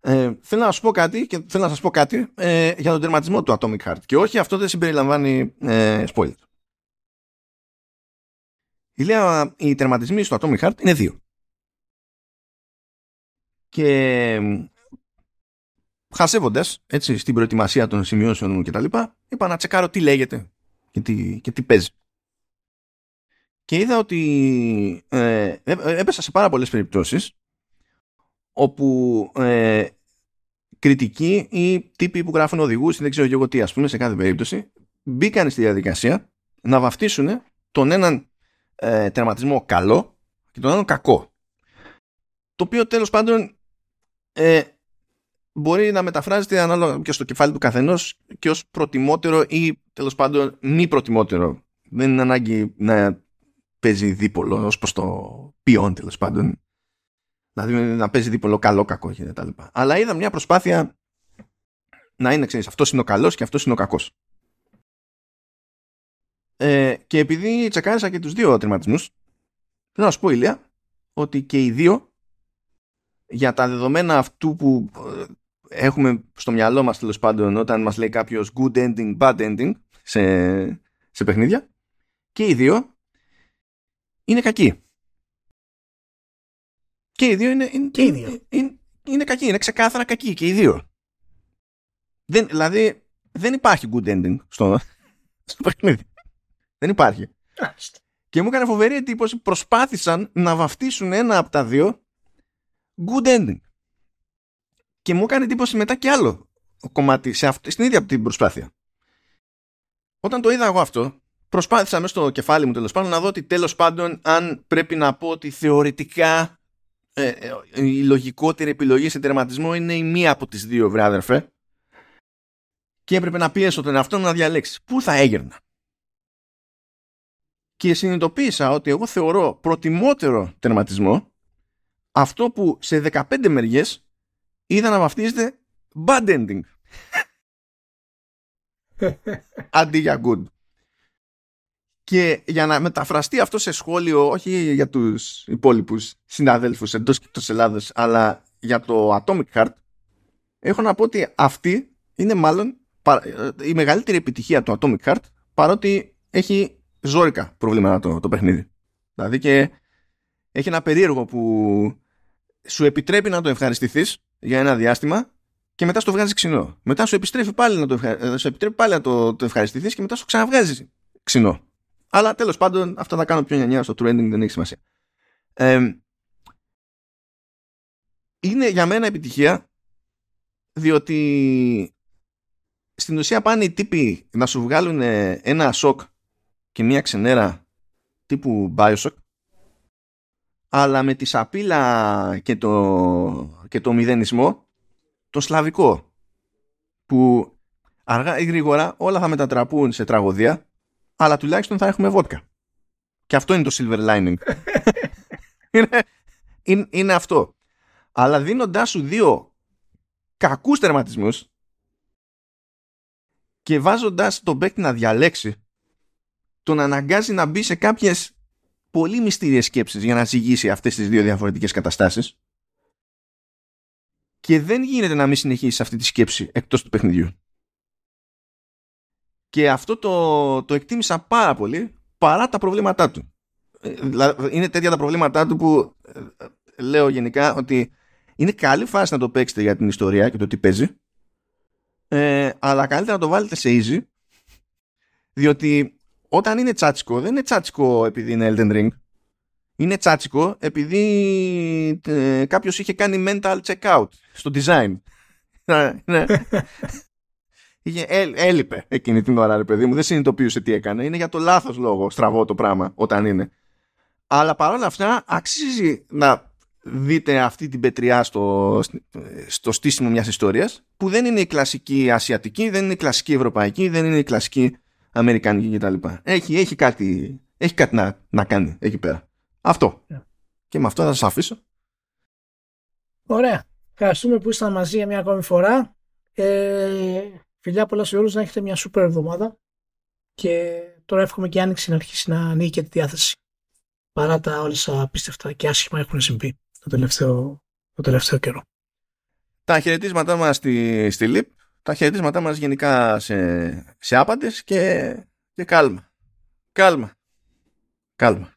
Ε, θέλω να σας πω κάτι και θέλω να σας πω κάτι ε, για τον τερματισμό του Atomic Heart. Και όχι, αυτό δεν συμπεριλαμβάνει ε, spoiler. Η, λέω, οι τερματισμοί στο Atomic Heart είναι δύο και χασεύοντας έτσι στην προετοιμασία των σημειώσεων μου και τα λοιπά είπα να τσεκάρω τι λέγεται και τι, και τι παίζει. Και είδα ότι ε, ε έπεσα σε πάρα πολλές περιπτώσεις όπου ε, κριτικοί ή τύποι που γράφουν οδηγούς ή δεν ξέρω και εγώ τι ας πούμε σε κάθε περίπτωση μπήκαν στη διαδικασία να βαφτίσουν τον έναν ε, τερματισμό καλό και τον άλλον κακό. Το οποίο τέλος πάντων ε, μπορεί να μεταφράζεται ανάλογα και στο κεφάλι του καθενός και ως προτιμότερο ή τέλος πάντων μη προτιμότερο. Δεν είναι ανάγκη να παίζει δίπολο ως προς το ποιόν τέλος πάντων. Δηλαδή να παίζει δίπολο καλό, κακό και τα λοιπά. Αλλά είδα μια προσπάθεια να είναι, ξέρεις, αυτός είναι ο καλός και αυτός είναι ο κακός. Ε, και επειδή τσεκάρισα και τους δύο τερματισμούς, θέλω να σου πω, Ηλία, ότι και οι δύο για τα δεδομένα αυτού που ε, έχουμε στο μυαλό μας τέλος πάντων όταν μας λέει κάποιος good ending, bad ending σε, σε παιχνίδια και οι δύο είναι κακοί. Και οι δύο είναι, είναι, και οι δύο. είναι, είναι κακοί, είναι ξεκάθαρα κακοί και οι δύο. Δεν, δηλαδή, δεν υπάρχει good ending στο, στο παιχνίδι. Δεν υπάρχει. Και μου έκανε φοβερή εντύπωση προσπάθησαν να βαφτίσουν ένα από τα δύο good ending. Και μου έκανε εντύπωση μετά και άλλο κομμάτι σε αυτή, στην ίδια την προσπάθεια. Όταν το είδα εγώ αυτό, προσπάθησα μέσα στο κεφάλι μου τέλος πάντων να δω ότι τέλος πάντων αν πρέπει να πω ότι θεωρητικά ε, ε, η λογικότερη επιλογή σε τερματισμό είναι η μία από τις δύο βράδερφε και έπρεπε να πιέσω τον εαυτό να διαλέξει πού θα έγερνα; Και συνειδητοποίησα ότι εγώ θεωρώ προτιμότερο τερματισμό αυτό που σε 15 μεριές είδα να βαφτίζεται bad ending αντί για good και για να μεταφραστεί αυτό σε σχόλιο όχι για τους υπόλοιπους συναδέλφους εντός και εκτός Ελλάδος αλλά για το Atomic Heart έχω να πω ότι αυτή είναι μάλλον η μεγαλύτερη επιτυχία του Atomic Heart παρότι έχει ζώρικα προβλήματα το, το παιχνίδι. Δηλαδή και έχει ένα περίεργο που σου επιτρέπει να το ευχαριστηθείς για ένα διάστημα και μετά στο βγάζεις ξινό. Μετά σου επιστρέφει πάλι να το, ευχα... Ε, σου επιτρέπει πάλι να το, το ευχαριστηθείς και μετά σου ξαναβγάζεις ξινό. Αλλά τέλος πάντων αυτά θα κάνω πιο νιανιά στο trending δεν έχει σημασία. Ε, είναι για μένα επιτυχία διότι στην ουσία πάνε οι τύποι να σου βγάλουν ένα σοκ και μια ξενέρα τύπου Bioshock αλλά με τη σαπίλα και το, και το μηδενισμό το σλαβικό που αργά ή γρήγορα όλα θα μετατραπούν σε τραγωδία αλλά τουλάχιστον θα έχουμε βότκα. Και αυτό είναι το silver lining. είναι, είναι, είναι, αυτό. Αλλά δίνοντάς σου δύο κακούς τερματισμούς και βάζοντας τον παίκτη να διαλέξει τον αναγκάζει να μπει σε κάποιες πολύ μυστήριες σκέψεις για να ζυγίσει αυτές τις δύο διαφορετικές καταστάσεις και δεν γίνεται να μην συνεχίσεις αυτή τη σκέψη εκτός του παιχνιδιού. Και αυτό το, το εκτίμησα πάρα πολύ παρά τα προβλήματά του. Ε, είναι τέτοια τα προβλήματά του που ε, λέω γενικά ότι είναι καλή φάση να το παίξετε για την ιστορία και το τι παίζει ε, αλλά καλύτερα να το βάλετε σε easy διότι όταν είναι τσάτσικο, δεν είναι τσάτσικο επειδή είναι Elden Ring. Είναι τσάτσικο επειδή ε, κάποιος είχε κάνει mental checkout στο design. ναι. ναι. Είχε, ε, έλειπε εκείνη την ώρα, ρε παιδί μου. Δεν συνειδητοποιούσε τι έκανε. Είναι για το λάθος λόγο στραβό το πράγμα όταν είναι. Αλλά παρόλα αυτά αξίζει να δείτε αυτή την πετριά στο, στο στήσιμο μιας ιστορίας που δεν είναι η κλασική ασιατική, δεν είναι η κλασική ευρωπαϊκή, δεν είναι η κλασική αμερικανική κτλ. Έχει, έχει κάτι, έχει κάτι να, να κάνει εκεί πέρα. Αυτό. Yeah. Και με αυτό θα σας αφήσω. Ωραία. Ευχαριστούμε που ήσασταν μαζί για μια ακόμη φορά. Ε, φιλιά πολλά σε όλους να έχετε μια σούπερ εβδομάδα και τώρα εύχομαι και η Άνοιξη να αρχίσει να ανοίγει και τη διάθεση παρά τα όλα απίστευτα και άσχημα έχουν συμβεί το τελευταίο, το τελευταίο καιρό. Τα χαιρετίσματά μας στη, στη ΛΥΠ, τα χαιρετίσματά μας γενικά σε, σε άπαντες και, και κάλμα. Κάλμα. Κάλμα.